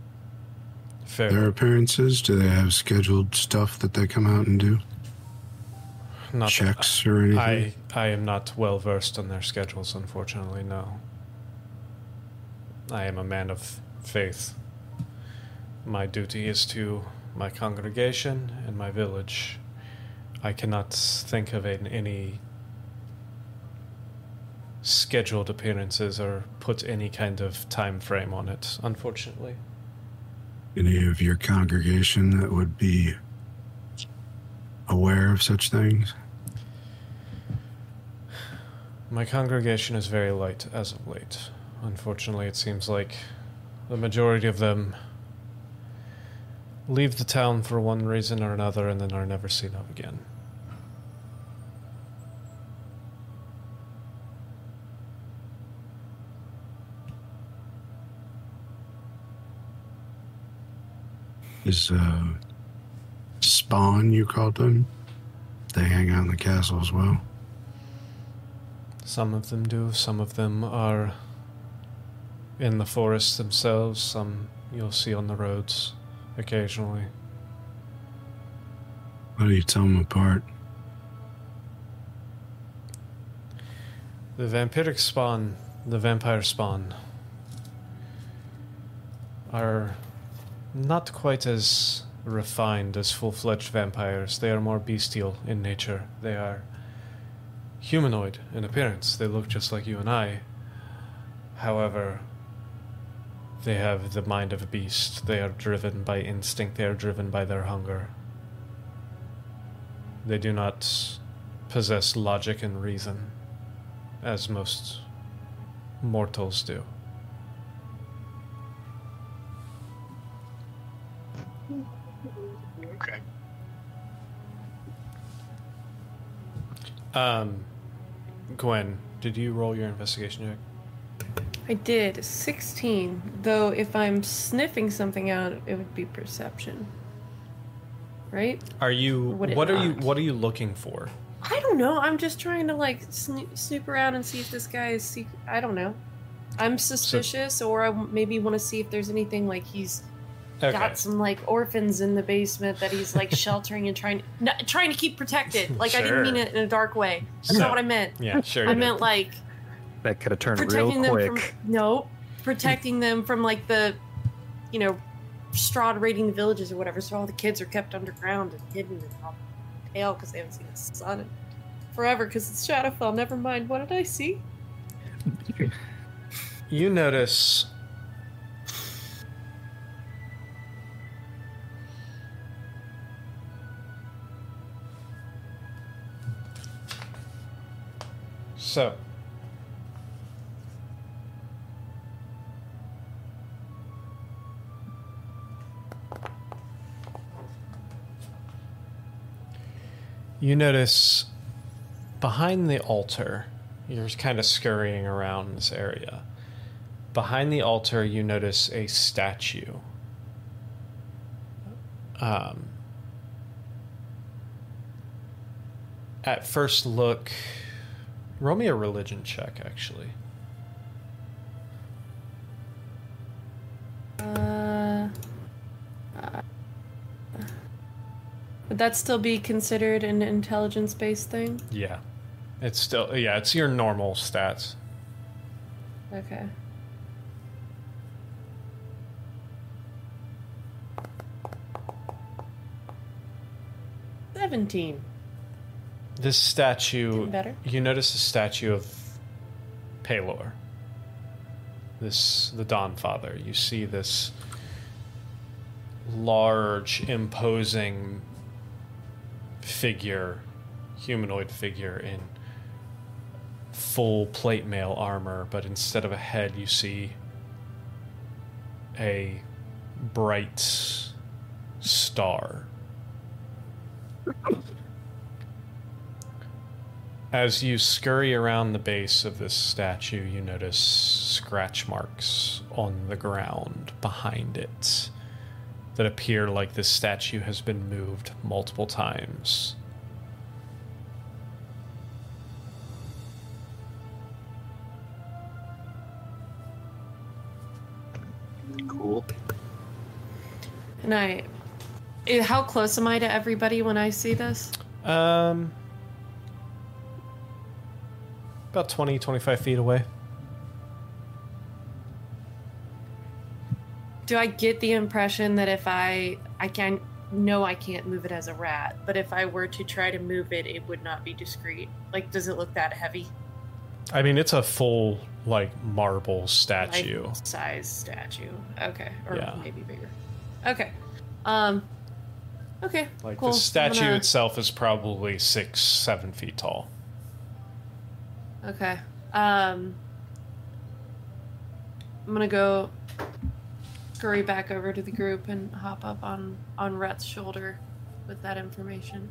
Fair. their appearances? Do they have scheduled stuff that they come out and do? not Checks or anything? I I am not well versed on their schedules, unfortunately. No. I am a man of faith. My duty is to my congregation and my village. I cannot think of an, any scheduled appearances or put any kind of time frame on it, unfortunately. Any of your congregation that would be aware of such things? My congregation is very light as of late. Unfortunately, it seems like the majority of them leave the town for one reason or another and then are never seen of again. Is uh, Spawn, you called them? They hang out in the castle as well. Some of them do, some of them are in the forests themselves, some you'll see on the roads occasionally. How do you tell them apart? The vampiric spawn, the vampire spawn, are not quite as refined as full fledged vampires. They are more bestial in nature. They are humanoid in appearance. They look just like you and I. However, they have the mind of a beast. They are driven by instinct, they are driven by their hunger. They do not possess logic and reason as most mortals do. Okay. Um, Gwen, did you roll your investigation check? I did 16. Though if I'm sniffing something out, it would be perception. Right? Are you? What are you? What are you looking for? I don't know. I'm just trying to like snoop, snoop around and see if this guy is. Sec- I don't know. I'm suspicious, or I maybe want to see if there's anything like he's Okay. got some like orphans in the basement that he's like sheltering and trying no, trying to keep protected. Like I didn't mean it in a dark way. That's So- not what I meant. Yeah, sure. you I did. meant like That could have turned real protecting them quick. from no, protecting them from like the, you know, Strahd raiding the villages or whatever. So all the kids are kept underground and hidden and all pale because they haven't seen the sun in forever because it's Shadowfell. Never mind. What did I see? You notice So, you notice behind the altar, you're kind of scurrying around this area. Behind the altar, you notice a statue. Um, at first look, roll me a religion check, actually. Uh, uh, would that still be considered an intelligence-based thing? Yeah. It's still, yeah, it's your normal stats. Okay. Seventeen. This statue. Better? You notice a statue of Pelor. This, the Dawn Father. You see this large, imposing figure, humanoid figure in full plate mail armor, but instead of a head, you see a bright star. As you scurry around the base of this statue, you notice scratch marks on the ground behind it that appear like this statue has been moved multiple times. Cool. And I, eh, how close am I to everybody when I see this? Um, about 20, 25 feet away. Do I get the impression that if I, I can no, I can't move it as a rat, but if I were to try to move it, it would not be discreet. Like, does it look that heavy? I mean, it's a full, like, marble statue. Life size statue. Okay, or Yeah. maybe bigger. Okay. Um. Okay. Like, cool. the statue gonna- itself is probably six, seven feet tall. Okay. Um. I'm gonna go scurry back over to the group and hop up on on Rhett's shoulder with that information.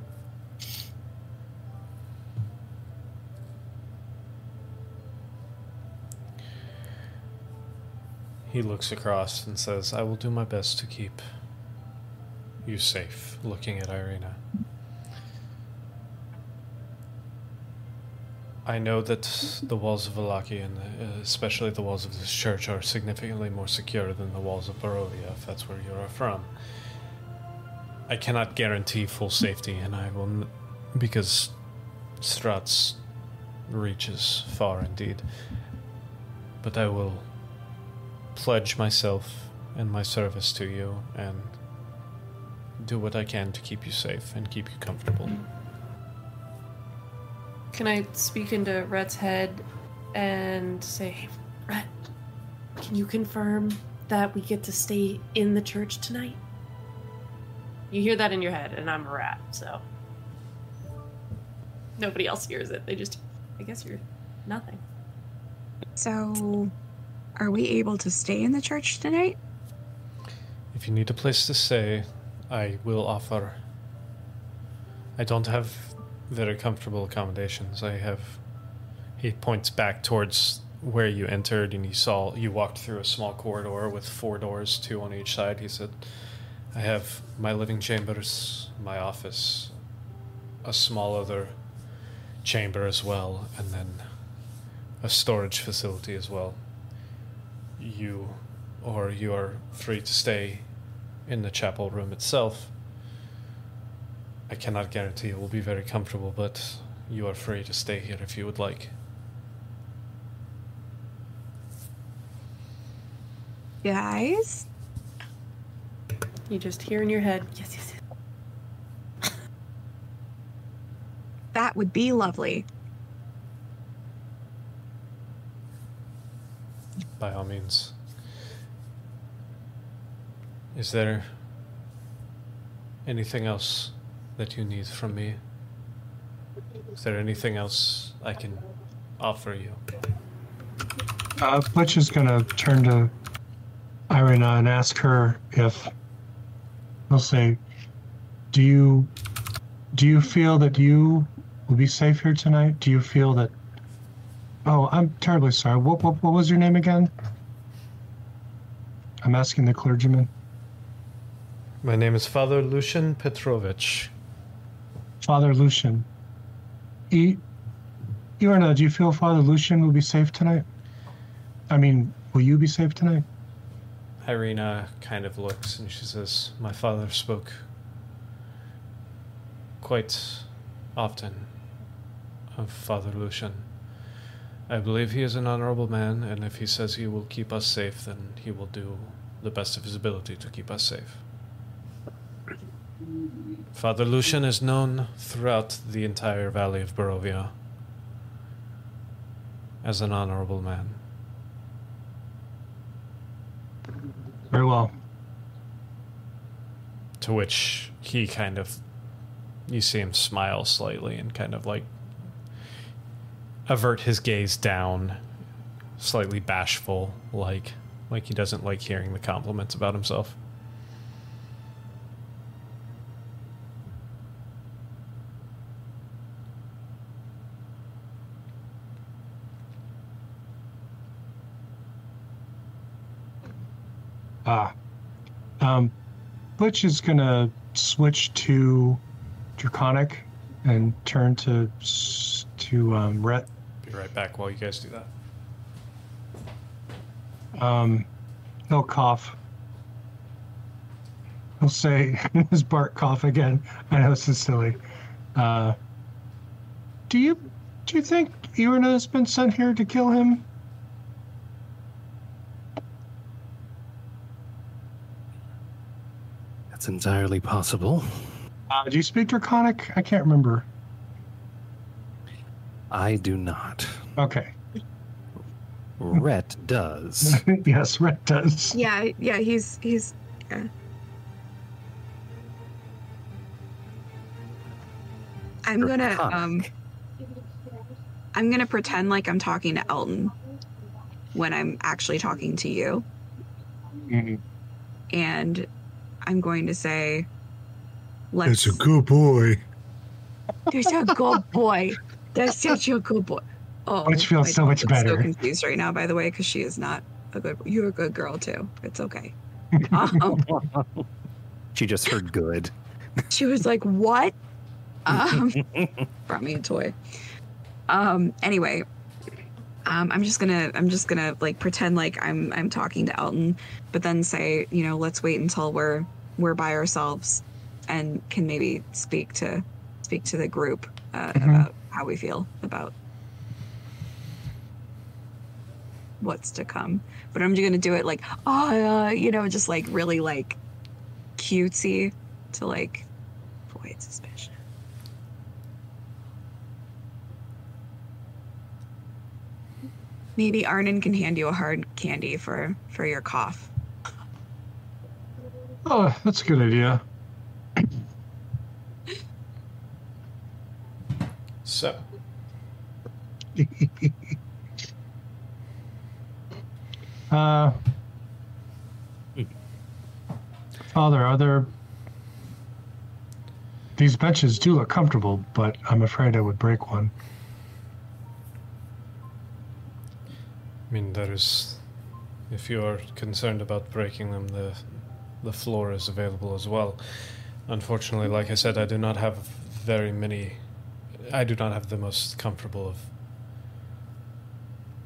He looks across and says, I will do my best to keep you safe, looking at Irina. I know that the walls of Vallaki, and uh, especially the walls of this church, are significantly more secure than the walls of Barovia, if that's where you are from. I cannot guarantee full safety, and I will, n- because Strahd's reaches far indeed. But I will pledge myself and my service to you and do what I can to keep you safe and keep you comfortable. Can I speak into Rhett's head and say, hey, Rhett, can you confirm that we get to stay in the church tonight? You hear that in your head, and I'm a rat, so. Nobody else hears it. They just, I guess you're nothing. So, are we able to stay in the church tonight? If you need a place to stay, I will offer. I don't have very comfortable accommodations. I have. He points back towards where you entered, and you saw you walked through a small corridor with four doors, two on each side. He said, "I have my living chambers, my office, a small other chamber as well, and then a storage facility as well. You, or you are free to stay in the chapel room itself. I cannot guarantee it will be very comfortable, but you are free to stay here if you would like. Guys? You just hear in your head, yes, yes, yes. That would be lovely. By all means. Is there anything else that you need from me? Is there anything else I can offer you? Uh, Butch is gonna turn to Irina and ask her if he'll say, "Do you do you feel that you will be safe here tonight? Do you feel that?" Oh, I'm terribly sorry. What what, what was your name again? I'm asking the clergyman. My name is Father Lucian Petrovich. Father Lucian. E- Irina, do you feel Father Lucian will be safe tonight? I mean, will you be safe tonight? Irina kind of looks and she says, My father spoke quite often of Father Lucian. I believe he is an honorable man, and if he says he will keep us safe, then he will do the best of his ability to keep us safe. Father Lucian is known throughout the entire valley of Barovia as an honorable man. Very well. To which he kind of, you see him smile slightly and kind of like avert his gaze down, slightly bashful, like like he doesn't like hearing the compliments about himself. Ah. Um, Butch is gonna switch to Draconic and turn to to um, Rhett. Be right back while you guys do that. Um, he'll cough. He'll say, his Bart cough again. I know this is silly. Uh, do you do you think Irina has been sent here to kill him? That's entirely possible. Uh, do you speak Draconic? I can't remember. I do not. Okay. Rhett does. yes, Rhett does. Yeah, yeah, he's he's yeah. I'm gonna um I'm gonna pretend like I'm talking to Elton when I'm actually talking to you. Mm-hmm. And I'm going to say let's It's a good boy. There's a good boy. That's such a good boy. Oh, Which feels so much daughter's better. So confused right now, by the way, because she is not a good. You're a good girl too. It's okay. Um, She just heard good. she was like, "What?" Um, brought me a toy. Um. Anyway, um, I'm just gonna I'm just gonna like pretend like I'm I'm talking to Elton, but then say, you know, let's wait until we're we're by ourselves, and can maybe speak to speak to the group uh, Mhm. about how we feel about what's to come. But I'm just gonna do it like, oh, uh, you know, just like really like cutesy to like avoid suspicion. Maybe Arnon can hand you a hard candy for for your cough. Oh, that's a good idea. So, uh, Father, are there. These benches do look comfortable, but I'm afraid I would break one. I mean, there's. If you're concerned about breaking them, the the floor is available as well. Unfortunately, like I said, I do not have very many. I do not have the most comfortable of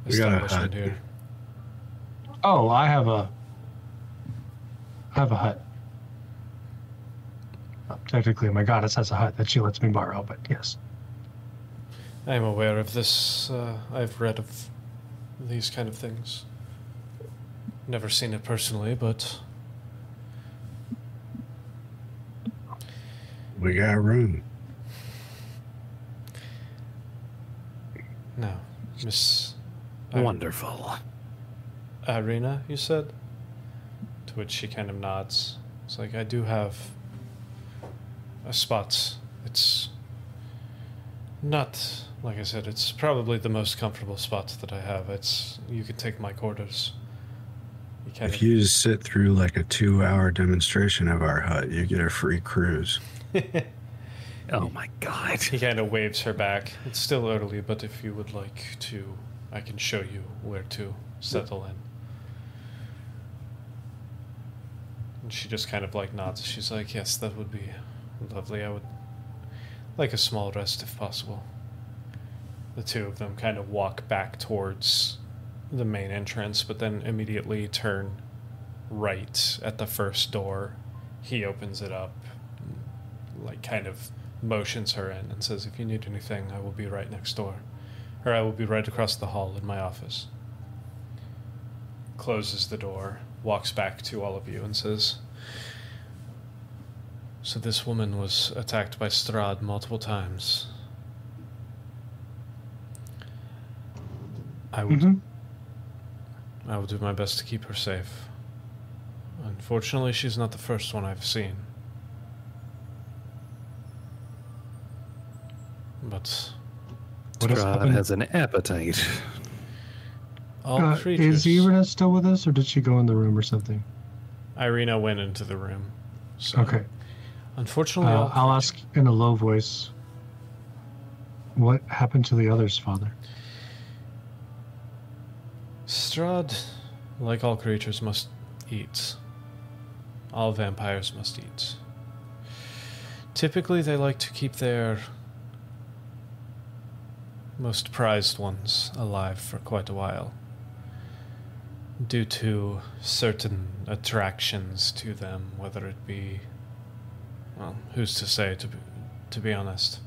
We got a establishment hut. here. Oh, I have a. I have a hut. Well, technically, my goddess has a hut that she lets me borrow, but yes. I am aware of this. Uh, I've read of these kind of things. Never seen it personally, but We got room. no, Miss Wonderful. Irina, you said. To which she kind of nods. It's like I do have a spot. It's Not like I said. It's probably the most comfortable spot that I have. It's you could take my quarters. You kind If you just sit through like a two-hour demonstration of our hut, you get a free cruise. Oh my god. He kind of waves her back. It's still early, but if you would like to, I can show you where to settle in. And she just kind of like nods. She's like, Yes, that would be lovely. I would like a small rest if possible. The two of them kind of walk back towards the main entrance, but then immediately turn right at the first door. He opens it up, like kind of motions her in and says, If you need anything, I will be right next door. Or I will be right across the hall in my office. Closes the door, walks back to all of you, and says, So this woman was attacked by Strahd multiple times. I would Mhm. I will do my best to keep her safe. Unfortunately, she's not the first one I've seen. But What has Strahd has an appetite. all Uh, creatures. is Irina still with us, or did she go in the room or something? Irina went into the room. So Okay. Unfortunately, Uh, I'll ask in a low voice. What happened to the others, Father? Strahd, like all creatures, must eat. All vampires must eat. Typically, they like to keep their most prized ones alive for quite a while, due to certain attractions to them, whether it be. Well, who's to say, to be, to be honest.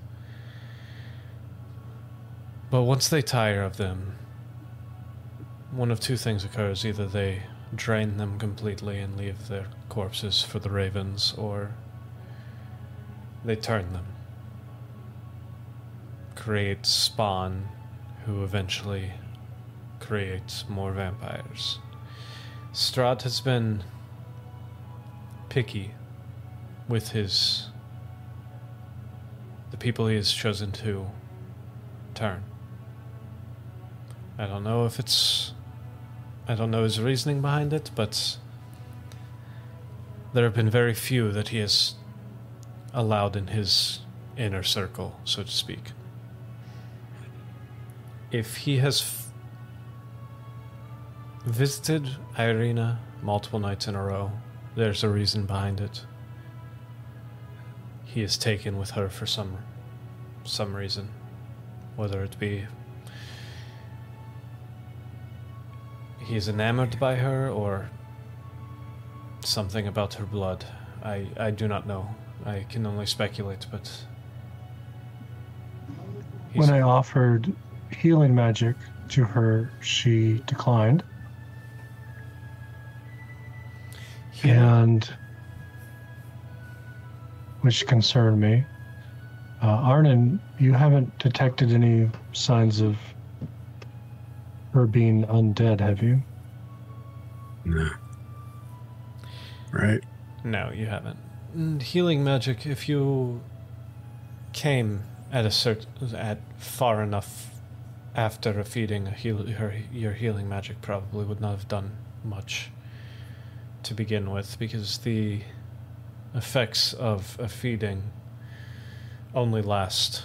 But once they tire of them, one of two things occurs either they drain them completely and leave their corpses for the ravens, or they turn them. Create spawn who eventually creates more vampires. Strahd has been picky with his the people he has chosen to turn. I don't know if it's I don't know his reasoning behind it, but there have been very few that he has allowed in his inner circle, so to speak. If he has f- visited Irina multiple nights in a row, there's a reason behind it. He is taken with her for some some reason, whether it be he is enamored by her or something about her blood. I, I do not know. I can only speculate, but. When I offered healing magic to her, she declined. And which concerned me. Uh, Arnon, you haven't detected any signs of her being undead, have you? No. Right? No, you haven't. Mm, Healing magic, if you came at a certain at far enough after a feeding, heal, her, your healing magic probably would not have done much to begin with, because the effects of a feeding only last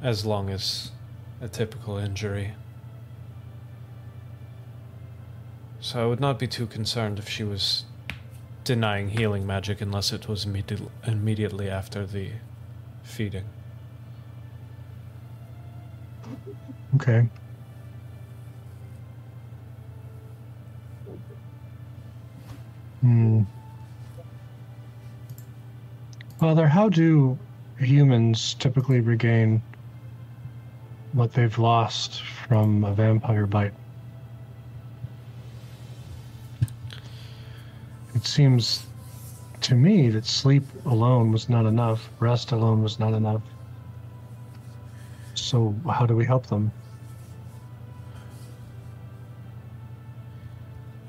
as long as a typical injury. So I would not be too concerned if she was denying healing magic unless it was immediate, immediately after the feeding. Okay. Hmm. Father, how do humans typically regain what they've lost from a vampire bite? It seems to me that sleep alone was not enough, rest alone was not enough. So, how do we help them?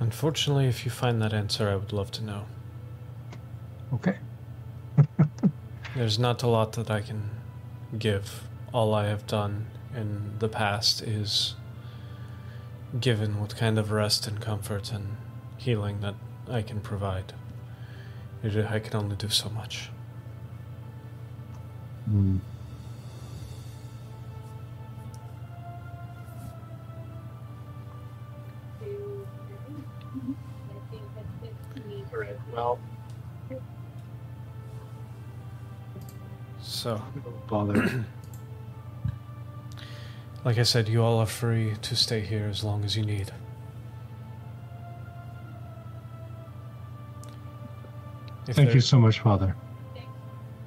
Unfortunately, if you find that answer, I would love to know. Okay. There's not a lot that I can give all I have done in the past is given what kind of rest and comfort and healing that I can provide. I can only do so much. Hmm. Well, So, bother. like I said, you all are free to stay here as long as you need. If Thank there- you so much, Father.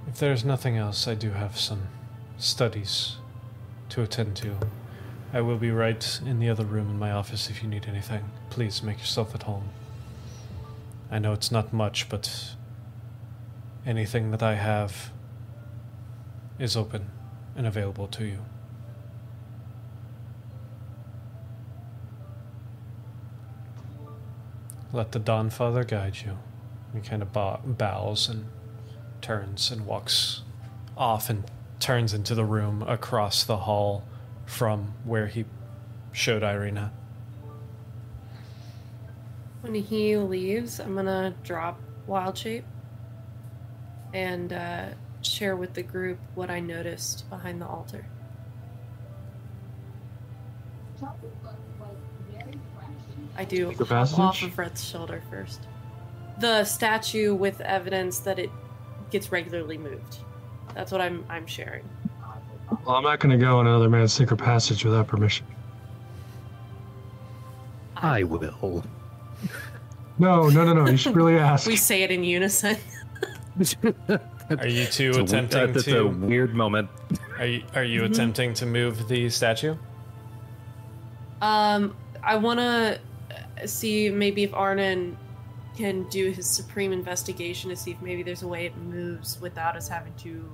If there's nothing else, I do have some studies to attend to. I will be right in the other room in my office if you need anything. Please make yourself at home. I know it's not much, but anything that I have is open and available to you. Let the Dawn Father guide you. He kind of bow- bows and turns and walks off and turns into the room across the hall from where he showed Irina. When he leaves, I'm gonna drop Wild Shape and uh, share with the group what I noticed behind the altar. I do The off of Rhett's shoulder first. The statue with evidence that it gets regularly moved. That's what I'm I'm sharing. Well, I'm not going to go in another man's secret passage without permission. I will. No, no, no, no. You should really ask. We say it in unison. Are you two It's a, attempting uh, that's a to? weird moment. Are you, are you Mhm. attempting to move the statue? Um, I want to see maybe if Arnon can do his supreme investigation to see if maybe there's a way it moves without us having to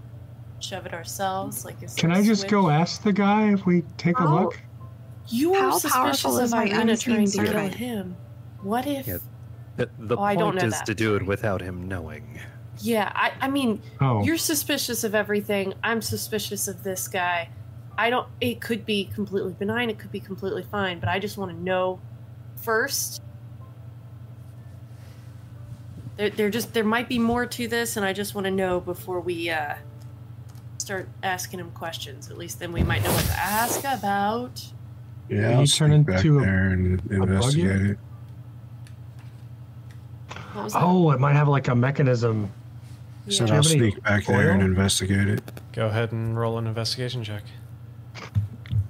shove it ourselves. Like, is Can I I a just go ask the guy if we take a look? You are How suspicious powerful of is my Irina unseen trying to kill servant? him. What if? Yeah. The, the Oh, I don't point know is that. to do it without him knowing. Yeah, I, I mean, Oh, you're suspicious of everything. I'm suspicious of this guy. I don't. It could be completely benign. It could be completely fine. But I just want to know first. There, there just there might be more to this, and I just want to know before we uh, start asking him questions. At least then we might know what to ask about. Yeah, Will I'll you sneak turn back into a- there and bug investigate yet? it. What that? oh, it might have like a mechanism. Said Yeah. I'll Do you have any sneak back there and investigate it. Go ahead and roll an investigation check.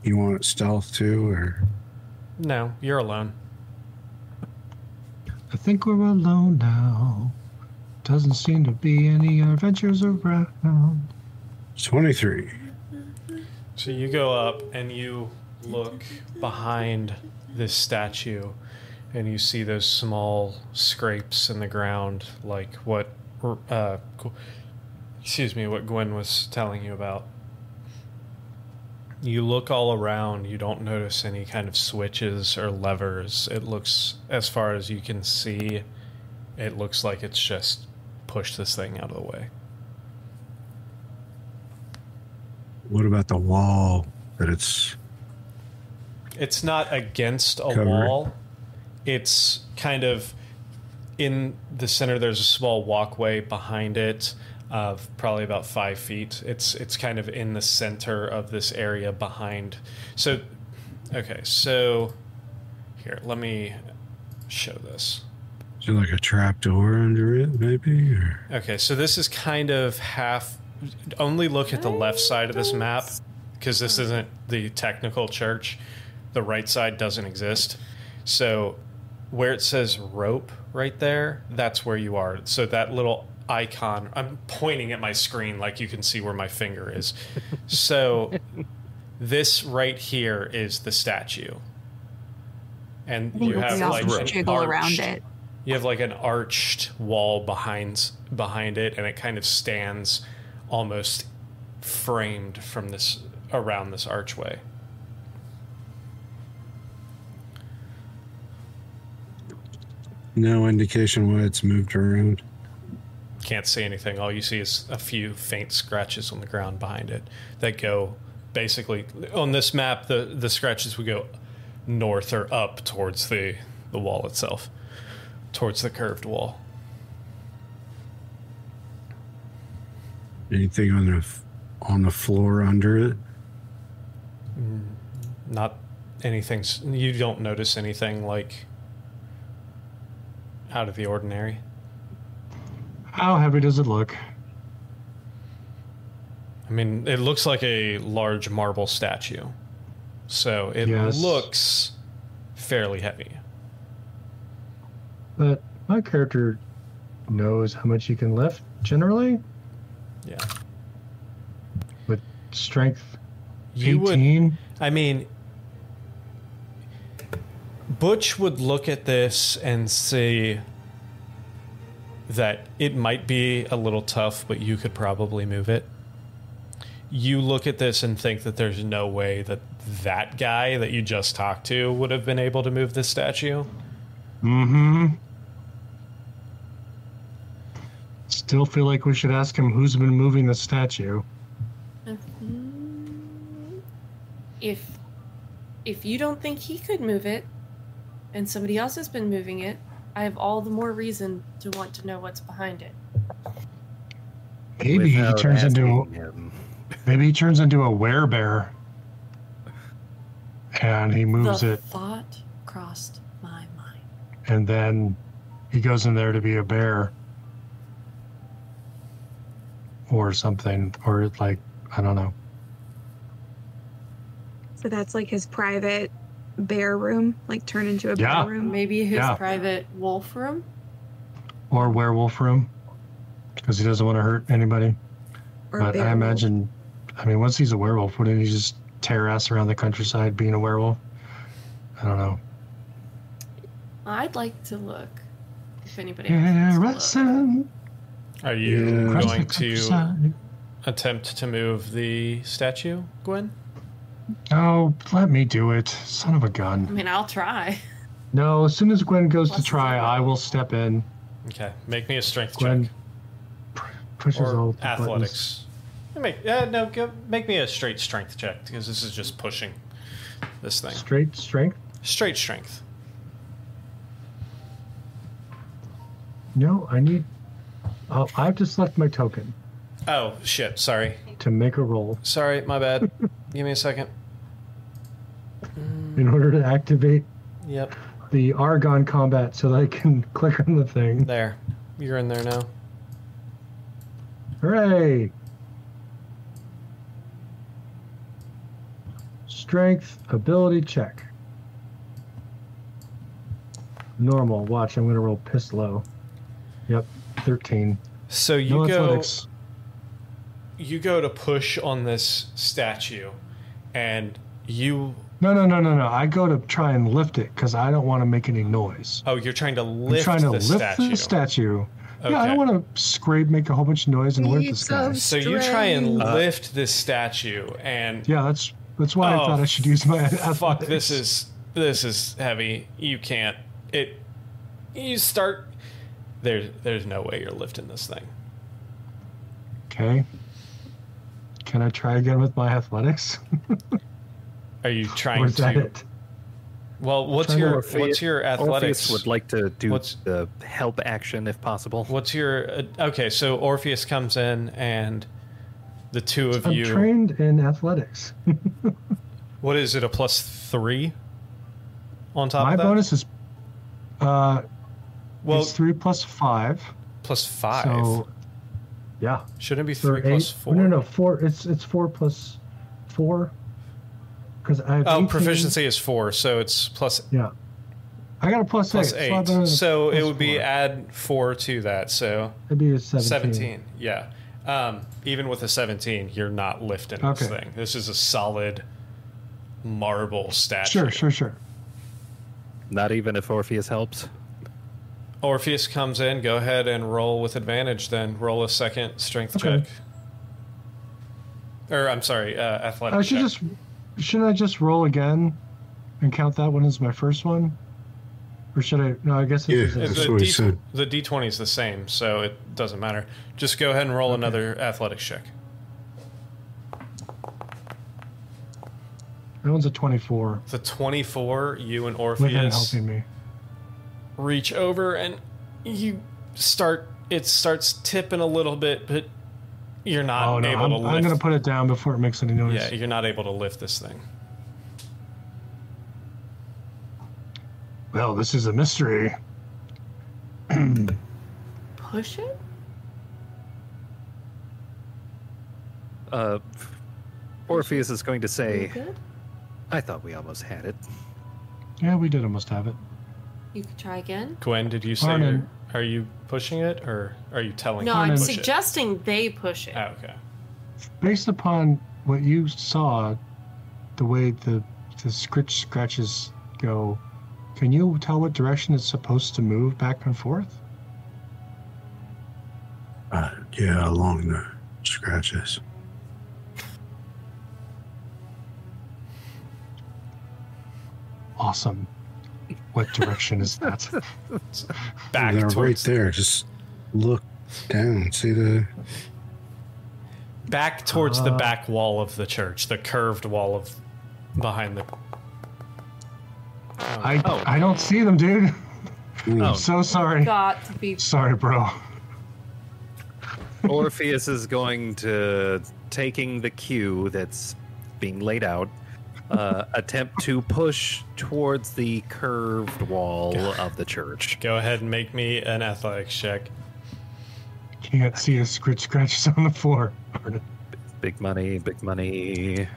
You want stealth too, or No, you're alone. I think we're alone now. Doesn't seem to be any adventures around. twenty-three? So you go up and you look behind this statue, and you see those small scrapes in the ground, like what, uh, excuse me, what Gwen was telling you about. You look all around. You don't notice any kind of switches or levers. It looks, as far as you can see, it looks like it's just pushed this thing out of the way. What about the wall that it's? It's not against a Covered. wall. It's kind of in the center. There's a small walkway behind it of probably about five feet. It's it's kind of in the center of this area behind. So, okay, so here, let me show this. Is there like a trap door under it, maybe? Or Okay, so this is kind of half. Only look at the left side of this map because this isn't the technical church. The right side doesn't exist. So where it says rope right there, that's where you are. So that little icon, I'm pointing at my screen like you can see where my finger is. So this right here is the statue. And you we have also like an jiggle around it. you have like an arched wall behind behind it and it kind of stands almost framed from this around this archway no indication why it's moved around. can't see anything all you see is a few faint scratches on the ground behind it that go basically on this map the the scratches would go north or up towards the the wall itself, towards the curved wall. Anything on the on the floor under it? Mm, not anything. You don't notice anything like out of the ordinary. How heavy does it look? I mean, it looks like a large marble statue, so it Yes. looks fairly heavy. But my character knows how much he can lift generally. Yeah. With strength You would 18. I mean, Butch would look at this and say that it might be a little tough, but you could probably move it. You look at this and think that there's no way that that guy that you just talked to would have been able to move this statue. Mm-hmm. Still feel like we should ask him who's been moving the statue. If if you don't think he could move it and somebody else has been moving it, I have all the more reason to want to know what's behind it. Maybe he turns into asking him. maybe he turns into a werebear. And he moves the it thought crossed my mind. and then he goes in there to be a bear. Or something. Or like I don't know. So that's like his private bear room, like turn into a Yeah. bear room. Maybe his Yeah. private wolf room. Or werewolf room. Because he doesn't want to hurt anybody. Or but bear I wolf. imagine, I mean, once he's a werewolf, wouldn't he just tear ass around the countryside being a werewolf? I don't know. I'd like to look. If anybody else wants to look. Harrison, Are you Yeah. going to attempt to move the statue, Gwen? Oh, let me do it. Son of a gun. I mean, I'll try. No, as soon as Gwen goes to try. I will step in. Okay, make me a strength Gwen check p- pushes all or the buttons. athletics. Make uh, no, go, make me a straight strength check because this is just pushing this thing. Straight strength? Straight strength. No, I need. Oh, I've just left my token Oh shit! Sorry, to make a roll sorry, my bad. Give me a second. in order to activate Yep, the Argon combat so that I can click on the thing. there. You're in there now. Hooray! Strength, ability check. Normal. Watch, I'm going to roll piss low. Yep, 13. So you no go. athletics. You go to push on this statue, and you. No, no, no, no, no. I go to try and lift it because I don't want to make any noise. Oh, you're trying to lift. I'm lift trying to the lift statue. the statue. Yeah, I don't want to scrape, make a whole bunch of noise, and lift this guy. So you try and Uh, lift this statue, and Yeah, that's that's why I Oh, thought I should use my. fuck, this is this is heavy. You can't. It. You start. There's there's no way you're lifting this thing. Okay. Can I try again with my athletics? Are you trying is that to? it? Well, what's your Orpheus- what's your athletics? Orpheus would like to do What's- the help action if possible. What's your uh, okay? So Orpheus comes in, and the two of I'm you. trained in athletics. What is it? A plus three. On top My of that, My bonus is uh well, it's three plus five. plus five. So yeah. Shouldn't it be So three plus eight- four? No, no, four. It's it's four plus four. Because I have Oh, 18 proficiency is four, so it's plus Yeah. I got a plus, plus eight. so eight. better than So it would be four. add four to that. So It'd be a 17. 17. Yeah. Um, even with a 17, you're not lifting this thing. This is a solid marble statue. Sure, sure, sure. Not even if Orpheus helps. Orpheus comes in. Go ahead and roll with advantage. Then roll a second strength Okay. check. Or I'm sorry, uh, athletic. I should check. just shouldn't I just roll again and count that one as my first one? Or should I no, I guess it Yeah. is That's the, he D, said. the D20 is the same, so it doesn't matter. Just go ahead and roll another athletics check. That one's a 24. The 24, you and With him Orpheus helping me. Reach over and you start, it starts tipping a little bit, but you're not Oh no, able I'm, to I'm gonna put it down before it makes any noise. yeah, you're not able to lift this thing. Well, this is a mystery. Push it? Uh, Orpheus is going to say. I thought we almost had it. Yeah, we did almost have it. You could try again. Gwen, did you say, Arnon. you're- are you pushing it or are you telling No, them I'm to push it? suggesting they push it. Oh, okay. Based upon what you saw, the way the the scritch scratches go, can you tell what direction it's supposed to move back and forth? Uh, yeah, along the scratches. Awesome. What direction is that? Back They're right towards, there. Just look down. See the. back towards the Uh. back wall of the church, the curved wall of behind the. I I don't see them, dude. Oh. I'm so sorry. Got to be. Sorry, bro. Orpheus is going to, taking the cue that's being laid out, uh, attempt to push towards the curved wall of the church. Go ahead and make me an athletics check. Can't see a scritch scratches on the floor. Big money, big money.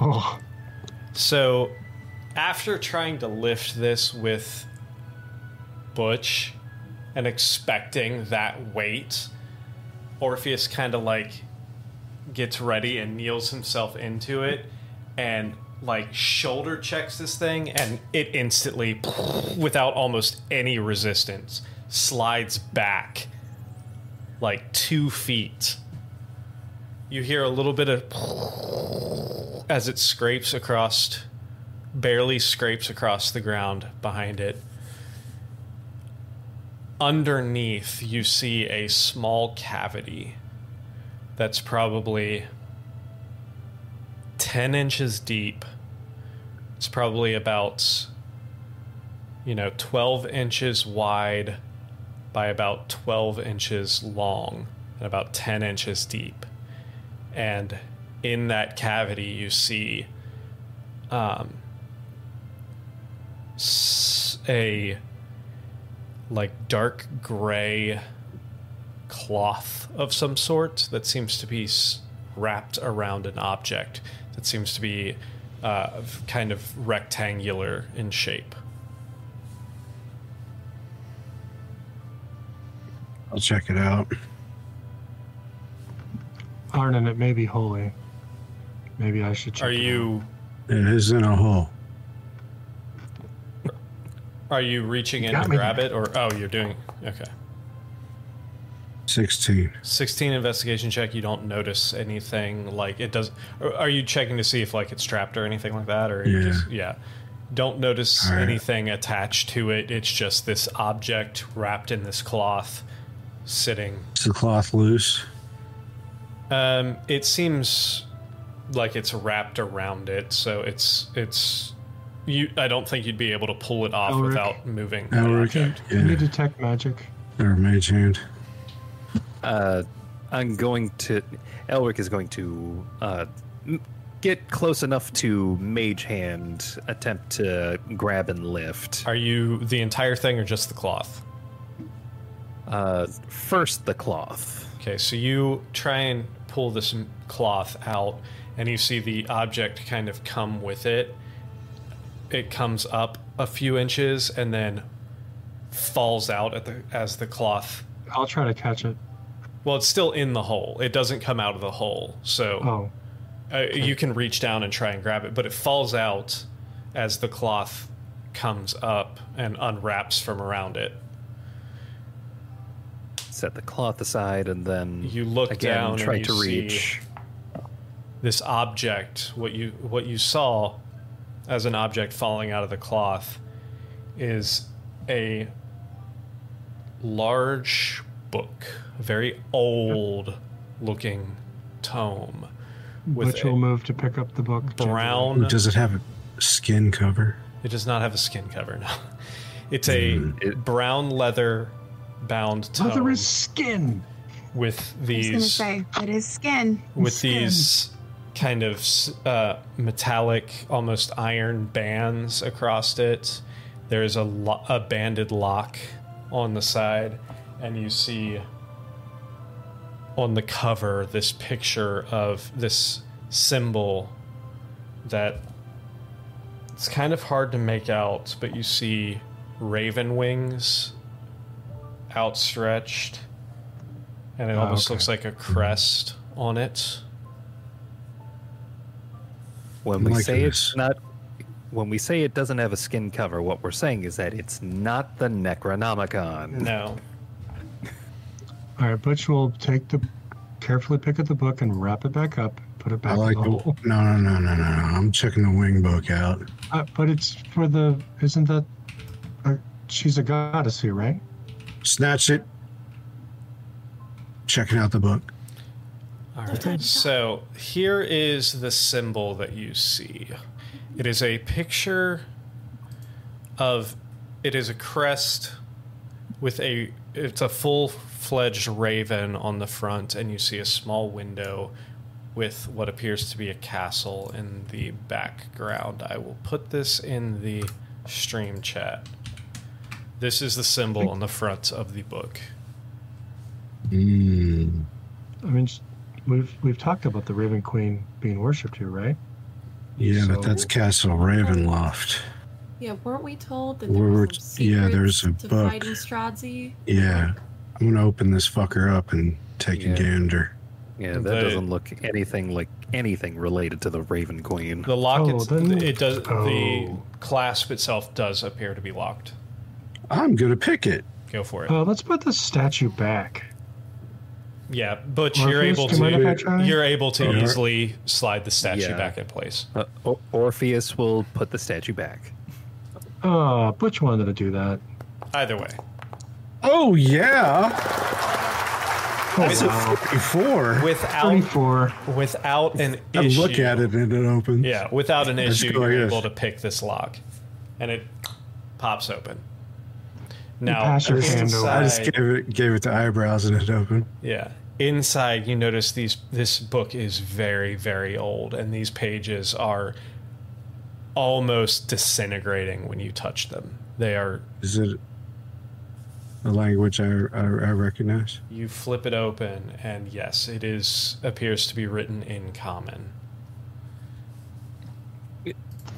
Oh, So, after trying to lift this with Butch and expecting that weight, Orpheus kind of like gets ready and kneels himself into it and like shoulder checks this thing and it instantly without almost any resistance slides back like two feet. You hear a little bit of as it scrapes across barely scrapes across the ground behind it. Underneath you see a small cavity that's probably 10 inches deep. It's probably about you know 12 inches wide by about 12 inches long and about 10 inches deep. And in that cavity you see um, a like dark gray cloth of some sort that seems to be wrapped around an object that seems to be uh, kind of rectangular in shape. I'll check it out. Arnon, it may be holy. Maybe I should check. Are it you It is in a hole. are you reaching in to me grab there. it or oh you're doing okay. 16. 16 investigation check you don't notice anything like it does are you checking to see if like it's trapped or anything like that or Yeah. just yeah don't notice All right. anything attached to it it's just this object wrapped in this cloth sitting Is the cloth loose? um it seems like it's wrapped around it so it's it's you i don't think you'd be able to pull it off Elric. without moving the Elric. object. Can you detect magic? Or mage hand. Uh, I'm going to. Elric is going to uh, m- get close enough to Mage Hand, attempt to grab and lift. are you the entire thing or just the cloth Uh, first, the cloth. Okay, so you try and pull this m- cloth out, and you see the object kind of come with it. It comes up a few inches and then falls out at the as the cloth. I'll try to catch it. Well, it's still in the hole. It doesn't come out of the hole, so Oh, uh, you can reach down and try and grab it, but it falls out as the cloth comes up and unwraps from around it. Set the cloth aside, and then You look again down and try you to see- reach. this object what you what you saw as an object falling out of the cloth is a large book a very old looking tome with Butch will move to pick up the book. brown. Does it have a skin cover? It does not have a skin cover. No, it's a Mm. brown leather bound tome Mother is skin. with I was gonna these say it is skin. with skin. these kind of uh, metallic, almost iron bands across it. There is a, lo- a banded lock on the side, and you see on the cover this picture of this symbol that it's kind of hard to make out, but you see raven wings outstretched, and it Oh, almost okay. looks like a crest on it. When we My say goodness. it's not, when we say it doesn't have a skin cover, what we're saying is that it's not the Necronomicon. No. All right, Butch will take the carefully pick up the book and wrap it back up, put it back I like in the. the hole. No, no, no, no, no. I'm checking the wing book out. Uh, but it's for the. Isn't that? Uh, she's a goddess here, right? Snatch it. Checking out the book. All right. So here is the symbol that you see. It is a picture of. It is a crest with a. It's a full fledged raven on the front, and you see a small window with what appears to be a castle in the background. I will put this in the stream chat. This is the symbol on the front of the book. Mm. I mean, we've we've talked about the Raven Queen being worshipped here, right? Yeah, So- but that's Castle Ravenloft. Yeah, weren't we told that there we're- were some yeah, there's a to book. fighting Stradzzi? Yeah. I'm gonna open this fucker up and take Yeah. a gander. Yeah, that The- doesn't look anything like anything related to the Raven Queen. The lock, Oh, it's- then- it does. The Oh. clasp itself does appear to be locked. I'm gonna pick it. Go for it. Uh, let's put the statue back. yeah, but Orpheus, you're able do you mind if I to. try? You're able to Yeah. easily slide the statue Yeah. back in place. Uh, Or- Orpheus will put the statue back. Oh, Butch wanted to do that. Either way, Oh yeah. Oh, That's a oh, wow. 44. without 34. without an I issue. look at it and it opens. Yeah, without an Let's issue, go you're able to pick this lock, and it pops open. Now, pass your hand over. I just inside- gave it gave it the eyebrows and it opened. Yeah. Inside, you notice these. This book is very, very old, and these pages are almost disintegrating when you touch them. They are. Is it a language I, I, I recognize? You flip it open, and yes, it is appears to be written in common.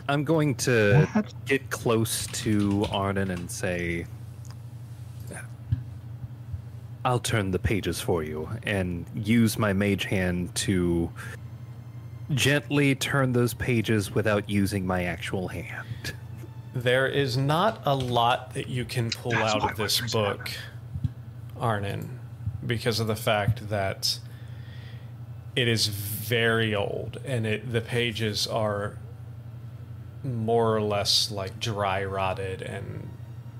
I'm going to What? get close to Arnon and say, I'll turn the pages for you and use my mage hand to gently turn those pages without using my actual hand. There is not a lot that you can pull That's out of this book, Arnon, because of the fact that it is very old and it the pages are more or less like dry rotted and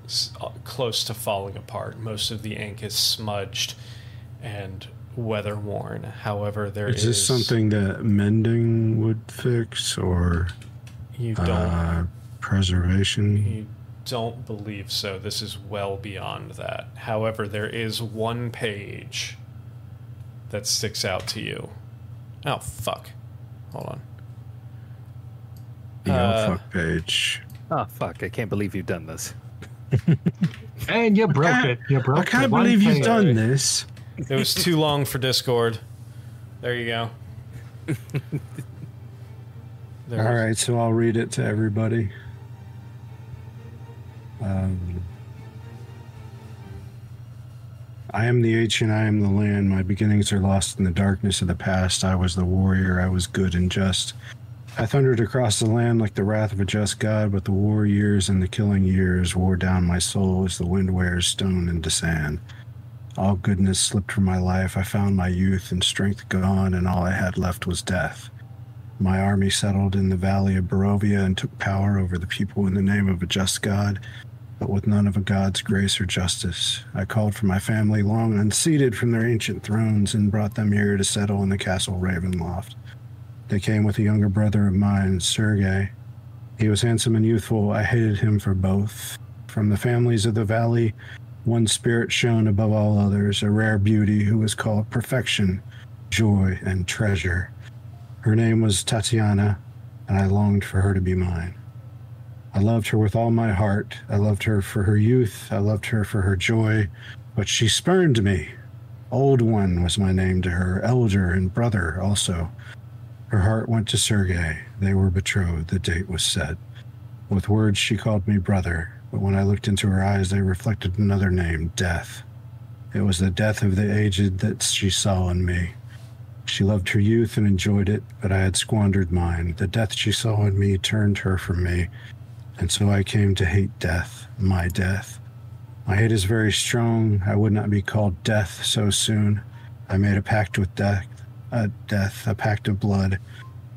s- uh, close to falling apart. Most of the ink is smudged and weather worn. However, there is Is this something that mending would fix or you don't uh, preservation? You don't believe so. This is well beyond that. However, there is one page that sticks out to you. Oh, fuck. Hold on. The uh, oh fuck page. Oh, fuck, I can't believe you've done this. And you broke it. You broke it. I can't believe you've page. done this. It was too long for Discord. There you go. There All right, so I'll read it to everybody. Um, I am the and I am the land. My beginnings are lost in the darkness of the past. I was the warrior. I was good and just. I thundered across the land like the wrath of a just God, but the war years and the killing years wore down my soul as the wind wears stone into sand. All goodness slipped from my life. I found my youth and strength gone, and all I had left was death. My army settled in the valley of Barovia and took power over the people in the name of a just God, but with none of a God's grace or justice. I called for my family long unseated from their ancient thrones and brought them here to settle in the castle Ravenloft. They came with a younger brother of mine, Sergei. He was handsome and youthful. I hated him for both. From the families of the valley, one spirit shone above all others, a rare beauty who was called perfection, joy, and treasure. Her name was Tatiana, and I longed for her to be mine. I loved her with all my heart. I loved her for her youth. I loved her for her joy, but she spurned me. Old One was my name to her, elder and brother also. Her heart went to Sergei. They were betrothed. The date was set. With words, she called me brother, but when I looked into her eyes, they reflected another name death. It was the death of the aged that she saw in me. She loved her youth and enjoyed it, but I had squandered mine. The death she saw in me turned her from me, and so I came to hate death, my death. My hate is very strong. I would not be called death so soon. I made a pact with death, a death, a pact of blood.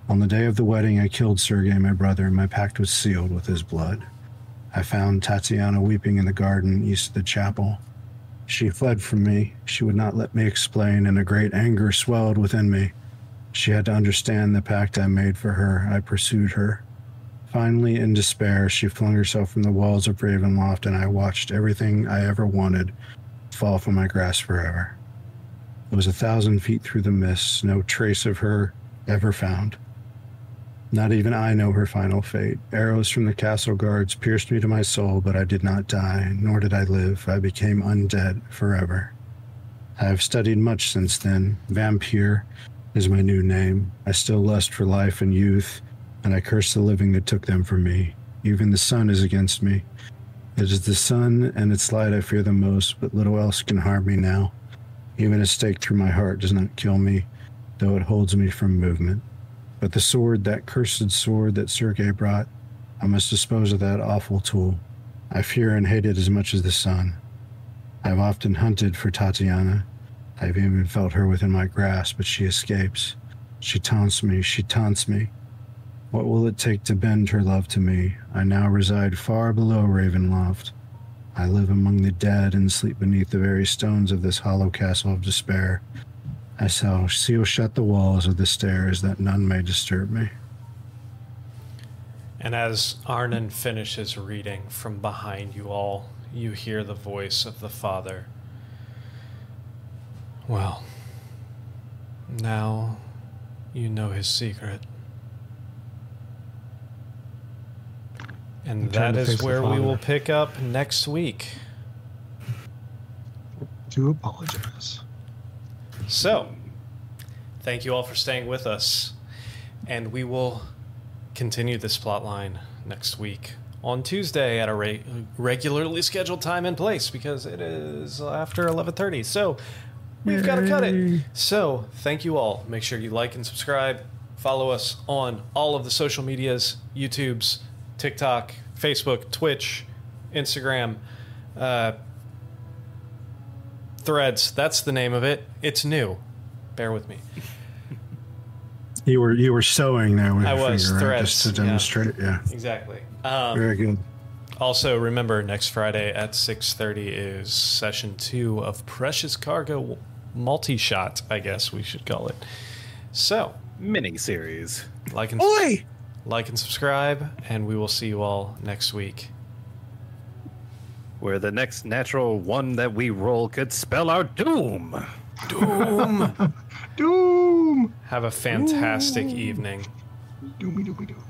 On the day of the wedding, I killed Sergei, my brother, and my pact was sealed with his blood. I found Tatiana weeping in the garden east of the chapel. She fled from me. She would not let me explain, and a great anger swelled within me. She had to understand the pact I made for her. I pursued her. Finally, in despair, she flung herself from the walls of Ravenloft, and I watched everything I ever wanted fall from my grasp forever. It was a thousand feet through the mists, no trace of her ever found. Not even I know her final fate. Arrows from the castle guards pierced me to my soul, but I did not die, nor did I live. I became undead forever. I have studied much since then. Vampire is my new name. I still lust for life and youth, and I curse the living that took them from me. Even the sun is against me. It is the sun and its light I fear the most, but little else can harm me now. Even a stake through my heart does not kill me, though it holds me from movement. But the sword, that cursed sword that Sergei brought, I must dispose of that awful tool. I fear and hate it as much as the sun. I have often hunted for Tatiana. I have even felt her within my grasp, but she escapes. She taunts me, she taunts me. What will it take to bend her love to me? I now reside far below Ravenloft. I live among the dead and sleep beneath the very stones of this hollow castle of despair. I shall seal shut the walls of the stairs that none may disturb me. And as Arnon finishes reading from behind you all, you hear the voice of the Father. Well, now you know his secret. And Time that to is face the where we will pick up next week. Do apologize. So, thank you all for staying with us. And we will continue this plot line next week on Tuesday at a re- regularly scheduled time and place because it is after 11:30. So, we've got to cut it. So, thank you all. Make sure you like and subscribe. Follow us on all of the social medias, YouTube's, TikTok, Facebook, Twitch, Instagram, uh, Threads. That's the name of it. It's new. Bear with me. You were you were sewing there with I your was, finger, right? just to yeah. demonstrate. Yeah, Exactly. Um, very good. also, remember next Friday at six thirty is session two of Precious Cargo multi shot. I guess we should call it. So, Mini series. like and like and subscribe, and we will see you all next week. Where the next natural one that we roll could spell our doom. Doom. Doom! Have a fantastic evening. Doomy doomy doo.